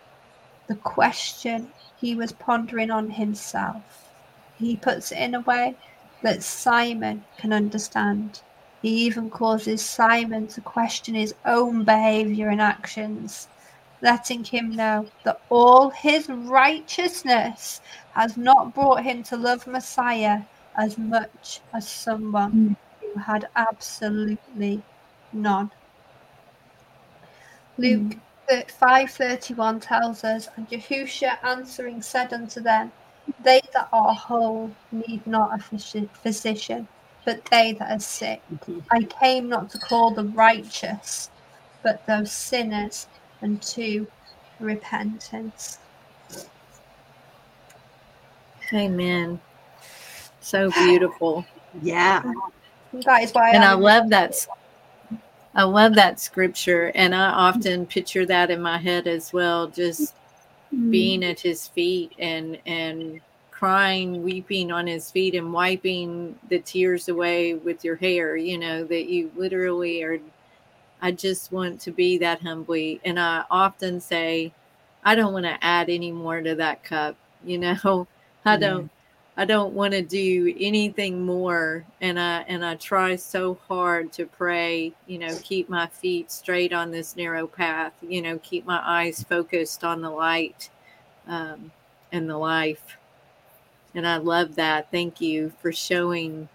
the question he was pondering on himself. He puts it in a way that Simon can understand. He even causes Simon to question his own behavior and actions, letting him know that all his righteousness has not brought him to love Messiah as much as someone mm. who had absolutely none. Luke mm. five thirty one tells us, and Yahusha answering said unto them, They that are whole need not a physician, but they that are sick. Mm-hmm. I came not to call the righteous, but those sinners unto repentance. Amen. So beautiful. Yeah. That is why and I I'm- love that. I love that scripture, and I often picture that in my head as well. Just mm-hmm. being at his feet and and crying, weeping on his feet, and wiping the tears away with your hair. You know that you literally are. I just want to be that humbly, and I often say, I don't want to add any more to that cup. You know, I don't. I don't want to do anything more and I and I try so hard to pray, you know, keep my feet straight on this narrow path, you know, keep my eyes focused on the light um, and the life. And I love that. Thank you for showing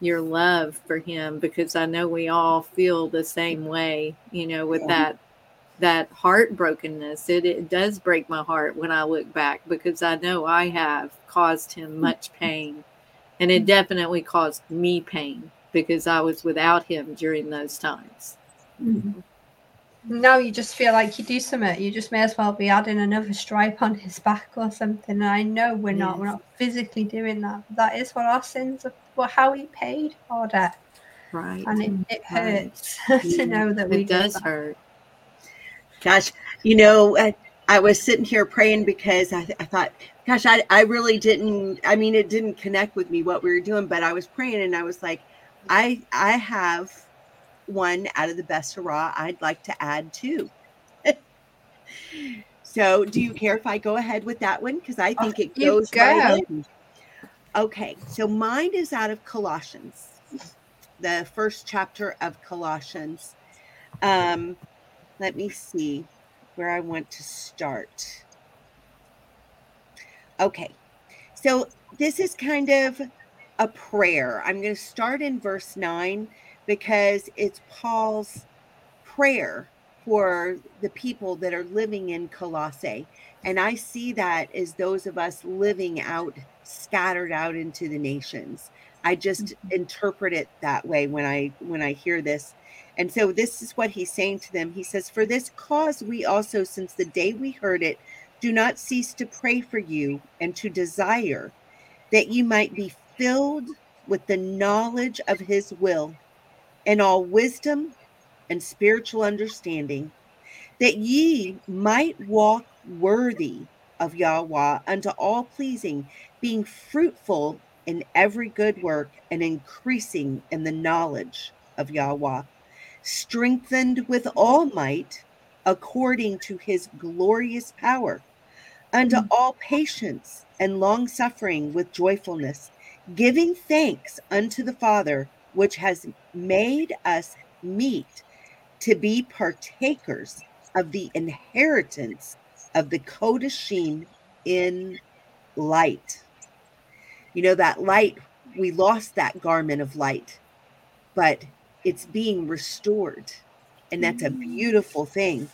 your love for him because I know we all feel the same way, you know, with Yeah. that that heartbrokenness. It, it does break my heart when I look back because I know I have caused him mm-hmm. much pain. And it definitely caused me pain because I was without him during those times. Mm-hmm. now you just feel like you do something. You just may as well be adding another stripe on his back or something. And I know we're not. We're not physically doing that. That is what our sins are. Well, how he paid our debt, Right. and it, it Right. hurts to know that we It does that. hurt. Gosh, you know, I, I was sitting here praying because I, I thought, gosh, I, I really didn't, I mean, it didn't connect with me what we were doing, but I was praying and I was like, I, I have one out of the Besorah I'd like to add too. so do you care if I go ahead with that one? Because I think it you goes right go. in. Okay, so mine is out of Colossians, the first chapter of Colossians. Um, let me see where I want to start. Okay, so this is kind of a prayer. I'm going to start in verse 9 because it's Paul's prayer for the people that are living in Colossae. And I see that as those of us living out, scattered out into the nations. I just mm-hmm. interpret it that way when I when I hear this. And so this is what he's saying to them. He says, For this cause we also, since the day we heard it, do not cease to pray for you and to desire that you might be filled with the knowledge of his will and all wisdom and spiritual understanding, that ye might walk worthy of Yahweh unto all pleasing, being fruitful in every good work and increasing in the knowledge of Yahweh, strengthened with all might according to his glorious power, unto mm. all patience and long suffering with joyfulness, giving thanks unto the Father, which has made us meet to be partakers of the inheritance of the Kodashim in light. You know, that light, we lost that garment of light, but it's being restored. And that's a mm. beautiful thing.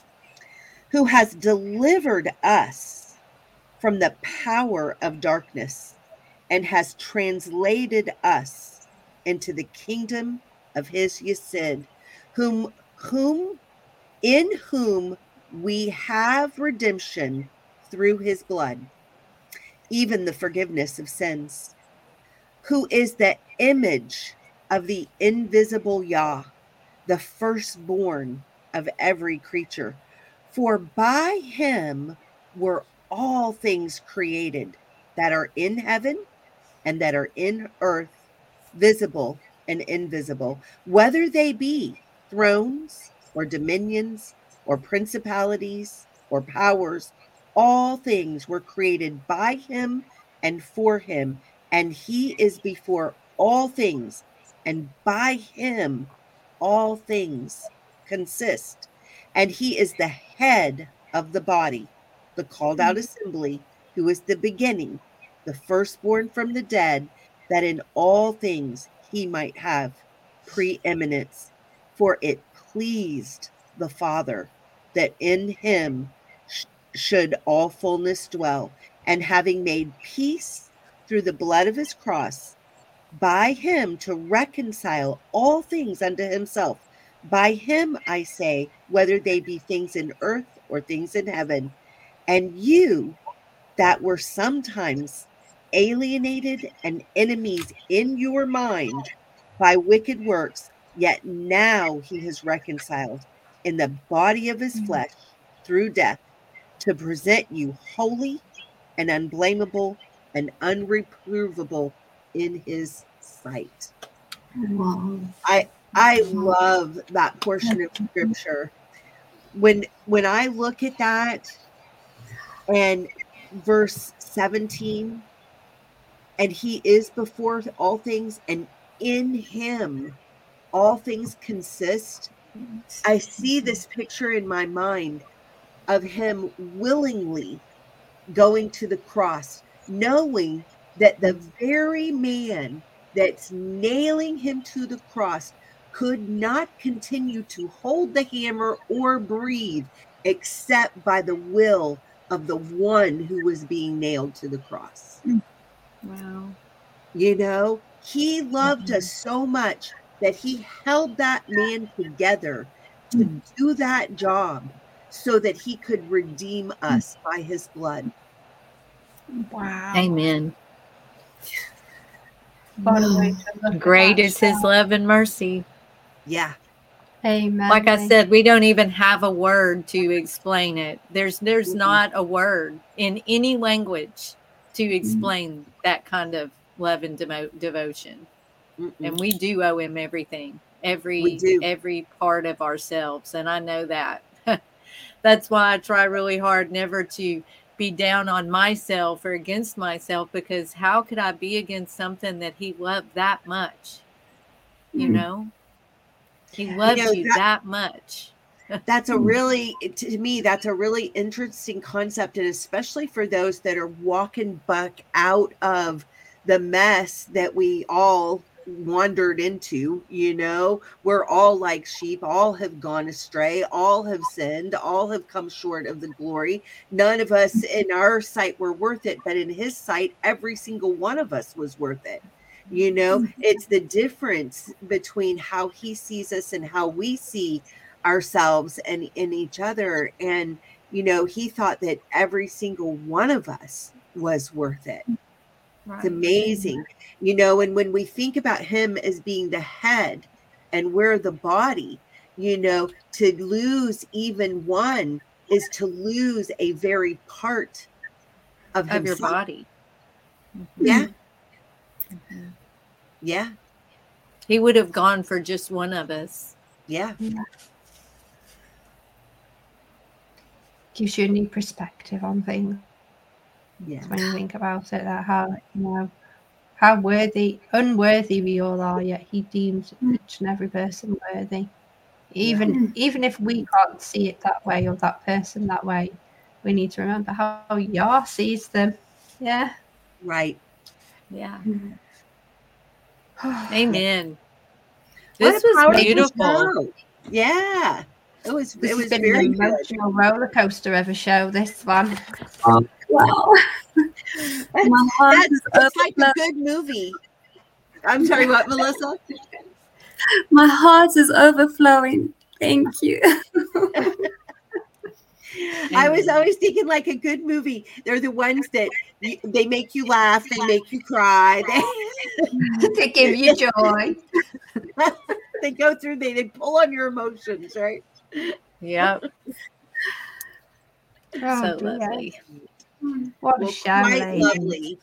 Who has delivered us from the power of darkness and has translated us into the kingdom of his Yesod, whom whom in whom we have redemption through his blood, even the forgiveness of sins, who is the image of the invisible Yah, the firstborn of every creature. For by him were all things created that are in heaven and that are in earth, visible and invisible, whether they be thrones or dominions or principalities or powers, all things were created by him and for him, and he is before all things, and by him all things consist. And he is the head of the body, the called out mm-hmm. assembly, who is the beginning, the firstborn from the dead, that in all things he might have preeminence. For it pleased the Father that in him sh- should all fullness dwell, and having made peace through the blood of his cross, by him to reconcile all things unto himself. By him, I say, whether they be things in earth or things in heaven. And you that were sometimes alienated and enemies in your mind by wicked works, yet now he has reconciled in the body of his mm-hmm. flesh through death to present you holy and unblameable and unreprovable in his sight. Wow. I I love that portion of scripture. When when I look at that and verse 17 and he is before all things and in him all things consist. I see this picture in my mind of him willingly going to the cross, knowing that the very man that's nailing him to the cross could not continue to hold the hammer or breathe except by the will of the one who was being nailed to the cross. Mm. Wow. You know, he loved mm-hmm. us so much that he held that man together to mm. do that job so that he could redeem us mm. by his blood. Wow. Amen. What a way to look at Great is his love and mercy. Yeah. Amen. Like I said, we don't even have a word to explain it. There's there's Mm-mm. not a word in any language to explain that kind of love and demo- devotion. Mm-mm. And we do owe him everything, every every part of ourselves, and I know that. That's why I try really hard never to be down on myself or against myself because how could I be against something that he loved that much? You Mm. know? He loves know, you that- that much. That's a really, to me, that's a really interesting concept. And especially for those that are walking back out of the mess that we all wandered into, you know, we're all like sheep, all have gone astray, all have sinned, all have come short of the glory. None of us in our sight were worth it, but in his sight, every single one of us was worth it. You know, mm-hmm. it's the difference between how he sees us and how we see ourselves and in each other. And you know he thought that every single one of us was worth it it's amazing you know and when we think about him as being the head and we're the body you know to lose even one is to lose a very part of, Of your himself. body. yeah Mhm. yeah He would have gone for just one of us. yeah gives you a new perspective on things yeah when you think about it. That how you know how worthy, unworthy we all are, yet He deems each and every person worthy. Even even if we can't see it that way or that person that way, we need to remember how Yah sees them. Yeah. right Yeah. Amen. Amen. This was beautiful. show. Yeah. It was This it was been very an good. emotional roller coaster of a show. This one. Um, wow. My heart That's, is that's like a good movie. I'm sorry, what, Melissa? My heart is overflowing. Thank you. I was always thinking like a good movie. They're the ones that you, they make you laugh, they make you cry, they to give you joy. they go through, they, they pull on your emotions, right? Yep. Oh, so dear. lovely. What a Well, show, lovely.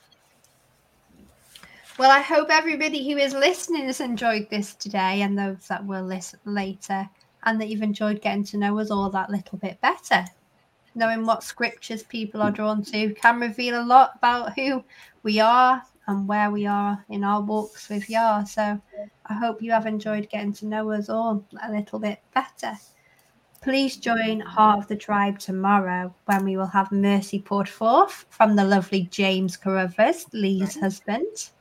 Well, I hope everybody who is listening has enjoyed this today and those that will listen later, and that you've enjoyed getting to know us all that little bit better. Knowing what scriptures people are drawn to can reveal a lot about who we are and where we are in our walks with Yah. So I hope you have enjoyed getting to know us all a little bit better. Please join Heart of the Tribe tomorrow when we will have Mercy poured forth from the lovely James Caruthers, Leigh's husband.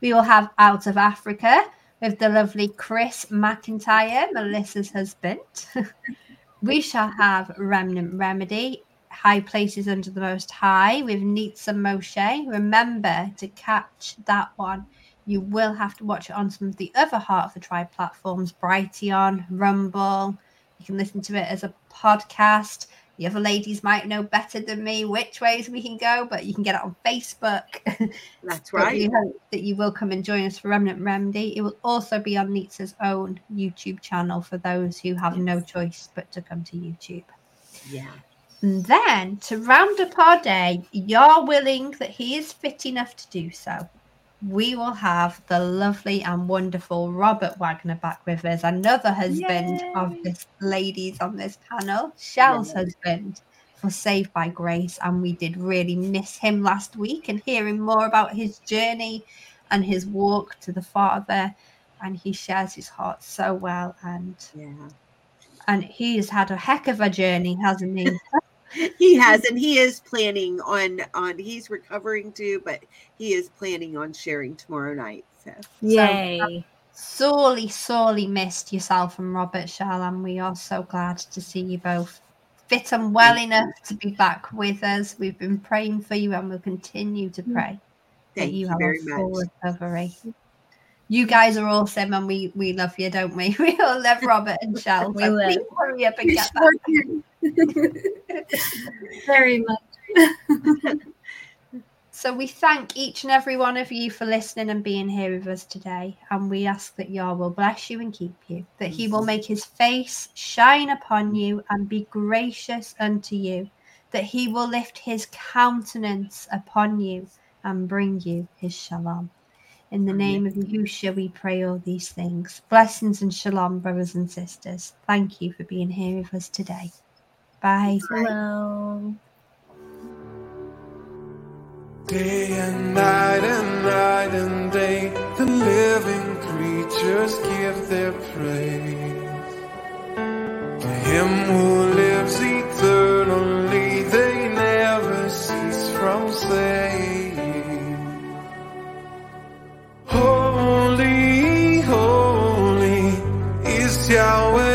We will have Out of Africa with the lovely Chris McIntyre, Melissa's husband. we shall have Remnant Remedy, High Places Under the Most High with Nitsa Moshe. Remember to catch that one. You will have to watch it on some of the other Heart of the Tribe platforms, Brighteon, Rumble. You can listen to it as a podcast. The other ladies might know better than me which ways we can go, but you can get it on Facebook. That's right. we hope that you will come and join us for Remnant Remedy. It will also be on Nitsa's own YouTube channel for those who have no choice but to come to YouTube. Yeah. And then to round up our day, you're willing that he is fit enough to do so. We will have the lovely and wonderful Robert Wagner back with us, another husband of this ladies on this panel, Chelle's Yay. husband for Saved by Grace. And we did really miss him last week and hearing more about his journey and his walk to the Father. And he shares his heart so well. And Yeah. and he's had a heck of a journey, hasn't he? He has, and he is planning on on. He's recovering too, but he is planning on sharing tomorrow night. So uh, Yay. sorely, sorely missed yourself and Robert Shalom. We are so glad to see you both fit and well Thank enough to be back with us. We've been praying for you and we'll continue to mm. pray that you you have very a full much. recovery. You guys are awesome and we, we love you, don't we? We all love Robert and Chelle. We So will. please hurry up and You get sure that. do. Very much. So we thank each and every one of you for listening and being here with us today. And we ask that Yah will bless you and keep you, that he will make his face shine upon you and be gracious unto you, that he will lift his countenance upon you and bring you his shalom. In the name of Yahushua, we pray all these things. Blessings and shalom, brothers and sisters. Thank you for being here with us today. Bye. Hello. Day and night and night and day, the living creatures give their praise. To him who lives eternally, they never cease from saying, Holy, holy is Yahweh